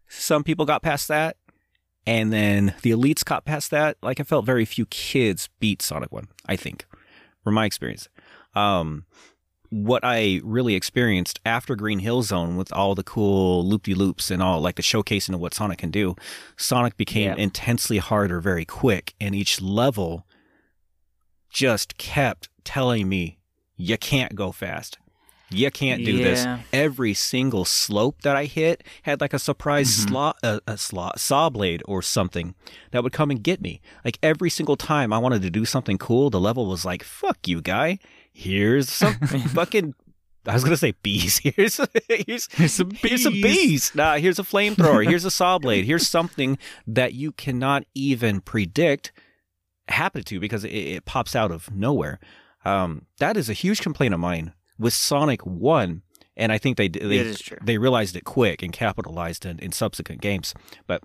some people got past that. And then the elites got past that. Like I felt very few kids beat Sonic 1, I think, from my experience. Um, what I really experienced after Green Hill Zone with all the cool loop de loops and all like the showcasing of what Sonic can do, Sonic became Yeah. intensely harder very quick. And each level just kept telling me, you can't go fast. You can't do this. Every single slope that I hit had like a surprise Mm-hmm. slot, a, a slot, saw blade or something that would come and get me. Like every single time I wanted to do something cool, the level was like, "Fuck you, guy. Here's some fucking." I was gonna say bees. Here's here's Here's some here's some bees. Nah, here's a flamethrower. Here's a saw blade. Here's something that you cannot even predict happen to because it, it pops out of nowhere. Um, that is a huge complaint of mine with Sonic One, and I think they they It is true. they realized it quick and capitalized in, in subsequent games. But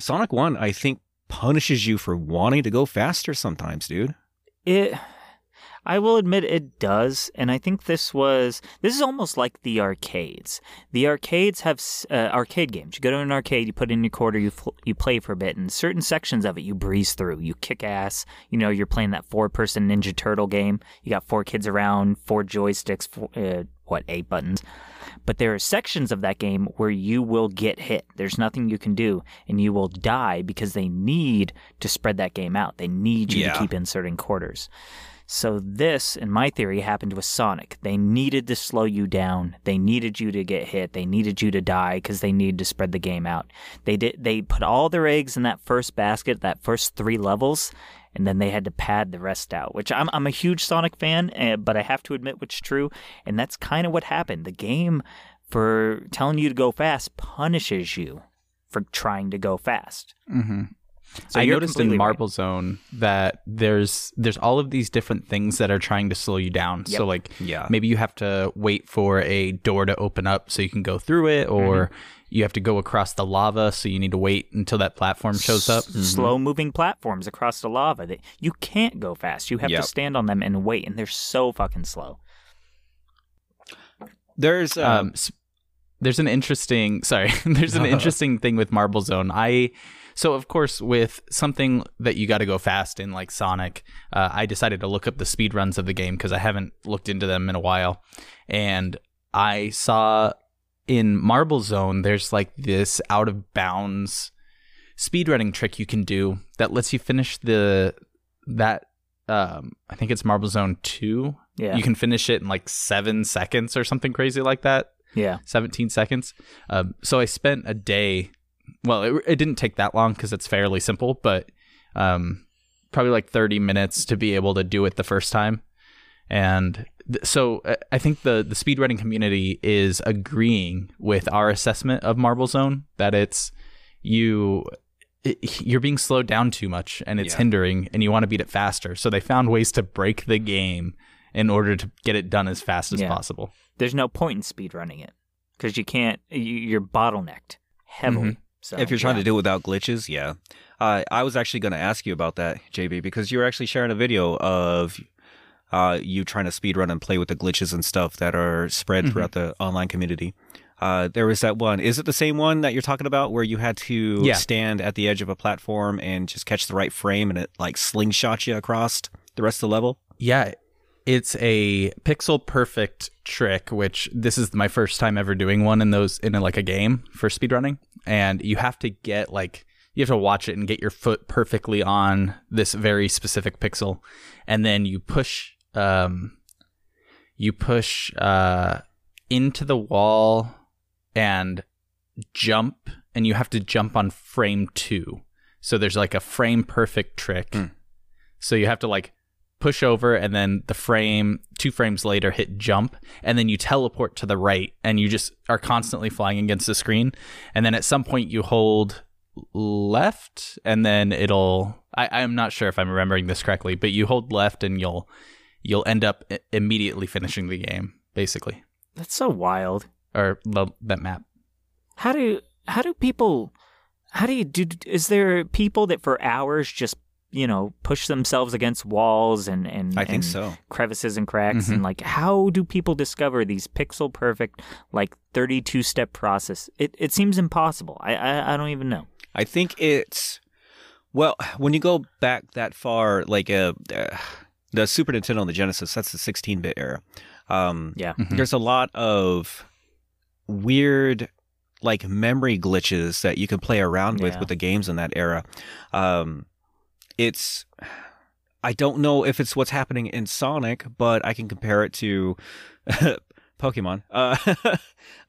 Sonic One, I think, punishes you for wanting to go faster sometimes, dude. It I will admit it does, and I think this was this is almost like the arcades. The arcades have uh, arcade games. You go to an arcade, you put in your quarter, you fl- you play for a bit, and certain sections of it you breeze through. You kick ass. You know, you're playing that four person Ninja Turtle game. You got four kids around, four joysticks, four, uh, what eight buttons. But there are sections of that game where you will get hit. There's nothing you can do, and you will die because they need to spread that game out. They need you Yeah. to keep inserting quarters. So this, in my theory, happened with Sonic. They needed to slow you down. They needed you to get hit. They needed you to die because they needed to spread the game out. They did. They put all their eggs in that first basket, that first three levels, and then they had to pad the rest out. Which I'm I'm a huge Sonic fan, eh, but I have to admit what's true, and that's kind of what happened. The game, for telling you to go fast, punishes you for trying to go fast. Mm-hmm. So I noticed in completely right. Marble Zone that there's there's all of these different things that are trying to slow you down. So like Yeah. maybe you have to wait for a door to open up so you can go through it, or Mm-hmm. you have to go across the lava so you need to wait until that platform shows up. slow moving platforms across the lava that you can't go fast. You have Yep. to stand on them and wait, and they're so fucking slow. There's um, um, there's an interesting sorry there's an interesting thing with marble zone i so of course with something that you got to go fast in like sonic uh, i decided to look up the speed runs of the game because i haven't looked into them in a while and i saw in marble zone there's like this out of bounds speedrunning trick you can do that lets you finish the that um i think it's marble zone 2 Yeah, you can finish it in like seven seconds or something crazy like that yeah, 17 seconds. Um, so I spent a day. Well, it, it didn't take that long because it's fairly simple, but um, probably like 30 minutes to be able to do it the first time. And th- so I think the the speedrunning community is agreeing with our assessment of Marble Zone that it's you it, you're being slowed down too much and it's Yeah. hindering and you want to beat it faster. So they found ways to break the game in order to get it done as fast as Yeah. possible. There's no point in speedrunning it because you can't. You, you're bottlenecked heavily. So if you're trying yeah. to do it without glitches, yeah. Uh, I was actually going to ask you about that, JB, because you were actually sharing a video of uh, you trying to speedrun and play with the glitches and stuff that are spread Mm-hmm. throughout the online community. Uh, there was that one. Is it the same one that you're talking about where you had to Yeah. stand at the edge of a platform and just catch the right frame and it like slingshot you across the rest of the level? Yeah, it's a pixel perfect trick, which this is my first time ever doing one in those in like a game for speedrunning. And you have to get like you have to watch it and get your foot perfectly on this very specific pixel. And then you push um you push uh into the wall and jump and you have to jump on frame two. So there's like a frame perfect trick. So you have to like push over and then the frame two frames later hit jump and then you teleport to the right and you just are constantly flying against the screen. And then at some point you hold left and then it'll I, i'm not sure if i'm remembering this correctly but you hold left and you'll you'll end up immediately finishing the game basically. That's so wild. or that map. How do how do people how do you do is there people that for hours just you know push themselves against walls and and I think and so. crevices and cracks and like how do people discover these pixel perfect like 32 step process it it seems impossible I, I i don't even know I think it's well when you go back that far, like uh, uh, the Super Nintendo and the Genesis. That's the 16-bit era. Um, yeah There's a lot of weird, like memory glitches that you can play around with Yeah. with the games in that era. Um, it's I don't know if it's what's happening in Sonic, but I can compare it to Pokemon. Uh,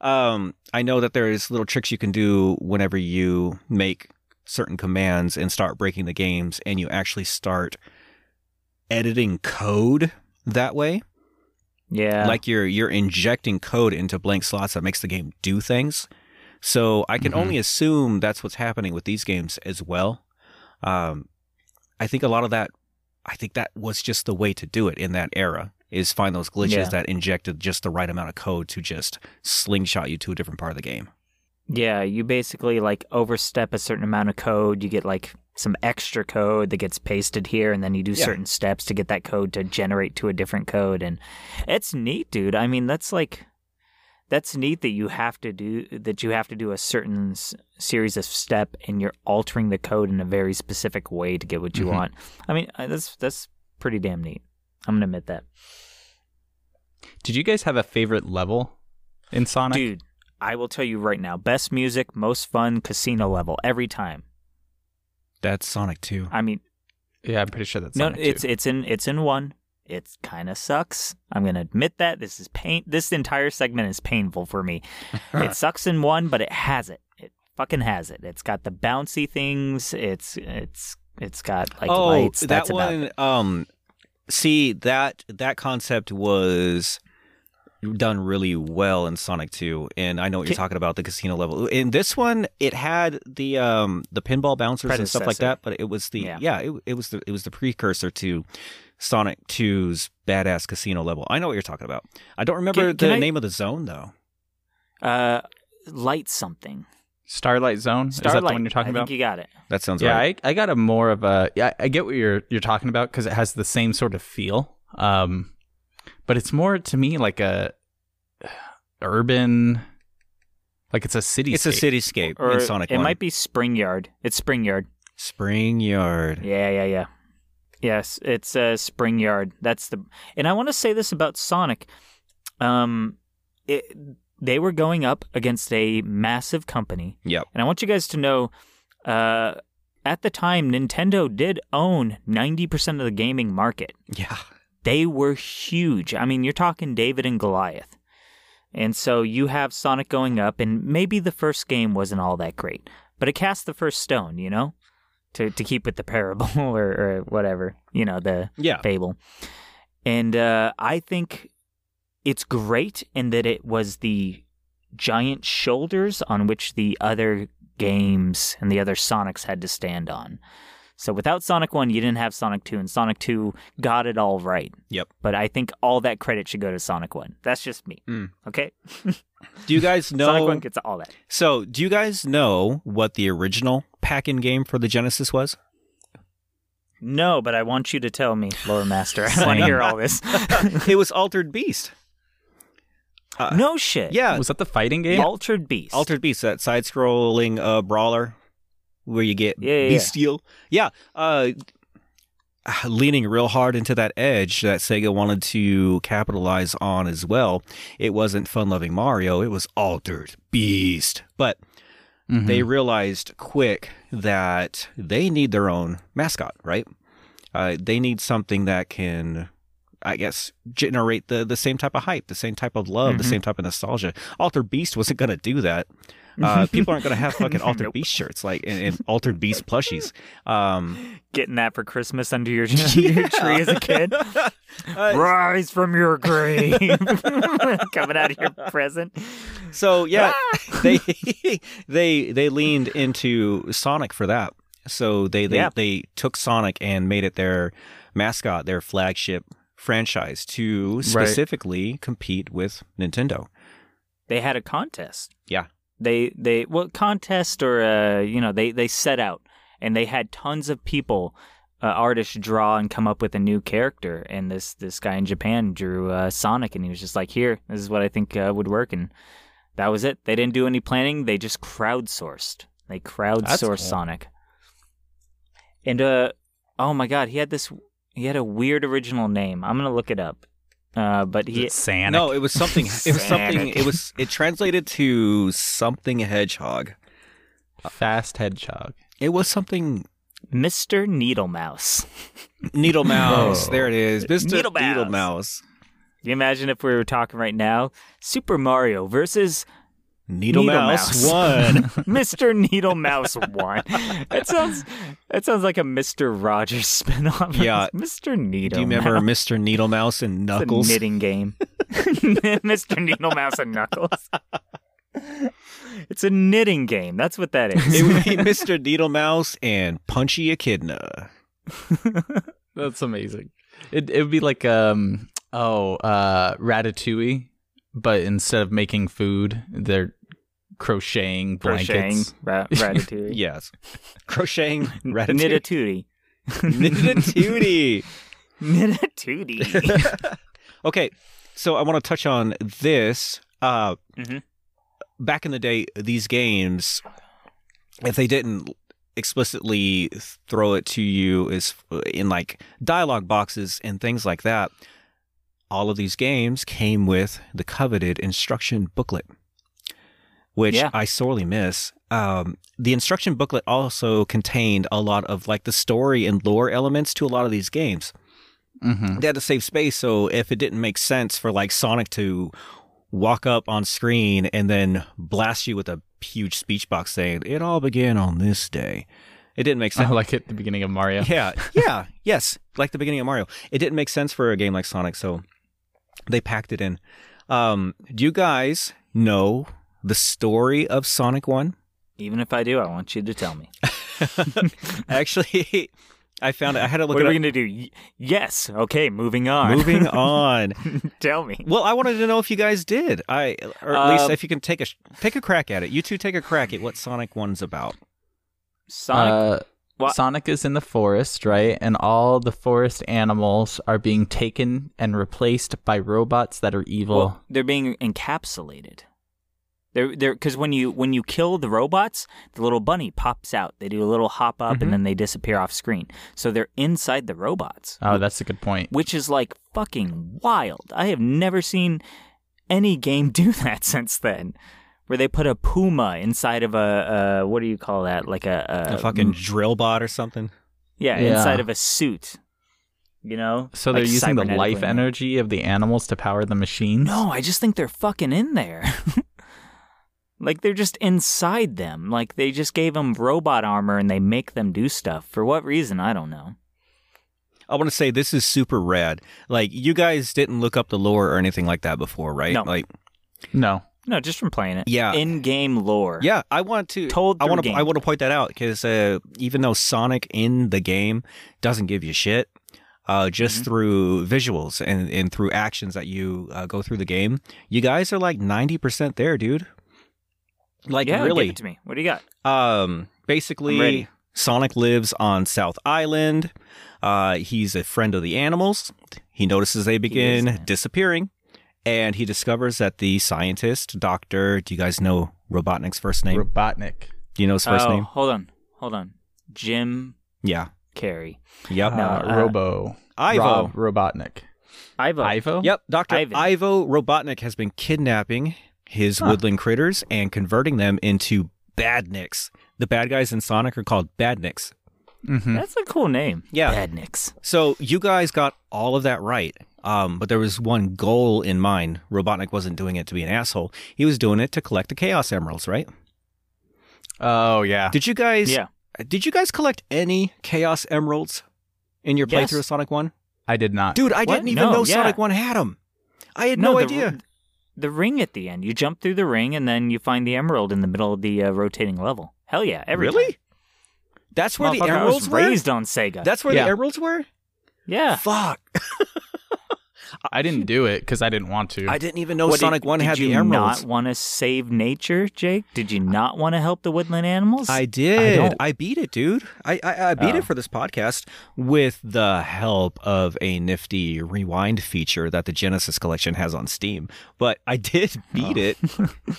um, I know that there's little tricks you can do whenever you make certain commands and start breaking the games, and you actually start editing code that way. yeah Like you're you're injecting code into blank slots that makes the game do things. So I can Mhm. only assume that's what's happening with these games as well. Um, I think a lot of that, I think that was just the way to do it in that era is find those glitches Yeah. that injected just the right amount of code to just slingshot you to a different part of the game. Yeah, you basically like overstep a certain amount of code. You get like some extra code that gets pasted here, and then you do Yeah. certain steps to get that code to generate to a different code. And it's neat, dude. I mean, that's like that's neat that you have to do that. You have to do a certain s- series of step, and you're altering the code in a very specific way to get what you Mhm. want. I mean, uh, that's that's pretty damn neat. I'm gonna admit that, did you guys have a favorite level in sonic dude. I will tell you right now, best music, most fun casino level every time. That's Sonic 2. I mean, yeah i'm pretty sure that's no, Sonic it's too. it's in it's in one. It kind of sucks. I'm gonna admit that this is pain. This entire segment is painful for me. it sucks in one, but it has it. It fucking has it. It's got the bouncy things. It's it's it's got like oh, lights. that That's one. Um, see that that concept was done really well in Sonic 2, and I know what you're talking about the casino level. In this one, it had the um the pinball bouncers and stuff like that, but it was the Yeah. yeah, it, it was the it was the precursor to Sonic 2's badass casino level. I know what you're talking about. I don't remember Can- can the I- name of the zone though. Uh, light something. Starlight Zone. Is that the one you're talking I about? think you got it. That sounds yeah, right. I, I got a more of a yeah. I get what you're you're talking about because it has the same sort of feel. Um, but it's more to me like a urban, like it's a city. it's a cityscape Or in Sonic it 1. might be Spring Yard. It's Spring Yard. Spring Yard. Yeah, yeah, yeah. Yes, it's uh, Spring Yard. That's the. And I want to say this about Sonic. Um, it, they were going up against a massive company, Yep. and I want you guys to know. Uh, at the time, Nintendo did own ninety percent of the gaming market. Yeah. They were huge. I mean, you're talking David and Goliath. And so you have Sonic going up, and maybe the first game wasn't all that great, but it cast the first stone, you know, to to keep with the parable or, or whatever, you know, the Yeah. fable. And uh, I think it's great in that it was the giant shoulders on which the other games and the other Sonics had to stand on. So without Sonic 1, you didn't have Sonic 2, and Sonic 2 got it all right. Yep. But I think all that credit should go to Sonic 1. That's just me. Mm. Okay? Do you guys know Sonic 1 gets all that. So, do you guys know what the original pack-in game for the Genesis was? No, but I want you to tell me, Lore Master. I want to hear all this. it was Altered Beast. Uh, no shit. Yeah, Was that the fighting game? Altered Beast. Altered Beast, that side-scrolling uh, brawler where you get Yeah, yeah, yeah. Yeah, uh, leaning real hard into that edge that Sega wanted to capitalize on as well. It wasn't fun-loving Mario; it was Altered Beast. But Mhm. they realized quick that they need their own mascot, right? Uh, they need something that can, I guess, generate the, the same type of hype, the same type of love, the Mhm. same type of nostalgia. Altered Beast wasn't going to do that. Uh, people aren't going to have fucking Altered Nope. Beast shirts like and, and Altered Beast plushies. Um, Getting that for Christmas under your, under your tree as a kid. uh, Rise from your grave. Coming out of your present. so yeah, they they they leaned into Sonic for that. So they they, Yeah. they took Sonic and made it their mascot, their flagship franchise to specifically compete with Nintendo. They had a contest. Yeah. They they well contest or uh you know they they set out and they had tons of people uh, artists draw and come up with a new character and this this guy in Japan drew uh, Sonic and he was just like here this is what I think uh, would work and that was it. They didn't do any planning. They just crowdsourced. They crowdsourced cool. Sonic. And uh oh my god, he had this he had a weird original name. I'm going to look it up. Uh but Is he Sanic? No, it was something. It was something. It was. It translated to something hedgehog. Fast Hedgehog. It was something Mr. Needle Mouse. needle mouse. Oh. There it is, Mister Needle Mouse. Needle Mouse. Can you imagine if we were talking right now? Super Mario versus Needle, Needle mouse, Mouse. one. Mr. Needle Mouse One. That sounds that sounds like a Mr. Rogers spinoff. Yeah. Mr. Needle. Do you remember Mouse. Mister Needle Mouse and It's a Knuckles? knitting game. Mr. Needle Mouse and Knuckles. It's a knitting game. That's what that is. It would be Mister Needle Mouse and Punchy Echidna. That's amazing. It it would be like um oh uh Ratatouille, but instead of making food, they're crocheting Crocheting, blankets. ra- ratatouille. Yes, crocheting ratatouille. Knit-a-tootie. Knit-a-tootie. Okay, so I want to touch on this. Uh, Mhm. Back in the day, these games, if they didn't explicitly throw it to you as in like dialogue boxes and things like that, all of these games came with the coveted instruction booklet, which Yeah. I sorely miss. Um, the instruction booklet also contained a lot of like the story and lore elements to a lot of these games Mm-hmm. they had to save space so if it didn't make sense for like sonic to walk up on screen and then blast you with a huge speech box saying it all began on this day it didn't make sense like at the beginning of Mario. yeah yeah yes like the beginning of mario it didn't make sense for a game like sonic so they packed it in Um, do you guys know the story of Sonic One? Even if I do, I want you to tell me. Actually, I found it. I had to look what are we gonna do? Y- yes. Okay. Moving on. Moving on. tell me. Well, I wanted to know if you guys did. I, or at least Um, if you can take a sh- take a crack at it. You two take a crack at what Sonic One's about. Sonic. Uh, What- Sonic is in the forest, right? And all the forest animals are being taken and replaced by robots that are evil. Well, they're being encapsulated. They're they're because when you when you kill the robots, the little bunny pops out. They do a little hop up Mhm. and then they disappear off screen. So they're inside the robots, oh, that's a good point. which is like fucking wild. I have never seen any game do that since then, where they put a puma inside of a, a what do you call that? Like a, a, A fucking drill bot or something. yeah, Yeah. inside of a suit. You know, So they're Like using the life made. energy of the animals to power the machines. No, I just think they're fucking in there. like they're just inside them. Like they just gave them robot armor and they make them do stuff. For what reason? I don't know. I want to say this is super rad. Like you guys didn't look up the lore or anything like that before, right? No. Like no. No, just from playing it. Yeah. In-game lore. yeah, I want to Told I want to. I want to point that out because uh, even though Sonic in the game doesn't give you shit, uh, just Mm-hmm. through visuals and, and through actions that you uh, go through the game, you guys are like ninety percent there, dude. Like yeah, really, Give it to me. What do you got? Um, basically. Sonic lives on South Island. Uh, he's a friend of the animals. He notices they begin man. disappearing, and he discovers that the scientist, Doctor, do you guys know Robotnik's first name? Robotnik. do you know his first oh, name? hold on. Hold on. Jim Yeah. Carey. Yep. Uh, No, uh, Robo. Ivo. Rob Robotnik. Ivo. Ivo? Yep. Doctor Ivan. Ivo Robotnik has been kidnapping his Huh. woodland critters and converting them into badniks. The bad guys in Sonic are called badniks. hmm That's a cool name. Yeah. Badniks. So you guys got all of that right. Um, but there was one goal in mind. Robotnik wasn't doing it to be an asshole. He was doing it to collect the Chaos Emeralds, right? Oh, yeah. Did you guys? Yeah. Did you guys collect any Chaos Emeralds in your Yes. playthrough of Sonic One? I did not. Dude, I What? didn't even No, know yeah. Sonic One had them. I had no, the, idea. The ring at the end. You jump through the ring and then you find the emerald in the middle of the uh, rotating level. Hell yeah. Every really? time. That's where the Motherfucker, I emeralds was were. raised on Sega. That's where Yeah. the emeralds were. yeah. Fuck! I didn't do it because I didn't want to. I didn't even know What, Sonic did, One did had you the emeralds. not want to save nature, Jake? Did you not want to help the woodland animals? I did. I, don't- beat it, dude. I I, I beat Oh. it for this podcast with the help of a nifty rewind feature that the Genesis collection has on Steam. But I did beat it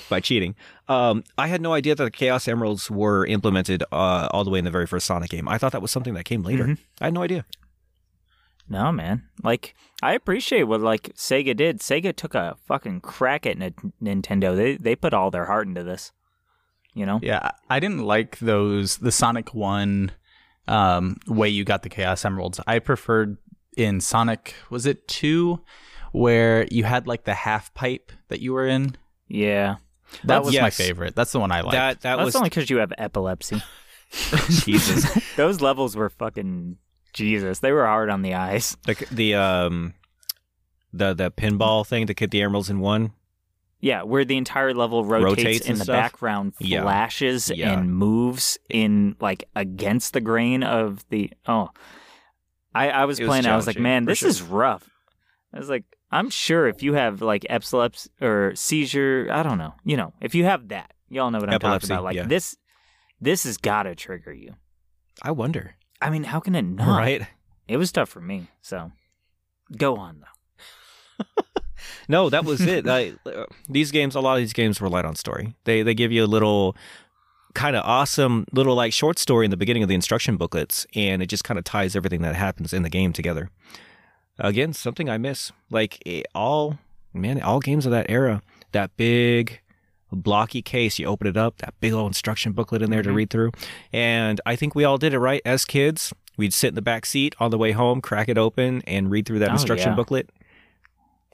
by cheating. Um, I had no idea that the Chaos Emeralds were implemented uh, all the way in the very first Sonic game. I thought that was something that came later. Mhm. I had no idea. No, man. Like, I appreciate what like Sega did. Sega took a fucking crack at N- Nintendo. They they put all their heart into this. You know? Yeah, I didn't like those the Sonic One um, way you got the Chaos Emeralds. I preferred in Sonic was it two where you had like the half pipe that you were in. Yeah. That was my favorite. That's the one I liked. That that That's was only because you have epilepsy. Jesus. Those levels were fucking Jesus. They were hard on the eyes. the the um the the pinball thing to get the emeralds in one. Yeah, where the entire level rotates, Rotates in the stuff? background, Yeah. flashes Yeah. and moves in like against the grain of the. Oh, I I was It was playing. I was like, man, this sure. is rough. I was like, I'm sure if you have like epilepsy or seizure, I don't know. You know, if you have that, y'all know what I'm Epilepsy, talking about. Like yeah. this, this has got to trigger you. I wonder. I mean, how can it not? Right? It was tough for me. So, go on though. No, that was it. I, uh, these games, a lot of these games relied on story. They they give you a little kind of awesome little like short story in the beginning of the instruction booklets, and it just kind of ties everything that happens in the game together. Again, something I miss. Like all man, all games of that era, that big blocky case, you open it up, that big old instruction booklet in there to Mhm. read through. And I think we all did it right as kids. We'd sit in the back seat on the way home, crack it open, and read through that Oh, instruction yeah. booklet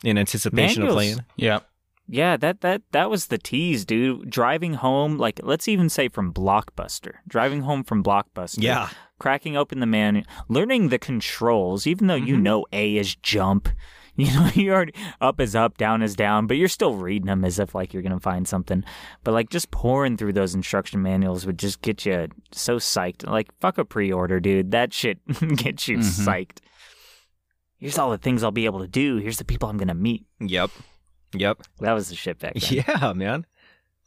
in anticipation of playing. yeah. Yeah, that that that was the tease, dude. Driving home, like let's even say from Blockbuster. Driving home from Blockbuster. Yeah. Cracking open the man, learning the controls, even though you Mhm. know A is jump, You know, you already up is up, down is down, but you're still reading them as if like you're gonna find something. But like just pouring through those instruction manuals would just get you so psyched. Like fuck a pre-order, dude. That shit gets you Mhm. psyched. Here's all the things I'll be able to do. Here's the people I'm gonna meet. Yep. Yep. That was the shit back then. Yeah, man.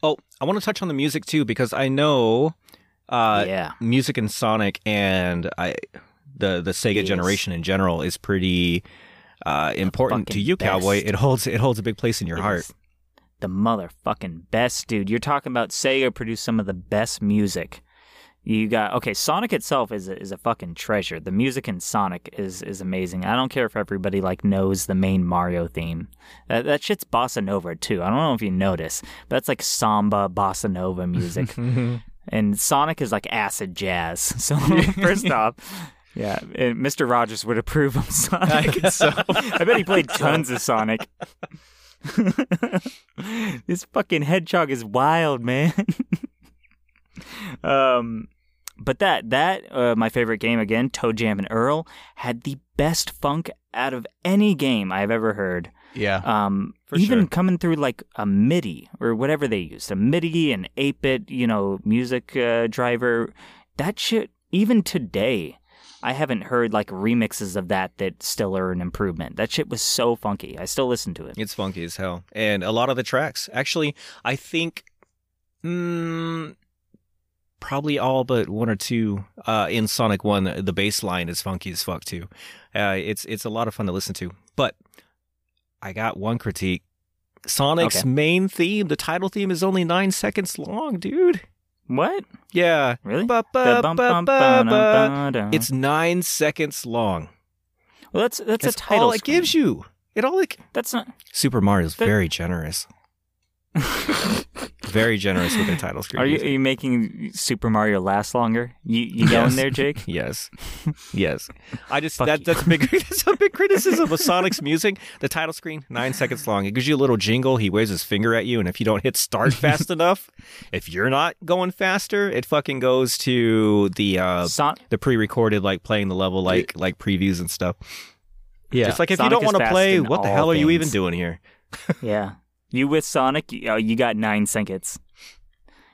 Oh, I want to touch on the music too because I know uh, yeah. music in Sonic and I the the Sega Yes. generation in general is pretty uh, important to you, Cowboy. It holds it holds a big place in your It heart. The motherfucking best, dude. You're talking about Sega produced some of the best music. You got okay. Sonic itself is a, is a fucking treasure. The music in Sonic is is amazing. I don't care if everybody like knows the main Mario theme. That that shit's bossa nova too. I don't know if you notice, but that's like samba bossa nova music. and Sonic is like acid jazz. So first off, yeah, and Mr. Rogers would approve of Sonic. I so. I bet he played tons of Sonic. this fucking hedgehog is wild, man. um, but that that uh, my favorite game again, ToeJam and Earl had the best funk out of any game I've ever heard. Yeah. Um, even sure. coming through like a MIDI or whatever they used, a MIDI, and 8-bit, you know, music uh, driver. That shit, even today, I haven't heard like remixes of that that still are an improvement. That shit was so funky. I still listen to it. It's funky as hell. And a lot of the tracks, actually, I think, mm, probably all but one or two uh, in Sonic One, the bass line is funky as fuck too. Uh, it's it's a lot of fun to listen to. But I got one critique. Sonic's Okay. main theme, the title theme, is only nine seconds long, dude. What? Yeah. Really? It's nine seconds long. well, that's that's, That's a title. all it gives you. It all it, That's not. Super Mario's That- very generous. very generous with their title screen. Are you, are you making Super Mario last longer? You you Yes. going there, Jake? Yes, yes. I just Fuck that you. that's a big that's a big criticism of Sonic's music. The title screen nine seconds long. It gives you a little jingle. He waves his finger at you, and if you don't hit start fast enough, if you're not going faster, it fucking goes to the uh Son- the pre-recorded like playing the level like like previews and stuff. yeah. It's like if Sonic you don't want to play, what the hell are you even doing here? yeah. You with Sonic? You, uh, you got nine seconds.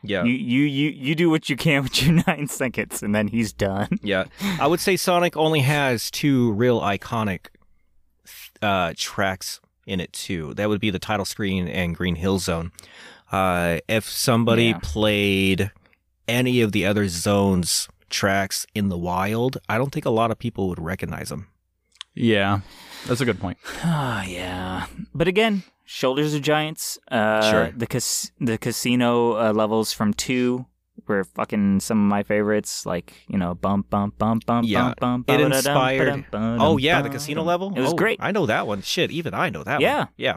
Yeah. You, you you you do what you can with your nine seconds, and then he's done. Yeah, I would say Sonic only has two real iconic uh, tracks in it too. That would be the title screen and Green Hill Zone. Uh, if somebody Yeah. played any of the other zones tracks in the wild, I don't think a lot of people would recognize them. yeah. That's a good point. Ah, yeah. But again, shoulders of giants. Uh, Sure. The cas- the casino uh, levels from two were fucking some of my favorites. Like you know, bump bump bump bump Yeah. bump bump. It inspired- Oh yeah, the casino level. It was Oh, great. I know that one. Shit, even I know that Yeah. one. Yeah.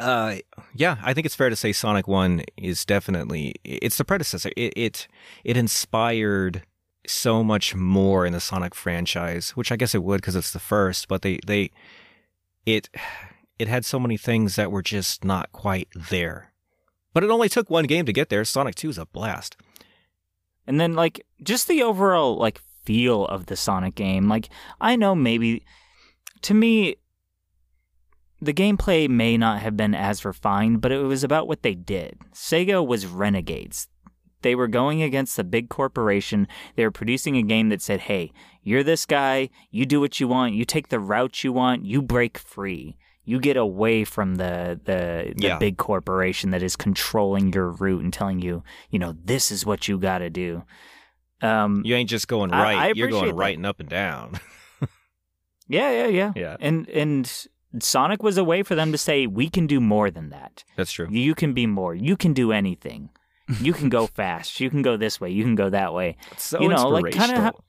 Uh, yeah, I think it's fair to say Sonic One is definitely it's the predecessor. It it it inspired so much more in the Sonic franchise, which I guess it would because it's the first. But they they it it had so many things that were just not quite there. But it only took one game to get there. Sonic Two is a blast. And then like just the overall like feel of the Sonic game. Like I know maybe to me the gameplay may not have been as refined, but it was about what they did. Sega was renegades. They were going against a big corporation. They were producing a game that said, "Hey, you're this guy. You do what you want. You take the route you want. You break free. You get away from the the, the Yeah. big corporation that is controlling your route and telling you, you know, this is what you got to do." Um, You ain't just going right. I You're going that. right and up and down. yeah, yeah, yeah, Yeah. And and Sonic was a way for them to say, "We can do more than that. That's true. You can be more. You can do anything. You can go fast. You can go this way. You can go that way." It's so you know, like, kinda inspirational.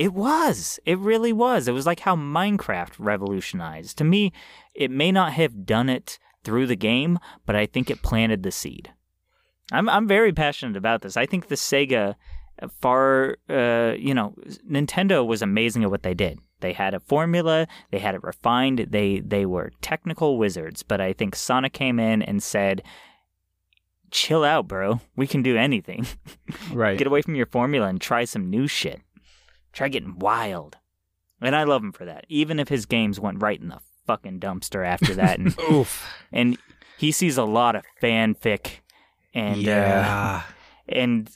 It was. It really was. It was like how Minecraft revolutionized. To me, it may not have done it through the game, but I think it planted the seed. I'm I'm very passionate about this. I think the Sega far uh, you know, Nintendo was amazing at what they did. They had a formula, they had it refined, they they were technical wizards, but I think Sonic came in and said Chill out, bro. We can do anything. Right. Get away from your formula and try some new shit. Try getting wild. And I love him for that. Even if his games went right in the fucking dumpster after that, and Oof. and he sees a lot of fanfic and uh, yeah. and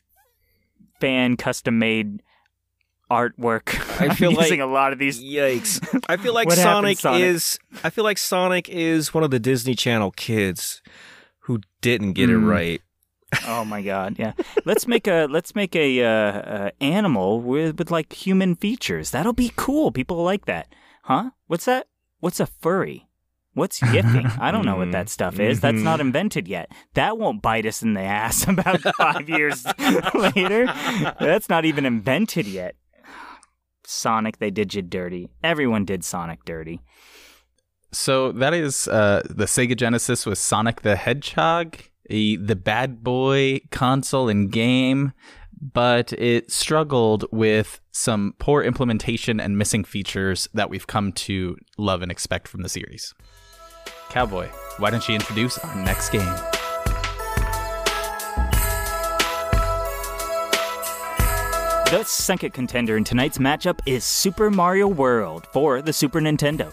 fan custom made artwork. I feel like- a lot of these. Yikes. I feel like What happened, Sonic, Sonic? is I feel like Sonic is one of the Disney Channel kids who didn't get it Mm. right. Oh my god, yeah. Let's make a let's make a uh, uh, animal with with like human features. That'll be cool. People like that, huh? What's that? What's a furry? What's yiffing? I don't know what that stuff is. That's not invented yet. That won't bite us in the ass about five years later. That's not even invented yet. Sonic, they did you dirty. Everyone did Sonic dirty. So that is uh, the Sega Genesis with Sonic the Hedgehog, a, the bad boy console and game, but it struggled with some poor implementation and missing features that we've come to love and expect from the series. Cowboy, why don't you introduce our next game? The second contender in tonight's matchup is Super Mario World for the Super Nintendo.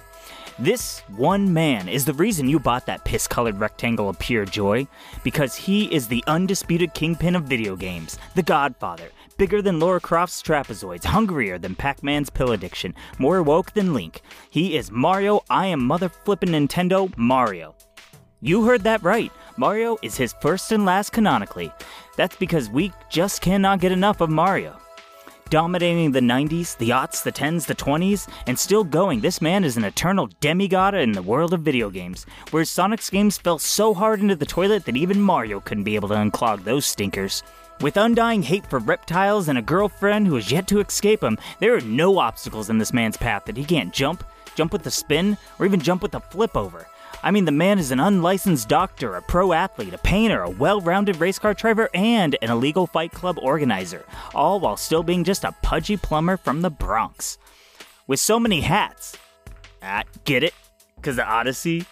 This one man is the reason you bought that piss colored rectangle of pure joy, because he is the undisputed kingpin of video games, the Godfather, bigger than Laura Croft's trapezoids, hungrier than Pac Man's pill addiction, more woke than Link. He is Mario, I am mother flippin' Nintendo Mario. You heard that right. Mario is his first and last canonically. That's because we just cannot get enough of Mario. Dominating the 90s, the aughts, the 10s, the 20s, and still going, this man is an eternal demigod in the world of video games, where Sonic's games fell so hard into the toilet that even Mario couldn't be able to unclog those stinkers. With undying hate for reptiles and a girlfriend who has yet to escape him, there are no obstacles in this man's path that he can't jump, jump with a spin, or even jump with a flip over. I mean, the man is an unlicensed doctor, a pro athlete, a painter, a well rounded race car driver, and an illegal fight club organizer, all while still being just a pudgy plumber from the Bronx. With so many hats. Ah, get it? Because the Odyssey?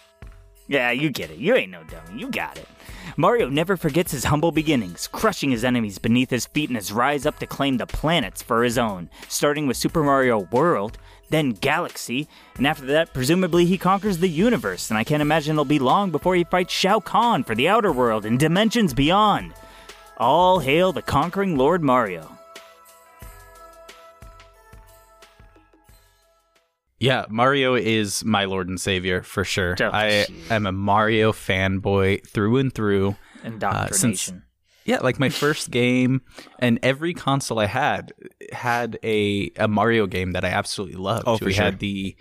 Yeah, you get it. You ain't no dummy. You got it. Mario never forgets his humble beginnings, crushing his enemies beneath his feet in his rise up to claim the planets for his own, starting with Super Mario World, then Galaxy, and after that, presumably he conquers the universe, and I can't imagine it'll be long before he fights Shao Kahn for the Outer World and dimensions beyond. All hail the conquering Lord Mario. Yeah, Mario is my lord and savior for sure. Oh, I am a Mario fanboy through and through. Indoctrination. Uh, Yeah, like my first game and every console I had had a a Mario game that I absolutely loved. Oh, for we sure. had the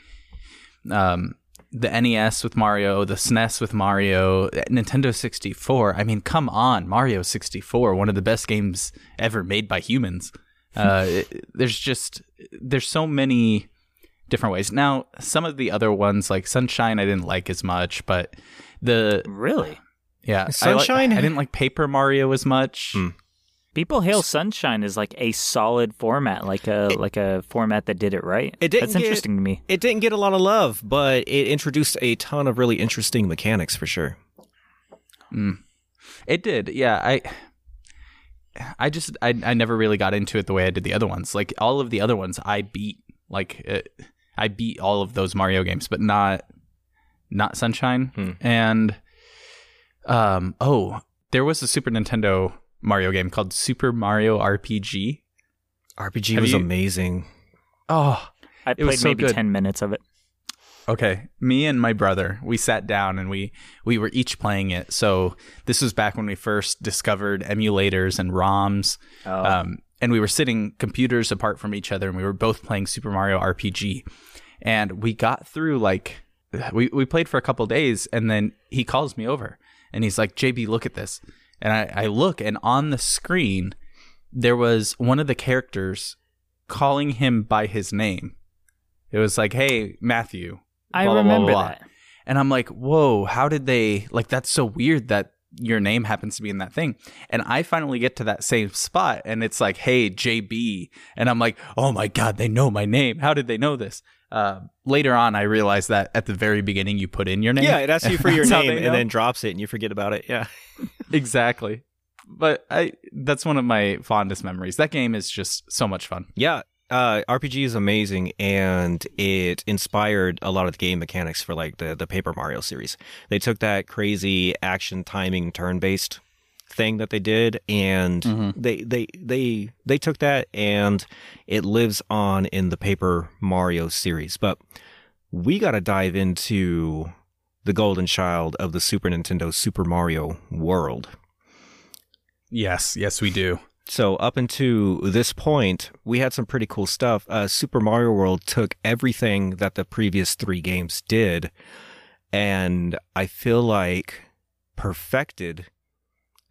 um the NES with Mario, the SNES with Mario, Nintendo 64. I mean, come on, Mario 64, one of the best games ever made by humans. Uh, it- there's just there's so many different ways. Now, some of the other ones like Sunshine I didn't like as much, but the really? Yeah, I li- Sunshine? I, didn't like Paper Mario as much. Hmm. People hail Sunshine as like a solid format, like a like a format that did it right. It didn't That's get- interesting to me. It didn't get a lot of love, but it introduced a ton of really interesting mechanics for sure. It did, yeah. I, I just, I, I never really got into it the way I did the other ones. Like all of the other ones, I beat. Like uh, I beat all of those Mario games, but not, not Sunshine. Hmm. And, um, oh, there was a Super Nintendo Mario game called Super Mario RPG. RPG Have was you- amazing. Oh, I It was played so maybe good. ten minutes of it. Okay, me and my brother, we sat down and we we were each playing it. So this was back when we first discovered emulators and ROMs. Oh. Um, and we were sitting computers apart from each other and we were both playing Super Mario RPG. And we got through like we we played for a couple days and then he calls me over and he's like, "JB, look at this." And I, I look and on the screen there was one of the characters calling him by his name. It was like, "Hey, Matthew." I blah, blah, blah, remember blah. that. And I'm like, whoa, how did they like that's so weird that your name happens to be in that thing. And I finally get to that same spot and it's like, hey, JB. And I'm like, oh my God, they know my name. How did they know this? Uh, later on, I realized that at the very beginning, you put in your name. Yeah, it asks you for your name and then drops it and you forget about it. Yeah. exactly. But I that's one of my fondest memories. That game is just so much fun. Yeah. uh, RPG is amazing, and it inspired a lot of the game mechanics for like the the Paper Mario series. They took that crazy action timing turn based thing that they did, and Mhm. they they they they took that, and it lives on in the Paper Mario series. But we got to dive into the golden child of the Super Nintendo, Super Mario World. Yes, yes, we do. So up until this point, we had some pretty cool stuff. Uh, Super Mario World took everything that the previous three games did, and I feel like perfected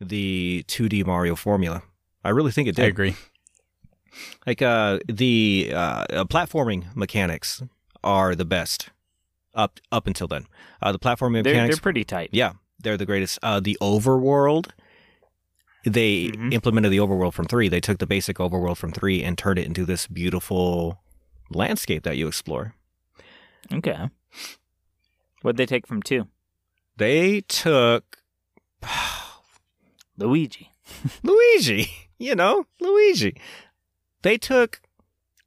the 2D Mario formula. I really think it did. I agree. Like uh, the uh, uh, platforming mechanics are the best up up until then. Uh, the platforming They're, mechanics they're pretty tight. yeah, they're the greatest. Uh, the overworld, they Mhm. implemented the overworld from three. They took the basic overworld from three and turned it into this beautiful landscape that you explore. Okay. What'd they take from two? They took Luigi. Luigi, you know, Luigi. They took.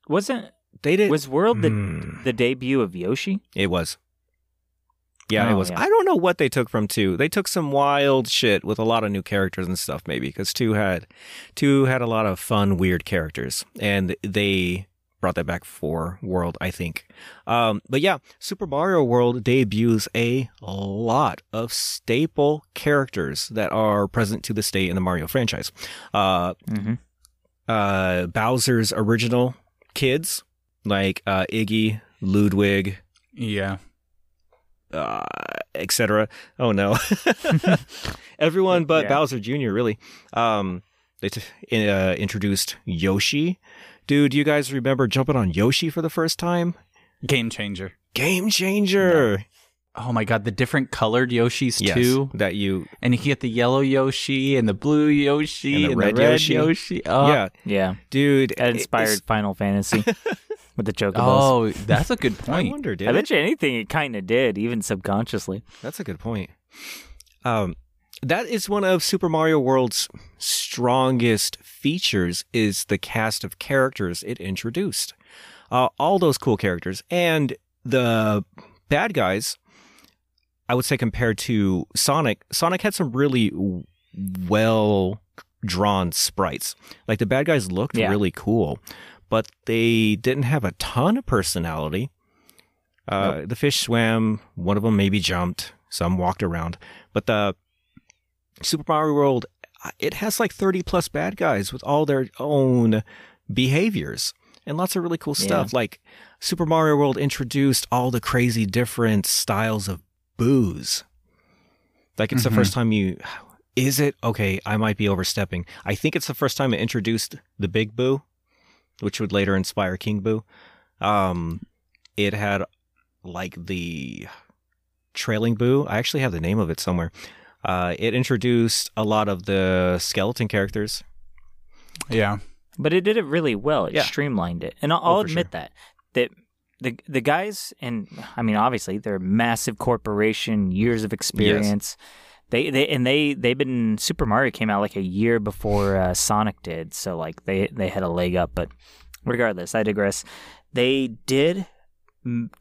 Wasn't They did. was World the Hmm. the debut of Yoshi? It was. Yeah, it Oh, was. yeah. I don't know what they took from two. They took some wild shit with a lot of new characters and stuff, maybe because two had two had a lot of fun, weird characters, and they brought that back for World, I think. Um, but yeah, Super Mario World debuts a lot of staple characters that are present to this day in the Mario franchise. Uh, Mm-hmm. uh, Bowser's original kids, like uh, Iggy, Ludwig, Yeah. uh, etc. Oh no, everyone but Yeah. Bowser Jr. Really. Um, they t- uh, introduced Yoshi. Dude, you guys remember jumping on Yoshi for the first time? Game changer. Game changer. Oh my god, the different colored Yoshis Yes, too. that you. And you can get the yellow Yoshi and the blue Yoshi And and the the red red, Yoshi. Yoshi. Oh. yeah, Yeah, dude. that inspired it's- Final Fantasy with the chocobos. Oh, that's a good point. I point. wonder, did I it? bet you anything it kind of did, even subconsciously. That's a good point. Um, that is one of Super Mario World's strongest features is the cast of characters it introduced. Uh, all those cool characters and the bad guys. I would say compared to Sonic, Sonic had some really well drawn sprites. Like the bad guys looked Yeah. really cool, but they didn't have a ton of personality. Uh, The fish swam. One of them maybe jumped. Some walked around. But the Super Mario World, uh, it has like 30 plus bad guys with all their own behaviors and lots of really cool stuff. Like Super Mario World introduced all the crazy different styles of Boos. Like it's the Mhm. first time you. Is it? Okay, I might be overstepping. I think it's the first time it introduced the Big Boo, which would later inspire King Boo. Um, it had like the trailing boo. I actually have the name of it somewhere. Uh, it introduced a lot of the skeleton characters. Yeah. But it did it really well. It Yeah. streamlined it, and I'll, Oh, I'll for admit sure. that that the the guys, and I mean, obviously, they're a massive corporation, years of experience. They, they and they they've been Super Mario came out like a year before uh, Sonic did, so like they they had a leg up. But regardless, I digress. They did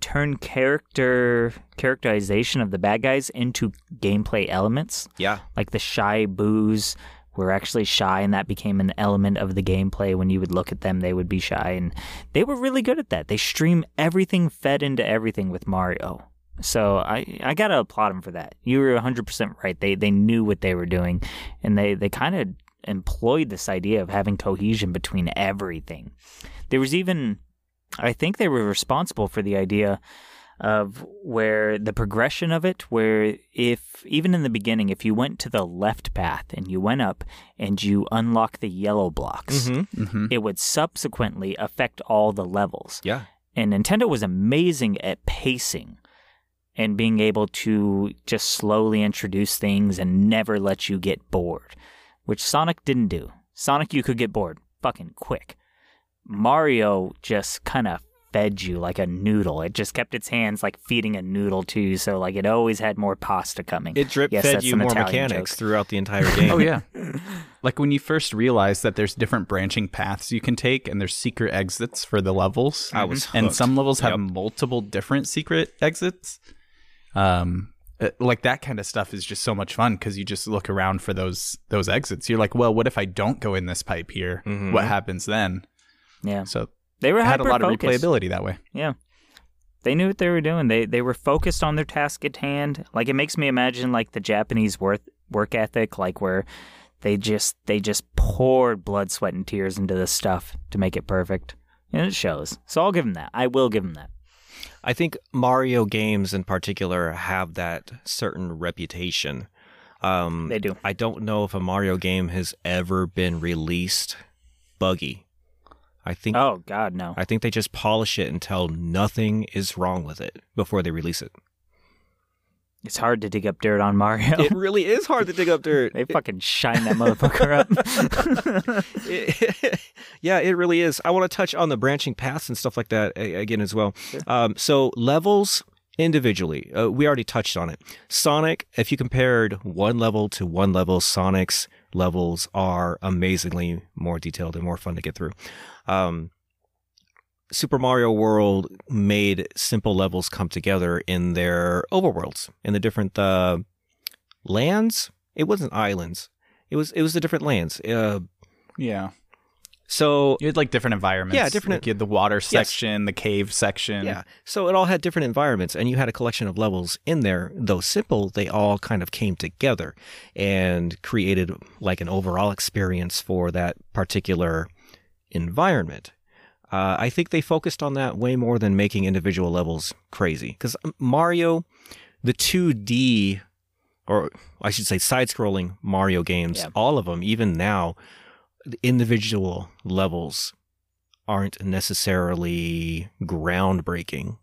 turn character characterization of the bad guys into gameplay elements. Yeah, like the shy boos were actually shy and that became an element of the gameplay. When you would look at them they would be shy and they were really good at that. They stream everything fed into everything with mario. So i i gotta applaud them for that. You were 100% right. They they knew what they were doing and they they kind of employed this idea of having cohesion between everything. There was even i think they were responsible for the idea of where the progression of it, where if even in the beginning, if you went to the left path and you went up and you unlock the yellow blocks, hmm Mm-hmm. it would subsequently affect all the levels. yeah, And Nintendo was amazing at pacing and being able to just slowly introduce things and never let you get bored, which Sonic didn't do. Sonic, you could get bored fucking quick. Mario just kind of fed you like a noodle. It just kept its hands like feeding a noodle to you. So like it always had more pasta coming. It drip Yes, fed you more Italian mechanics joke. throughout the entire game. Oh yeah. like when you first realize that there's different branching paths you can take and there's secret exits for the levels. I was and some levels have multiple different secret exits. Um uh, like that kind of stuff is just so much fun because you just look around for those those exits. You're like, well, what if I don't go in this pipe here? Mhm. What happens then? Yeah, So they were had a lot of replayability that way. Yeah. They knew what they were doing. They they were focused on their task at hand. Like it makes me imagine like the Japanese work work ethic, like where they just they just poured blood, sweat, and tears into this stuff to make it perfect. And it shows. So I'll give them that. I will give them that. I think Mario games in particular have that certain reputation. Um, They do. I don't know if a Mario game has ever been released buggy. I think Oh God, no. I think they just polish it until nothing is wrong with it before they release it. It's hard to dig up dirt on Mario. It really is hard to dig up dirt. they fucking shine that motherfucker up. It- yeah, it really is. I want to touch on the branching paths and stuff like that again as well. Um, so levels individually, uh, we already touched on it. Sonic, if you compared one level to one level, Sonic's levels are amazingly more detailed and more fun to get through. Um, Super Mario World made simple levels come together in their overworlds, in the different uh, lands. It wasn't islands. It was it was the different lands. Uh, Yeah. so You had like different environments. Yeah, different- Like you had the water section, the cave section. Yeah. So it all had different environments, and you had a collection of levels in there. Though simple, they all kind of came together and created like an overall experience for that particular environment. Uh, I think they focused on that way more than making individual levels crazy. Because Mario, the 2D, or I should say side scrolling Mario games, Yeah. all of them, even now, the individual levels aren't necessarily groundbreaking.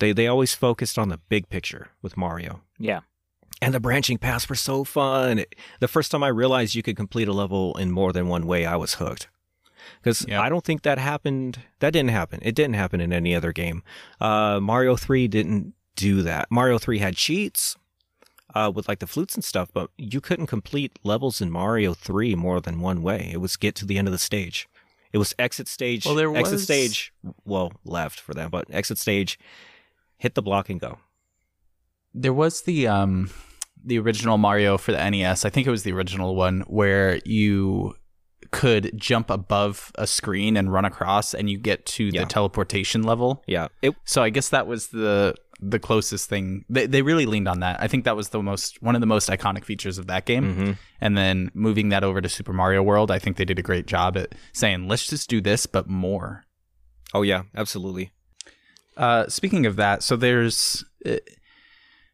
They they always focused on the big picture with Mario. yeah. And the branching paths were so fun. The first time I realized you could complete a level in more than one way, I was hooked. Because Yeah. I don't think that happened. That didn't happen. It didn't happen in any other game. Uh, Mario 3 didn't do that. Mario 3 had cheats uh, with like the flutes and stuff, but you couldn't complete levels in Mario 3 more than one way. It was get to the end of the stage. It was exit stage. Well, there was... exit stage. Well, left for them, but exit stage, hit the block and go. There was the um the original Mario for the NES. I think it was the original one where you could jump above a screen and run across and you get to Yeah. the teleportation level. Yeah, it So I guess that was the the closest thing. They they really leaned on that. I think that was the most one of the most iconic features of that game. Mm-hmm. And then moving that over to Super Mario World, I think they did a great job at saying, "Let's just do this but more." Oh yeah, absolutely. Uh, speaking of that, so there's uh,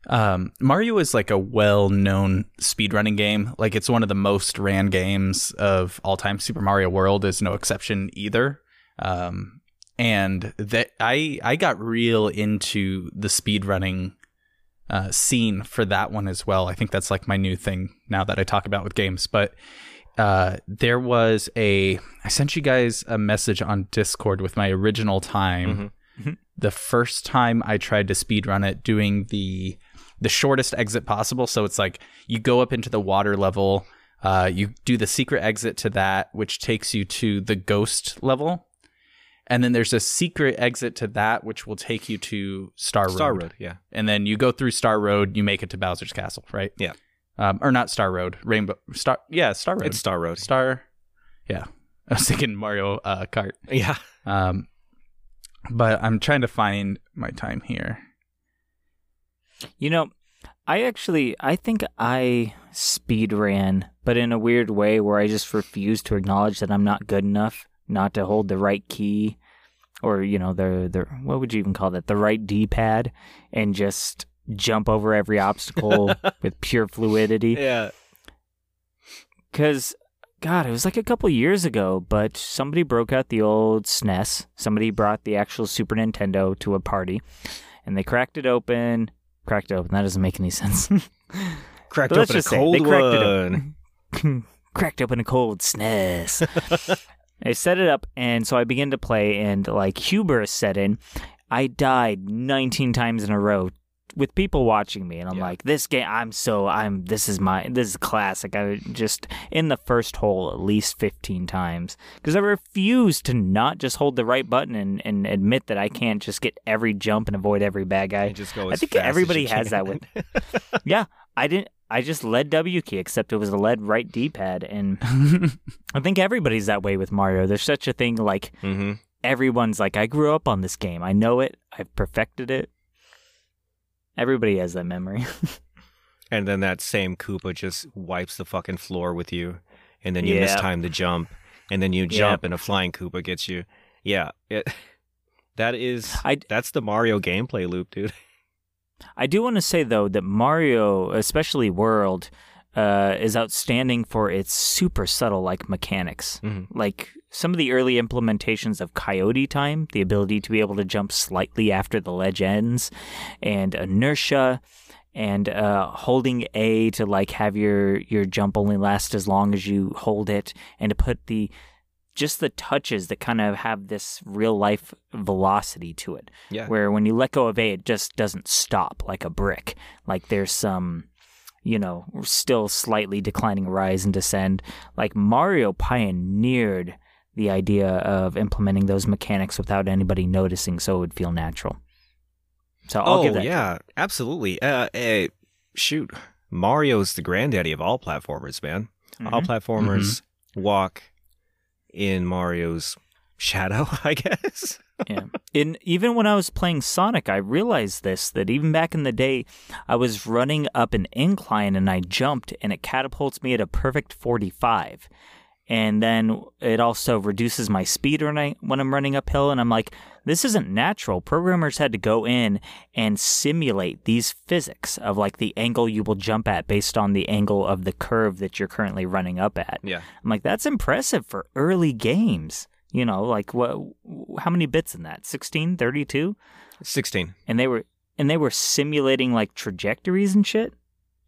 um, Mario is like a well-known speedrunning game. Like it's one of the most ran games of all time. Super Mario World is no exception either. Um, and that I I got real into the speedrunning uh, scene for that one as well. I think that's like my new thing now that I talk about with games. But uh, there was a I sent you guys a message on Discord with my original time. The first time I tried to speedrun it, doing the the shortest exit possible. So it's like you go up into the water level, uh, you do the secret exit to that, which takes you to the ghost level. And then there's a secret exit to that, which will take you to Star Road. Star Road, yeah. And then you go through Star Road, you make it to Bowser's Castle, right? Yeah. Um, or not Star Road, Rainbow Star. Yeah, Star Road. It's Star Road. Star. Yeah, I was thinking Mario uh, Kart. Yeah. Um, but I'm trying to find my time here. You know, I actually I think I speed ran, but in a weird way where I just refuse to acknowledge that I'm not good enough not to hold the right key or you know the the what would you even call that? The right D-pad and just jump over every obstacle with pure fluidity. Yeah. cuz god it was like a couple years ago but somebody broke out the old SNES somebody brought the actual Super Nintendo to a party and they cracked it open cracked open that doesn't make any sense Cracked But open a cold they cracked it one. open. cracked open a cold SNES. I set it up, and so I began to play, and like hubris set in. I died 19 times in a row with people watching me, and I'm Yeah. like, this game, I'm so, I'm, this is my, this is classic. I just in the first hole at least 15 times because I refuse to not just hold the right button and, and admit that I can't just get every jump and avoid every bad guy. And just go I think everybody has that with. yeah, I didn't. I just led W key, except it was a lead right D pad, and I think everybody's that way with Mario. There's such a thing like Mhm. everyone's like, I grew up on this game. I know it. I've perfected it. Everybody has that memory. And then that same Koopa just wipes the fucking floor with you, and then you miss Yep. time to jump, and then you jump, and a flying Koopa gets you. Yeah, it, that is I- that's the Mario gameplay loop, dude. I do want to say though that Mario, especially World, uh, is outstanding for its super subtle like mechanics. Mhm. Like some of the early implementations of Coyote time, the ability to be able to jump slightly after the ledge ends, and inertia, and uh, holding A to like have your your jump only last as long as you hold it, and to put the just the touches that kind of have this real life velocity to it Yeah, where when you let go of A, it just doesn't stop like a brick. Like there's some, you know, still slightly declining rise and descend. Like Mario pioneered the idea of implementing those mechanics without anybody noticing, so it would feel natural. So I'll oh give that. yeah, absolutely. Uh, eh, shoot, Mario's the granddaddy of all platformers, man. him. All platformers walk in Mario's shadow, I guess. yeah. In even when I was playing Sonic, I realized this that even back in the day, I was running up an incline and I jumped and it catapults me at a perfect 45. And then it also reduces my speed when, I, when I'm running uphill. And I'm like, this isn't natural. Programmers had to go in and simulate these physics of like the angle you will jump at based on the angle of the curve that you're currently running up at. Yeah. I'm like, that's impressive for early games. You know, like what? How many bits in that? 16, 32? Sixteen. And they were and they were simulating like trajectories and shit.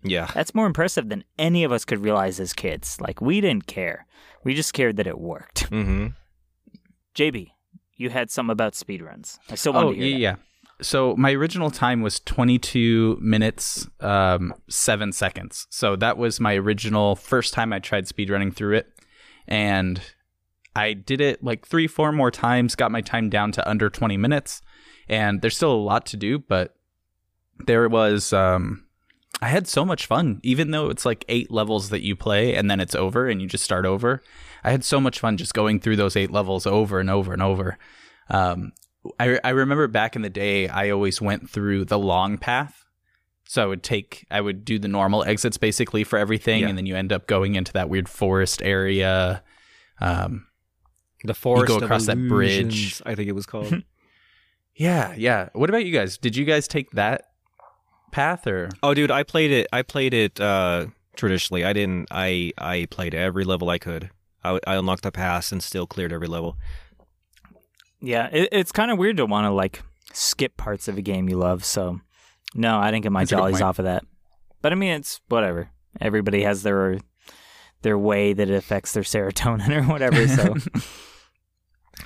Yeah. That's more impressive than any of us could realize as kids. Like we didn't care. We just cared that it worked. Mm-hmm. JB, you had something about speedruns. I still want Oh to hear yeah, that. So my original time was 22 minutes, um, seven seconds. So that was my original first time I tried speedrunning through it, and I did it like three, four more times. Got my time down to under 20 minutes, and there's still a lot to do, but there was. Um, I had so much fun, even though it's like eight levels that you play and then it's over and you just start over. I had so much fun just going through those eight levels over and over and over. Um, I, I remember back in the day, I always went through the long path. So I would take, I would do the normal exits basically for everything, Yeah. and then you end up going into that weird forest area. Um, The forest go of across that bridge. I think it was called. yeah, yeah. What about you guys? Did you guys take that path or? oh, dude, I played it. I played it uh, traditionally. I didn't. I I played every level I could. I, I unlocked the pass and still cleared every level. Yeah, it, it's kind of weird to want to like skip parts of a game you love. So, no, I didn't get my That's jollies off of that. But I mean, it's whatever. Everybody has their their way that it affects their serotonin or whatever. So,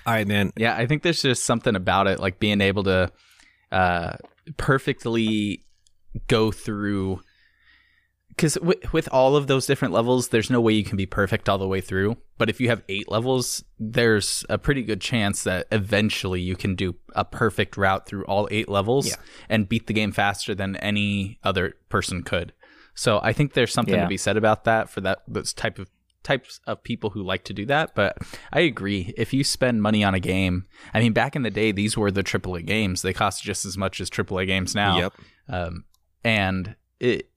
All right, man. Yeah, I think there's just something about it, like being able to uh, perfectly go through. Because w- with all of those different levels, there's no way you can be perfect all the way through. But if you have eight levels, there's a pretty good chance that eventually you can do a perfect route through all eight levels Yeah. and beat the game faster than any other person could. So I think there's something Yeah. to be said about that for that those type of types of people who like to do that. But I agree. If you spend money on a game, I mean, back in the day, these were the AAA games. They cost just as much as AAA games now. Yep. Um, and it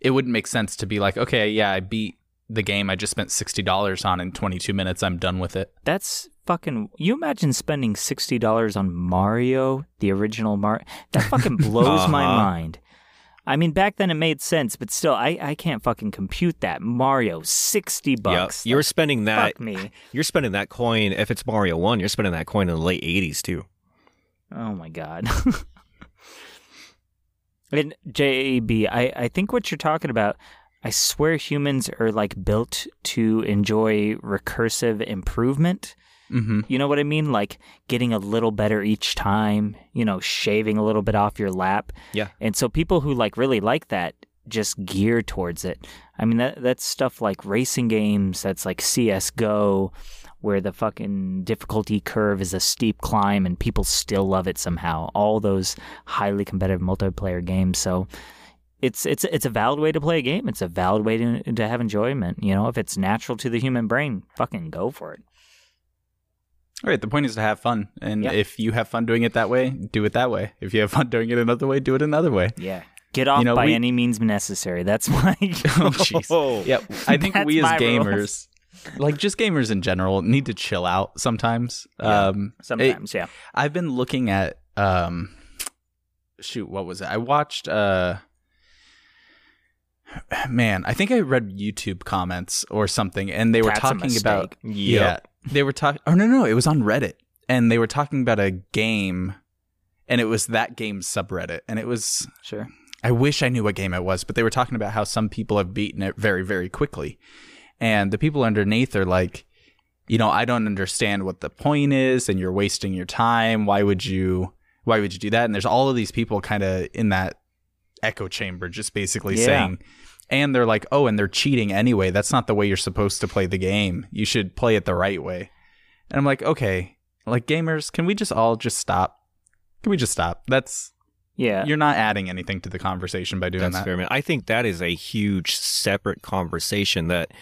it wouldn't make sense to be like, okay, yeah, I beat the game I just spent sixty dollars on in twenty two minutes. I'm done with it. that's fucking. You imagine spending sixty dollars on Mario, the original Mario? That fucking blows my Uh-huh. mind. I mean, back then it made sense, but still, I, I can't fucking compute that. Mario, sixty Yep. bucks. You're spending that. Fuck me. You're spending that coin. If it's Mario One, you're spending that coin in the late '80s too. Oh my god. and JB, I, I think what you're talking about, I swear humans are like built to enjoy recursive improvement. Mm-hmm. You know what I mean? Like getting a little better each time, you know, shaving a little bit off your lap. Yeah. And so people who like really like that just gear towards it. I mean that that's stuff like racing games, that's like CS:GO where the fucking difficulty curve is a steep climb and people still love it somehow. All those highly competitive multiplayer games. So it's it's it's a valid way to play a game. It's a valid way to to have enjoyment. You know, if it's natural to the human brain, fucking go for it. All right. The point is to have fun, and Yeah. if you have fun doing it that way, do it that way. If you have fun doing it another way, do it another way. Yeah. Get off know, by we- any means necessary. That's my. Oh, jeez. Yeah, I think That's we as gamers, like just gamers in general, need to chill out sometimes. Yeah, um, it- Sometimes, yeah. I've been looking at um shoot, what was it? I watched uh man, I think I read YouTube comments or something and they were That's talking about mistake. yeah. They were talking Oh no no, it was on Reddit and they were talking about a game and it was that game's subreddit and it was Sure. I wish I knew what game it was, but they were talking about how some people have beaten it very, very quickly. And the people underneath are like, you know, I don't understand what the point is and you're wasting your time. Why would you why would you do that? And there's all of these people kind of in that echo chamber just basically Yeah. saying and they're like, "Oh, and they're cheating anyway. That's not the way you're supposed to play the game. You should play it the right way." And I'm like, "Okay, like gamers, can we just all just stop? Can we just stop? That's Yeah. you're not adding anything to the conversation by doing That's that. fair, man. I think that is a huge separate conversation that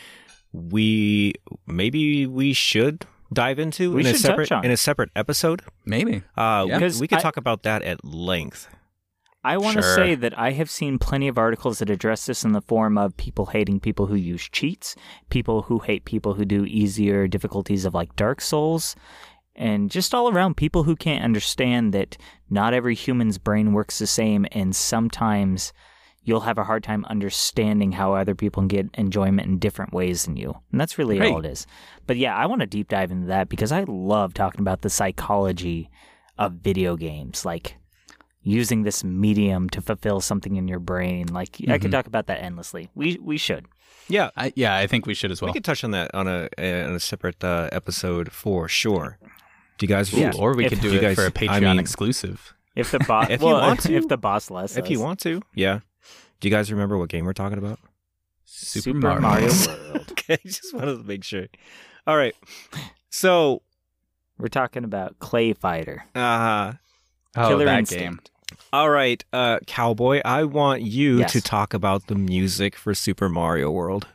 we maybe we should dive into We in a separate in a separate episode. Maybe. Uh, Yeah. we, we could I- talk about that at length. I want to Sure. say that I have seen plenty of articles that address this in the form of people hating people who use cheats, people who hate people who do easier difficulties of like Dark Souls, and just all around people who can't understand that not every human's brain works the same, and sometimes you'll have a hard time understanding how other people can get enjoyment in different ways than you. And that's really all it is. But yeah, I want to deep dive into that because I love talking about the psychology of video games. Like, using this medium to fulfill something in your brain. Like I could Mhm. talk about that endlessly. We we should. Yeah, I, yeah, I think we should as well. we could touch on that on a on a separate uh, episode for sure. Do you guys? Ooh, Yeah. or we If could do you it guys- for a I Patreon mean- exclusive. If the boss, If you well, want to. if the boss lets if you want to, yeah. Do you guys remember what game we're talking about? Super, Super Mario World. World. okay, just wanted to make sure. All right, so We're talking about ClayFighter. uh Oh, Killer that Instinct. game. All right, uh, Cowboy, I want you Yes. to talk about the music for Super Mario World.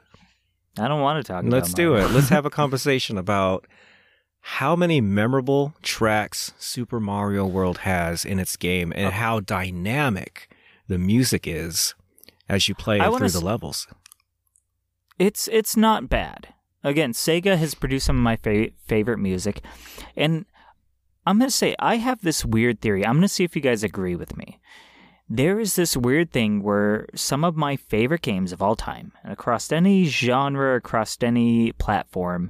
I don't want to talk. Let's about do Mario. it. Let's have a conversation about how many memorable tracks Super Mario World has in its game and how dynamic the music is as you play through wanna the s- levels. It's it's not bad. Again, Sega has produced some of my fa- favorite music, and I'm gonna say I have this weird theory. I'm gonna see if you guys agree with me. There is this weird thing where some of my favorite games of all time, across any genre, across any platform,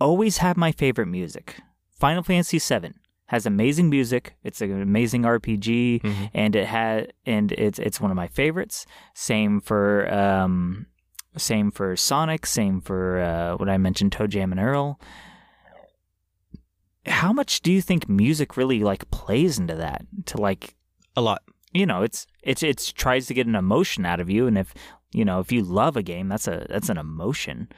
always have my favorite music. Final Fantasy VII has amazing music. It's an amazing RPG, Mhm. and it had and it's it's one of my favorites. Same for um, same for Sonic. Same for uh, what I mentioned, ToeJam and Earl. How much do you think music really like plays into that? To like A lot. you know, it's it's it's tries to get an emotion out of you, and if you know if you love a game, that's a that's an emotion.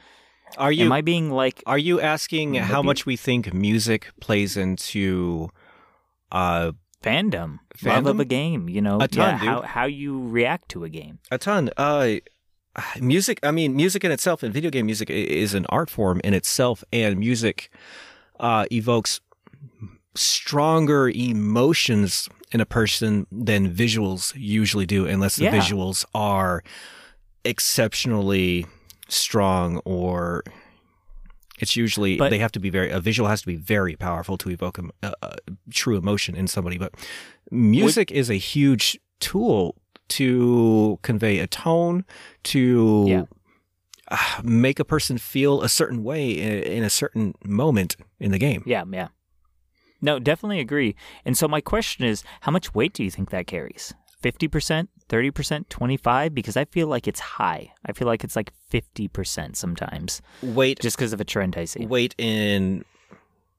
Are you Am I being like are you asking Maybe. how much we think music plays into uh fandom, love of a game? You know, A ton, yeah, how how you react to a game. A ton. Uh, music. I mean, music in itself, and video game music is an art form in itself, and music uh, evokes stronger emotions in a person than visuals usually do, unless the Yeah. visuals are exceptionally strong or. It's usually But- they have to be very a visual has to be very powerful to evoke a, a, a true emotion in somebody. But music is a huge tool to convey a tone, to Yeah. uh, make a person feel a certain way in, in a certain moment in the game. Yeah, yeah. No, definitely agree. And so my question is, how much weight do you think that carries? Fifty percent, 30%, 25 because I feel like it's high. I feel like it's like 50% sometimes Wait, just because of a trend I see. wait in,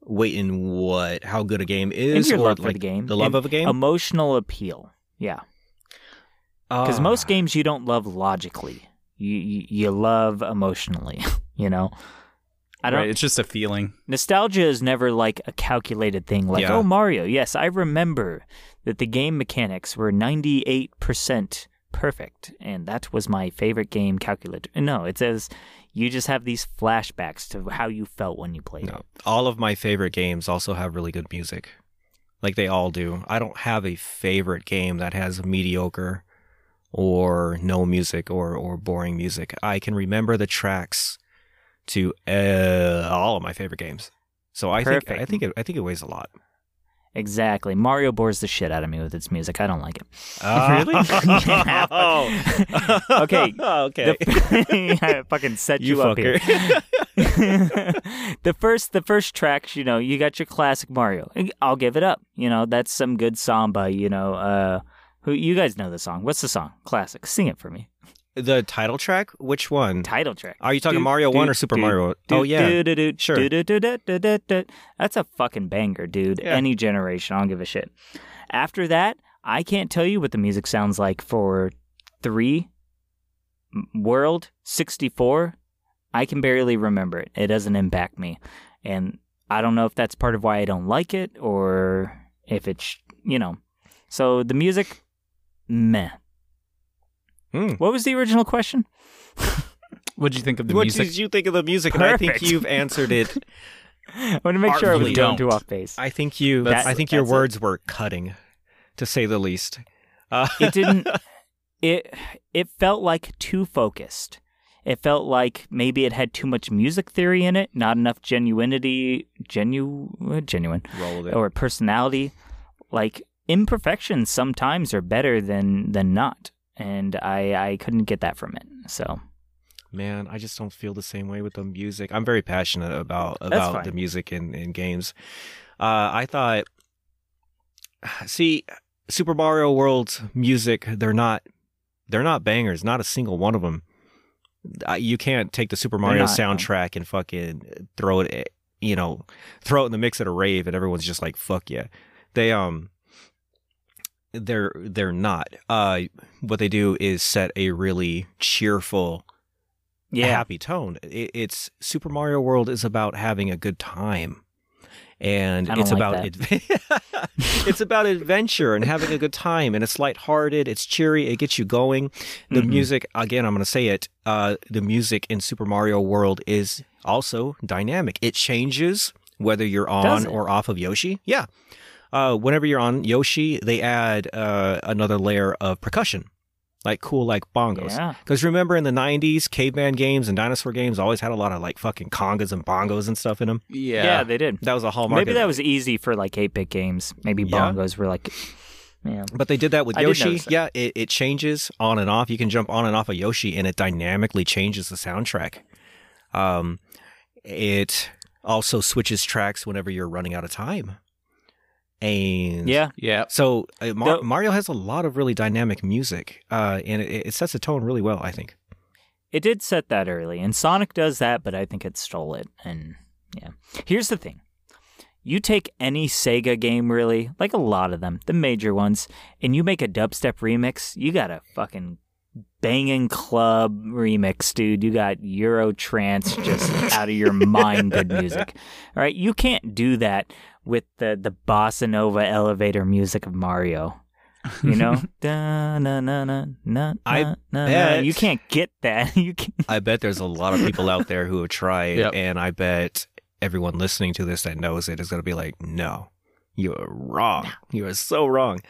wait in what? How good a game is? your or love for the game. The love And of a game. Emotional appeal. Yeah. Because Ah. most games you don't love logically. You, you you love emotionally, you know? I don't Right, it's just a feeling. nostalgia is never like a calculated thing like Yeah. oh mario yes i remember that the game mechanics were 98% perfect and that was my favorite game calculator no it says you just have these flashbacks to how you felt when you played No. it All of my favorite games also have really good music. Like they all do. I don't have a favorite game that has mediocre or no music or, or boring music. I can remember the tracks to uh, all of my favorite games. So I think I think it, I think it weighs a lot. Exactly mario bores the shit out of me with its music i don't like it really? Yeah. Okay. okay. The- I fucking set you, You up here. the first the first tracks, you know, you got your classic Mario. I'll give it up. You know, that's some good samba, you know. Uh who you guys know the song. What's the song? Classic. Sing it for me. The title track? Which one? Title track. Are you talking Do, Mario do, 1 or Super do, Mario? oh yeah. Sure. That's a fucking banger, dude. Yeah. Any generation, I don't give a shit. After that, I can't tell you what the music sounds like for 3 World 64. I can barely remember it. It doesn't impact me. And I don't know if that's part of why I don't like it or if it's, you know. So the music meh. Hmm. What was the original question? What did you think of the what music? What did you think of the music? And I think you've answered it. I want to make sure I was Artfully going don't. too off base. I think you. That's- I think your that's it. words were cutting, to say the least. Uh, it didn't it it felt like too focused it felt like maybe it had too much music theory in it not enough genuinity genu genuine roll with or personality like imperfections sometimes are better than than not and i i couldn't get that from it so Man, I just don't feel the same way with the music. I'm very passionate about about the music in, in games. Uh, I thought, see, Super Mario World's music, they're not they're not bangers. Not a single one of them. You can't take the Super Mario not, no. soundtrack and fucking throw it, eh, you know, throw it in the mix at a rave, and everyone's just like, "Fuck yeah!" They um, they're they're not. Uh, what they do is set a really cheerful yeah happy tone. It, it's Super Mario World is about having a good time. And it's like about it's about adventure and having a good time and it's lighthearted, it's cheery, it gets you going. The Mhm. music again, I'm going to say it, uh the music in Super Mario World is also dynamic. It changes whether you're on or off of Yoshi. Yeah. Uh whenever you're on Yoshi, they add uh another layer of percussion. Like cool like bongos. yeah Because remember in the 90s, caveman games and dinosaur games always had a lot of like fucking congas and bongos and stuff in them. yeah. yeah they did That was a hallmark. maybe that was easy for like 8-bit games maybe Yeah. bongos were like yeah But they did that with Yoshi. that. Yeah, it, it changes on and off. You can jump on and off of Yoshi and it dynamically changes the soundtrack. Um, it also switches tracks whenever you're running out of time. And yeah yeah. so uh, Mar- The- Mario has a lot of really dynamic music, uh, and it, it sets the tone really well, I think. It did set that early, and Sonic does that, but I think it stole it. And yeah, here's the thing: you take any Sega game, really, like a lot of them, the major ones, and you make a dubstep remix, you got a fucking banging club remix, dude. You got Euro trance, just out of your mind, good music. All right, you can't do that with the the bossa nova elevator music of Mario. You know, da, na, na, na, na, I na, na, na. bet- you can't get that. You can't. I bet there's a lot of people out there who have tried, Yep. and I bet everyone listening to this that knows it is going to be like, "No, you are wrong. You are so wrong."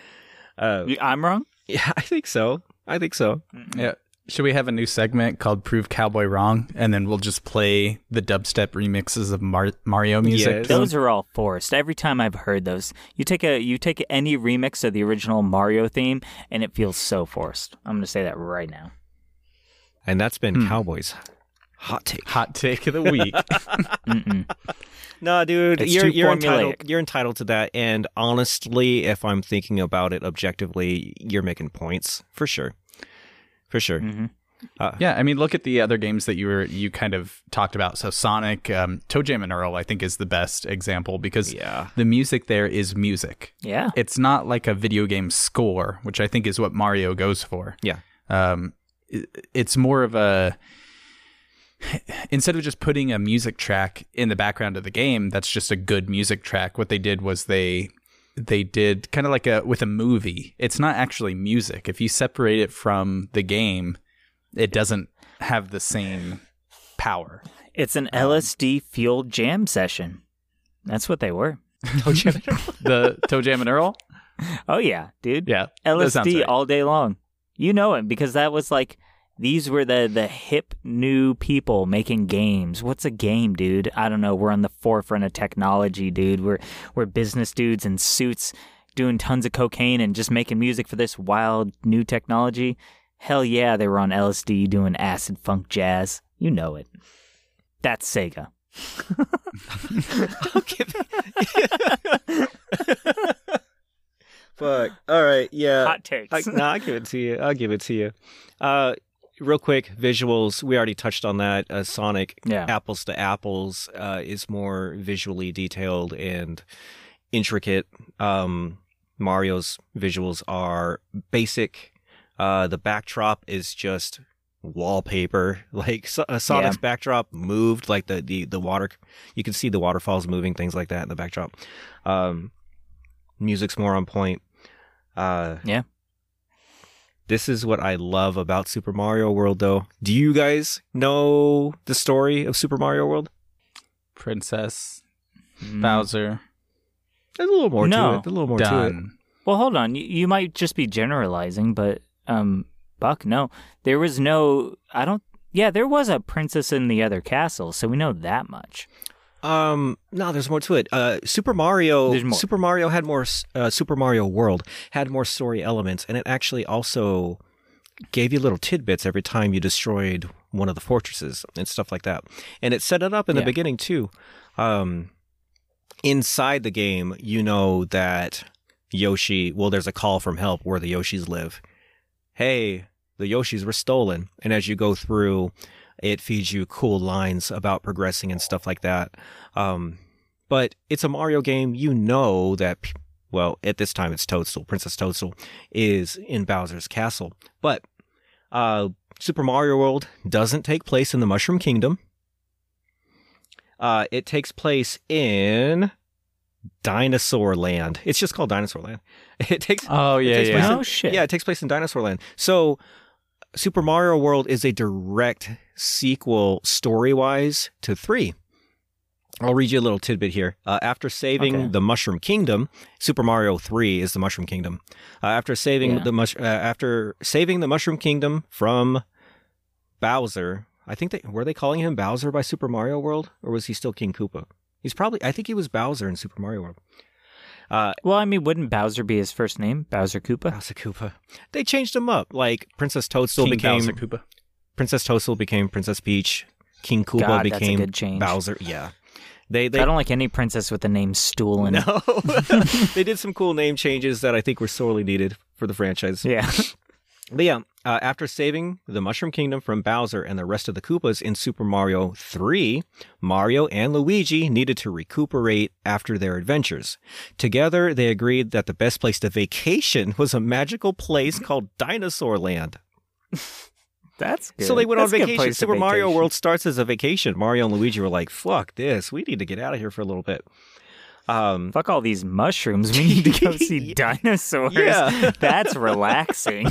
Uh, I'm wrong. yeah, I think so. I think so. Yeah. Should we have a new segment called "Prove Cowboy Wrong" and then we'll just play the dubstep remixes of Mar- Mario music? Yes. Those are all forced. Every time I've heard those, you take a you take any remix of the original Mario theme, and it feels so forced. I'm gonna say that right now. And that's been Hmm. Cowboys. Hot take. Hot take of the week. No, dude, It's you're you're entitled. You're entitled to that. And honestly, if I'm thinking about it objectively, you're making points for sure, for sure. Mhm. yeah, I mean, look at the other games that you were you kind of talked about. So Sonic, um, ToeJam and Earl, I think is the best example because Yeah. the music there is music. Yeah. It's not like a video game score, which I think is what Mario goes for. Yeah. Um, it- it's more of a instead of just putting a music track in the background of the game, that's just a good music track. What they did was they they did kind of like a with a movie. It's not actually music. If you separate it from the game, it doesn't have the same power. It's an um, LSD fueled jam session. That's what they were. The ToeJam and Earl, Oh yeah, dude. yeah, LSD right. all day long. You know it because that was like these were the the hip new people making games. What's a game, dude? I don't know. We're on the forefront of technology, dude. We're we're business dudes in suits doing tons of cocaine and just making music for this wild new technology. Hell yeah, they were on LSD doing acid funk jazz. You know it. That's Sega. I'll give Fuck. All right. Yeah. Hot takes. I, no, I'll give it to you. I'll give it to you. Uh, real quick, visuals. We already touched on that. Uh, Sonic, Yeah. apples to apples, uh, is more visually detailed and intricate. Um, Mario's visuals are basic. Uh, the backdrop is just wallpaper. Like so, uh, Sonic's backdrop moved, like the, the the water. You can see the waterfalls moving, things like that in the backdrop. Um, music's more on point. Uh, Yeah. This is what I love about Super Mario World, though. Do you guys know the story of Super Mario World? Princess Mm. Bowser There's a little more No. to it. There's a little more to it. Well, hold on. You, you might just be generalizing, but um, Buck, no, there was no. I don't. Yeah, there was a princess in the other castle, so we know that much. Um, no, there's more to it. Uh, Super Mario. Super Mario had more. Uh, Super Mario World had more story elements, and it actually also gave you little tidbits every time you destroyed one of the fortresses and stuff like that. And it set it up in the beginning too. Um, inside the game, you know that Yoshi. Well, there's a call from help where the Yoshis live. Hey, the Yoshis were stolen, and as you go through it feeds you cool lines about progressing and stuff like that. Um, but it's a Mario game. You know that, well, at this time it's Toadstool. Princess Toadstool is in Bowser's castle. But uh, Super Mario World doesn't take place in the Mushroom Kingdom. Uh, it takes place in Dinosaur Land. It's just called Dinosaur Land. It takes Oh yeah, takes yeah. place Oh in- shit. yeah, it takes place in Dinosaur Land. So, Super Mario World is a direct sequel, story wise, to three. I'll read you a little tidbit here. Uh, after saving Okay. the Mushroom Kingdom, Super Mario Three is the Mushroom Kingdom. Uh, after saving Yeah. the mush, uh, after saving the Mushroom Kingdom from Bowser, I think they were they calling him Bowser by Super Mario World, or was he still King Koopa? He's probably. I think he was Bowser in Super Mario World. Uh, Well, I mean, wouldn't Bowser be his first name? Bowser Koopa. Bowser Koopa. They changed him up. Like Princess Toadstool King became Bowser Koopa. Princess Toadstool became Princess Peach. King Koopa God, became. Bowser. Yeah. They they I don't like any princess with the name Stool in it. no. they did some cool name changes that I think were sorely needed for the franchise. Yeah. But yeah, uh, after saving the Mushroom Kingdom from Bowser and the rest of the Koopas in Super Mario 3, Mario and Luigi needed to recuperate after their adventures. Together, they agreed that the best place to vacation was a magical place called Dinosaur Land. That's good. So they went That's on vacation. Super Mario. World starts as a vacation. Mario and Luigi were like, "Fuck this! We need to get out of here for a little bit." Um, Fuck all these mushrooms. We need to go see dinosaurs. Yeah. That's relaxing.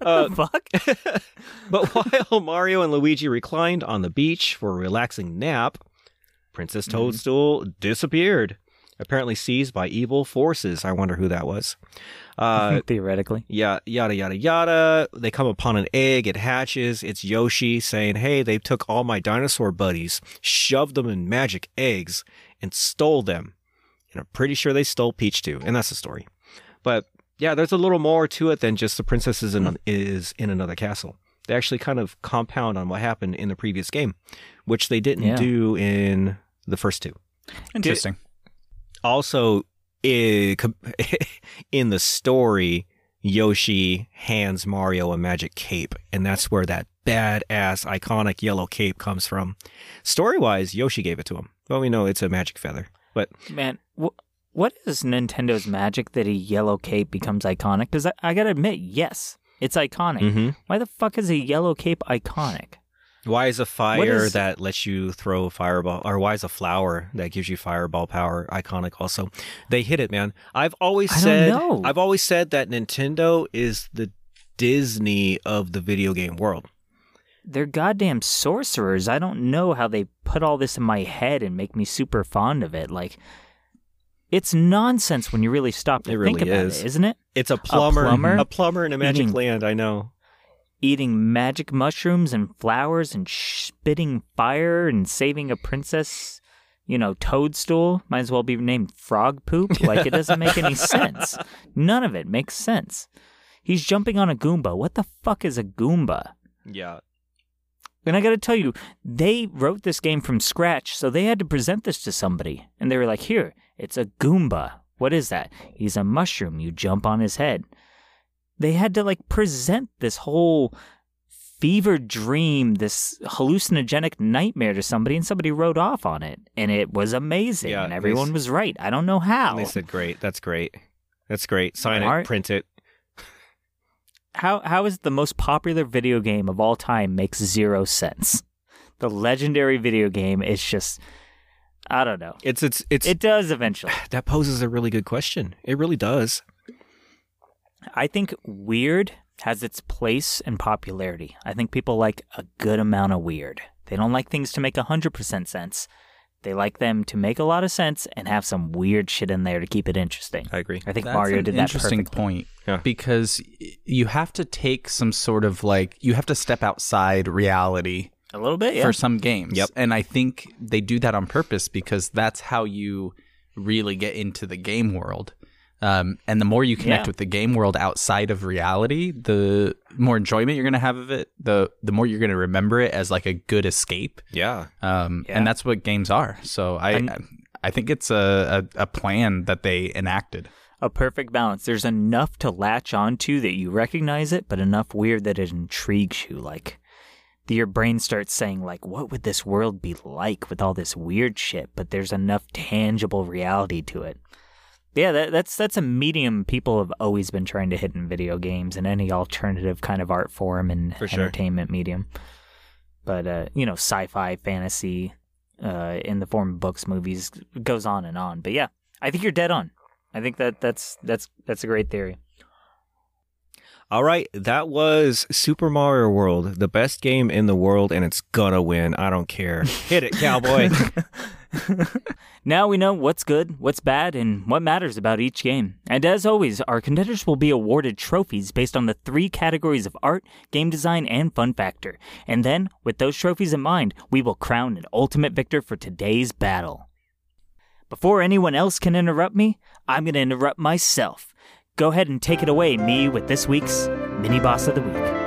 Uh, the fuck? but while Mario and Luigi reclined on the beach for a relaxing nap, Princess Mm-hmm. Toadstool disappeared, apparently seized by evil forces. I wonder who that was. Uh, Theoretically. yeah, yada yada yada. They come upon an egg. It hatches. It's Yoshi saying, "Hey, they took all my dinosaur buddies, shoved them in magic eggs, and stole them." And I'm pretty sure they stole Peach too, and that's the story. But yeah, there's a little more to it than just the princess is in, is in another castle. They actually kind of compound on what happened in the previous game, which they didn't Yeah. do in the first two. Interesting. Also, i- in the story, Yoshi hands Mario a magic cape, and that's where that badass, iconic yellow cape comes from. Story wise, Yoshi gave it to him. Well, we know it's a magic feather, but Man, wh- what is Nintendo's magic that a yellow cape becomes iconic? Because I, I gotta admit, yes, it's iconic. Mhm. Why the fuck is a yellow cape iconic? Why is a fire is- that lets you throw fireball, or why is a flower that gives you fireball power iconic? Also, they hit it, man. I've always I said. I've always said that Nintendo is the Disney of the video game world. They're goddamn sorcerers. I don't know how they put all this in my head and make me super fond of it. Like, it's nonsense when you really stop to It think really about is. it, isn't it? It's a plumber, plumber? a plumber in a magic land. I know. Eating magic mushrooms and flowers and spitting fire and saving a princess, you know, toadstool. Might as well be named frog poop. Like, it doesn't make any sense. None of it makes sense. He's jumping on a Goomba. What the fuck is a Goomba? Yeah, And I got to tell you, they wrote this game from scratch, so they had to present this to somebody. And they were like, here, it's a Goomba. What is that? He's a mushroom. You jump on his head. They had to like present this whole fever dream, this hallucinogenic nightmare to somebody, and somebody wrote off on it. And it was amazing. Yeah, and everyone was right. I don't know how. They said, "Great, that's great, that's great. Sign Art- it, print it." how how is the most popular video game of all time makes zero sense. The legendary video game is just I don't know. It's it's it's It does eventually. that poses a really good question. It really does. I think weird has its place and popularity. I think people like a good amount of weird. They don't like things to make 100% sense. They like them to make a lot of sense and have some weird shit in there to keep it interesting. I agree. I think That's Mario an did that interesting perfectly. point Yeah. because you have to take some sort of like you have to step outside reality A little bit, yeah. for some games. Yep. And I think they do that on purpose because that's how you really get into the game world. Um, and the more you connect Yeah. with the game world outside of reality, the more enjoyment you're going to have of it. The the more you're going to remember it as like a good escape. Yeah, Um, Yeah. And that's what games are. So I And- I think it's a, a, a plan that they enacted. a perfect balance. There's enough to latch onto that you recognize it, but enough weird that it intrigues you. Like your brain starts saying, like, what would this world be like with all this weird shit? But there's enough tangible reality to it. Yeah, that, that's that's a medium people have always been trying to hit in video games and any alternative kind of art form and For sure. entertainment medium. But uh, you know, sci-fi, fantasy, uh, in the form of books, movies, goes on and on. But yeah, I think you're dead on. I think that that's that's that's a great theory. All right, that was Super Mario World, the best game in the world, and it's gonna win. I don't care. Hit it, cowboy. Now we know what's good, what's bad, and what matters about each game. And as always, our contenders will be awarded trophies based on the three categories of art, game design, and fun factor. And then, with those trophies in mind, we will crown an ultimate victor for today's battle. Before anyone else can interrupt me, I'm going to interrupt myself. Go ahead and take it away, me, with this week's mini boss of the week.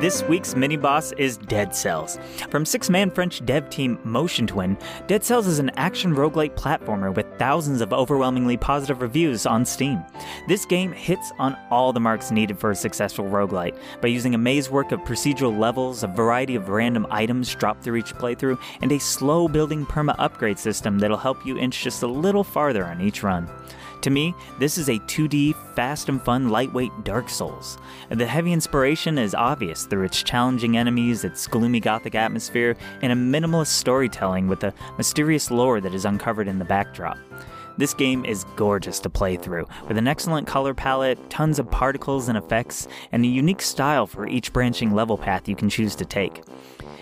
This week's mini boss is Dead Cells. From six man French dev team Motion Twin, Dead Cells is an action roguelike platformer with thousands of overwhelmingly positive reviews on Steam. This game hits on all the marks needed for a successful roguelite by using a maze work of procedural levels, a variety of random items dropped through each playthrough, and a slow building perma upgrade system that'll help you inch just a little farther on each run. To me, this is a 2D, fast and fun, lightweight Dark Souls. The heavy inspiration is obvious through its challenging enemies, its gloomy gothic atmosphere, and a minimalist storytelling with a mysterious lore that is uncovered in the backdrop. This game is gorgeous to play through, with an excellent color palette, tons of particles and effects, and a unique style for each branching level path you can choose to take.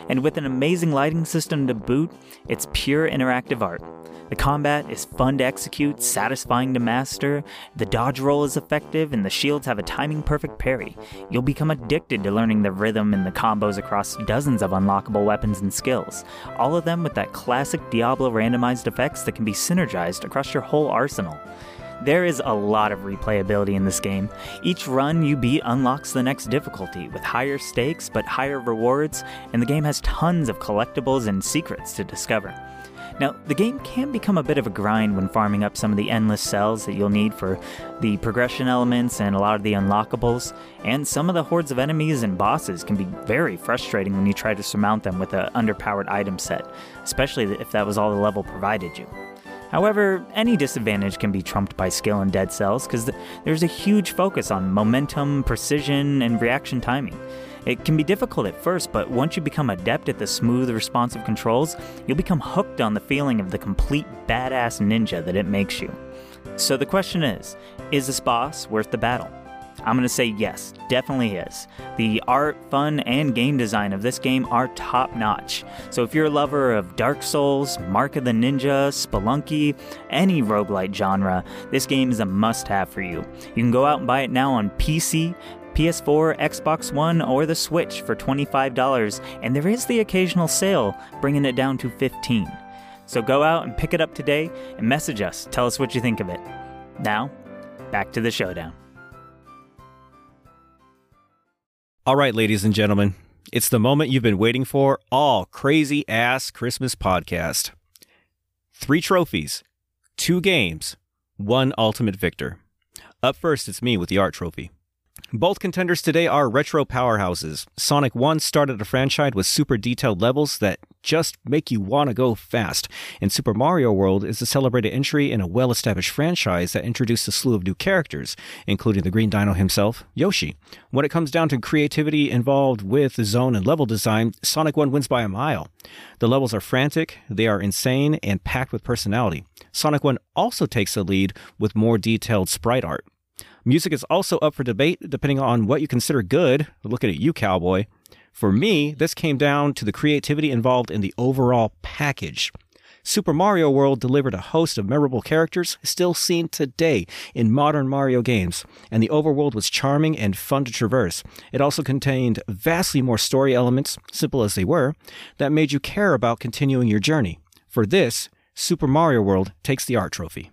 And with an amazing lighting system to boot, it's pure interactive art. The combat is fun to execute, satisfying to master, the dodge roll is effective, and the shields have a timing perfect parry. You'll become addicted to learning the rhythm and the combos across dozens of unlockable weapons and skills, all of them with that classic Diablo randomized effects that can be synergized across your whole arsenal. There is a lot of replayability in this game. Each run you beat unlocks the next difficulty with higher stakes but higher rewards, and the game has tons of collectibles and secrets to discover. Now, the game can become a bit of a grind when farming up some of the endless cells that you'll need for the progression elements and a lot of the unlockables, and some of the hordes of enemies and bosses can be very frustrating when you try to surmount them with an underpowered item set, especially if that was all the level provided you. However, any disadvantage can be trumped by skill in Dead Cells because th- there's a huge focus on momentum, precision, and reaction timing. It can be difficult at first, but once you become adept at the smooth, responsive controls, you'll become hooked on the feeling of the complete badass ninja that it makes you. So the question is is this boss worth the battle? I'm going to say yes, definitely is. The art, fun, and game design of this game are top notch. So if you're a lover of Dark Souls, Mark of the Ninja, Spelunky, any roguelite genre, this game is a must have for you. You can go out and buy it now on PC. PS4, Xbox One, or the Switch for $25, and there is the occasional sale bringing it down to 15. So go out and pick it up today and message us. Tell us what you think of it. Now, back to the showdown. All right, ladies and gentlemen, it's the moment you've been waiting for all crazy ass Christmas podcast. Three trophies, two games, one ultimate victor. Up first, it's me with the art trophy. Both contenders today are retro powerhouses. Sonic 1 started a franchise with super detailed levels that just make you want to go fast. And Super Mario World is a celebrated entry in a well established franchise that introduced a slew of new characters, including the Green Dino himself, Yoshi. When it comes down to creativity involved with zone and level design, Sonic 1 wins by a mile. The levels are frantic, they are insane, and packed with personality. Sonic 1 also takes the lead with more detailed sprite art. Music is also up for debate depending on what you consider good. Looking at you, cowboy. For me, this came down to the creativity involved in the overall package. Super Mario World delivered a host of memorable characters still seen today in modern Mario games, and the overworld was charming and fun to traverse. It also contained vastly more story elements, simple as they were, that made you care about continuing your journey. For this, Super Mario World takes the art trophy.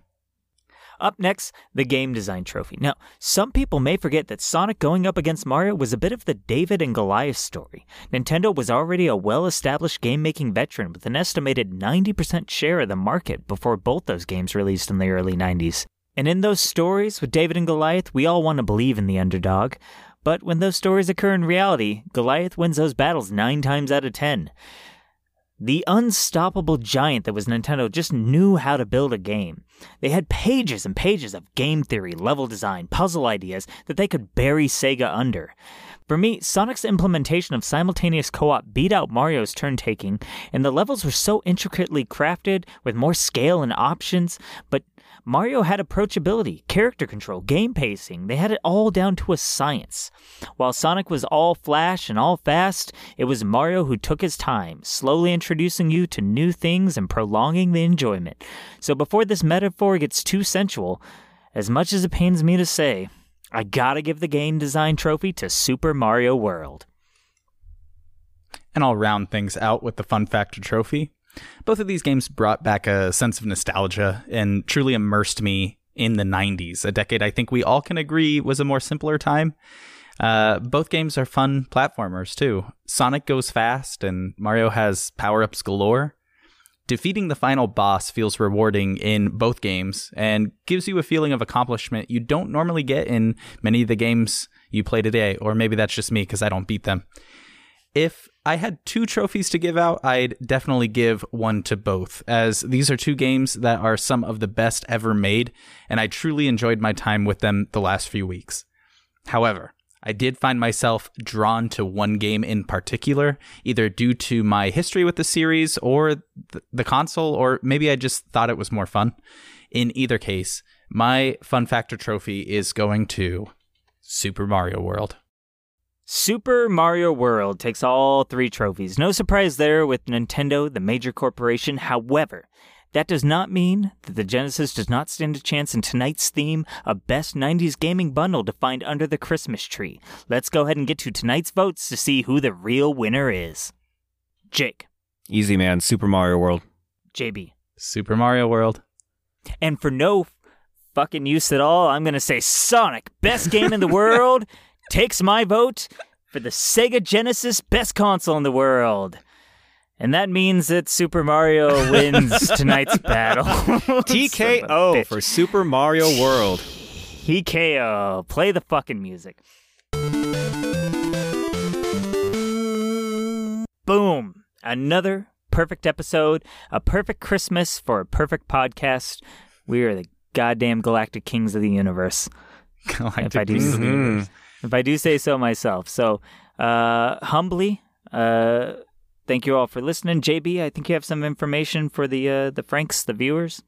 Up next, the game design trophy. Now, some people may forget that Sonic going up against Mario was a bit of the David and Goliath story. Nintendo was already a well established game making veteran with an estimated 90% share of the market before both those games released in the early 90s. And in those stories with David and Goliath, we all want to believe in the underdog. But when those stories occur in reality, Goliath wins those battles nine times out of ten. The unstoppable giant that was Nintendo just knew how to build a game. They had pages and pages of game theory, level design, puzzle ideas that they could bury Sega under. For me, Sonic's implementation of simultaneous co op beat out Mario's turn taking, and the levels were so intricately crafted with more scale and options, but Mario had approachability, character control, game pacing. They had it all down to a science. While Sonic was all flash and all fast, it was Mario who took his time, slowly introducing you to new things and prolonging the enjoyment. So before this metaphor gets too sensual, as much as it pains me to say, I gotta give the game design trophy to Super Mario World. And I'll round things out with the Fun Factor trophy. Both of these games brought back a sense of nostalgia and truly immersed me in the 90s, a decade I think we all can agree was a more simpler time. Uh, both games are fun platformers too. Sonic goes fast, and Mario has power ups galore. Defeating the final boss feels rewarding in both games and gives you a feeling of accomplishment you don't normally get in many of the games you play today, or maybe that's just me because I don't beat them. If I had two trophies to give out, I'd definitely give one to both, as these are two games that are some of the best ever made, and I truly enjoyed my time with them the last few weeks. However, I did find myself drawn to one game in particular, either due to my history with the series or th- the console, or maybe I just thought it was more fun. In either case, my Fun Factor trophy is going to Super Mario World. Super Mario World takes all three trophies. No surprise there with Nintendo, the major corporation. However, that does not mean that the Genesis does not stand a chance in tonight's theme, a best 90s gaming bundle to find under the Christmas tree. Let's go ahead and get to tonight's votes to see who the real winner is. Jake, Easy man, Super Mario World. JB, Super Mario World. and for no fucking use at all, I'm gonna say Sonic, best game in the world, takes my vote for the Sega Genesis best console in the world. And that means that Super Mario wins tonight's battle. Son of a TKO for Super Mario World. TKO. Play the fucking music. Boom. Another perfect episode, a perfect Christmas for a perfect podcast. We are the goddamn galactic kings of the universe. Galactic If I do- Kings of the Mhm. Universe. If I do say so myself. So, uh, humbly, uh, thank you all for listening. JB, I think you have some information for the uh, the Franks, the viewers.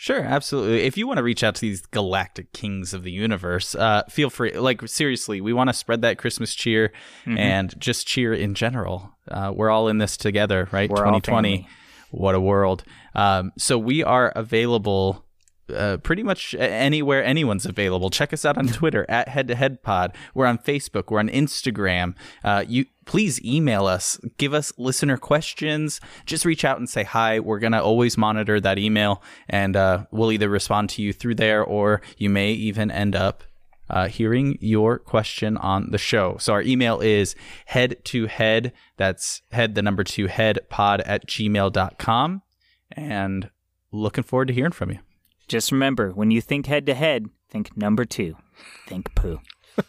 Sure, absolutely. If you want to reach out to these galactic kings of the universe, uh, feel free. Like, seriously, we want to spread that Christmas cheer Mm-hmm. and just cheer in general. Uh, we're all in this together, right? 2020. family. What a world. Um, so we are available uh, pretty much anywhere anyone's available. Check us out on Twitter at Head to Head Pod. We're on Facebook. We're on Instagram. Uh, you please email us. Give us listener questions. Just reach out and say hi. We're gonna always monitor that email, and uh, we'll either respond to you through there, or you may even end up uh, hearing your question on the show. So our email is head to head. That's head the number two head pod at gmail.com. And looking forward to hearing from you. Just remember, when you think head to head, think number two. Think poo.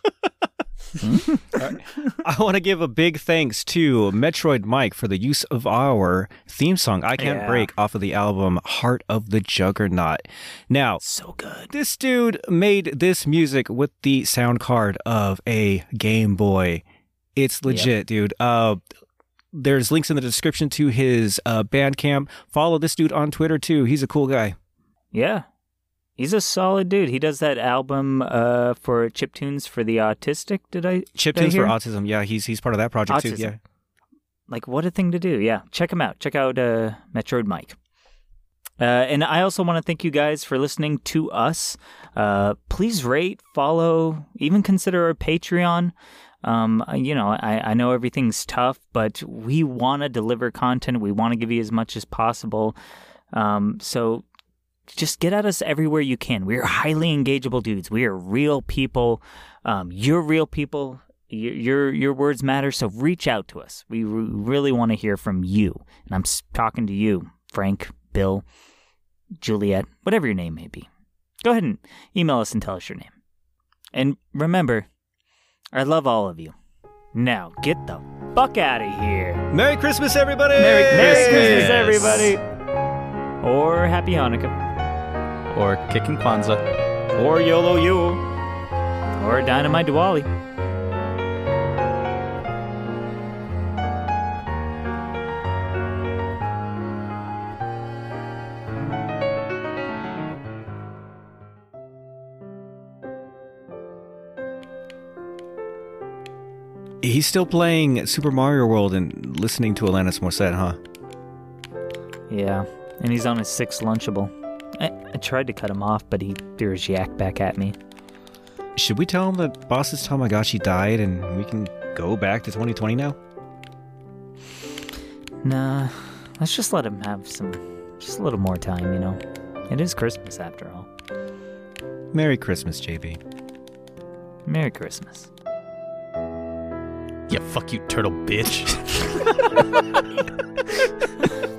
I want to give a big thanks to Metroid Mike for the use of our theme song, I Can't Yeah. Break, off of the album Heart of the Juggernaut. Now, So good. this dude made this music with the sound card of a Game Boy. It's legit, dude. Uh, there's links in the description to his uh, Bandcamp. Follow this dude on Twitter too. He's a cool guy. Yeah. He's a solid dude. He does that album uh, for chip tunes for the autistic. Did I? Chip tunes for autism. Yeah, he's he's part of that project too. Autism. Yeah. Like, what a thing to do. Yeah. Check him out. Check out uh, Metroid Mike. Uh, and I also want to thank you guys for listening to us. Uh, please rate, follow, even consider our Patreon. Um, you know, I, I know everything's tough, but we want to deliver content. We want to give you as much as possible. Um, so just get at us everywhere you can. We are highly engageable dudes. We are real people. Um, you're real people. Your, your your words matter. So reach out to us. We re- really want to hear from you. And I'm talking to you, Frank, Bill, Juliet, whatever your name may be. Go ahead and email us and tell us your name. And remember, I love all of you. Now get the fuck out of here. Merry Christmas, everybody! Merry Christmas. Christmas, everybody. Or Happy Hanukkah. Or kicking Kwanzaa. Or YOLO you. Or Dynamite Diwali. He's still playing Super Mario World and listening to Alanis Morissette, huh? Yeah, and he's on his sixth Lunchable. I, I tried to cut him off, but he threw his yak back at me. Should we tell him that Boss's Tamagotchi died and we can go back to 2020 now? Nah, let's just let him have some, just a little more time, you know. It is Christmas after all. Merry Christmas, JB. Merry Christmas. Yeah, fuck you, turtle bitch.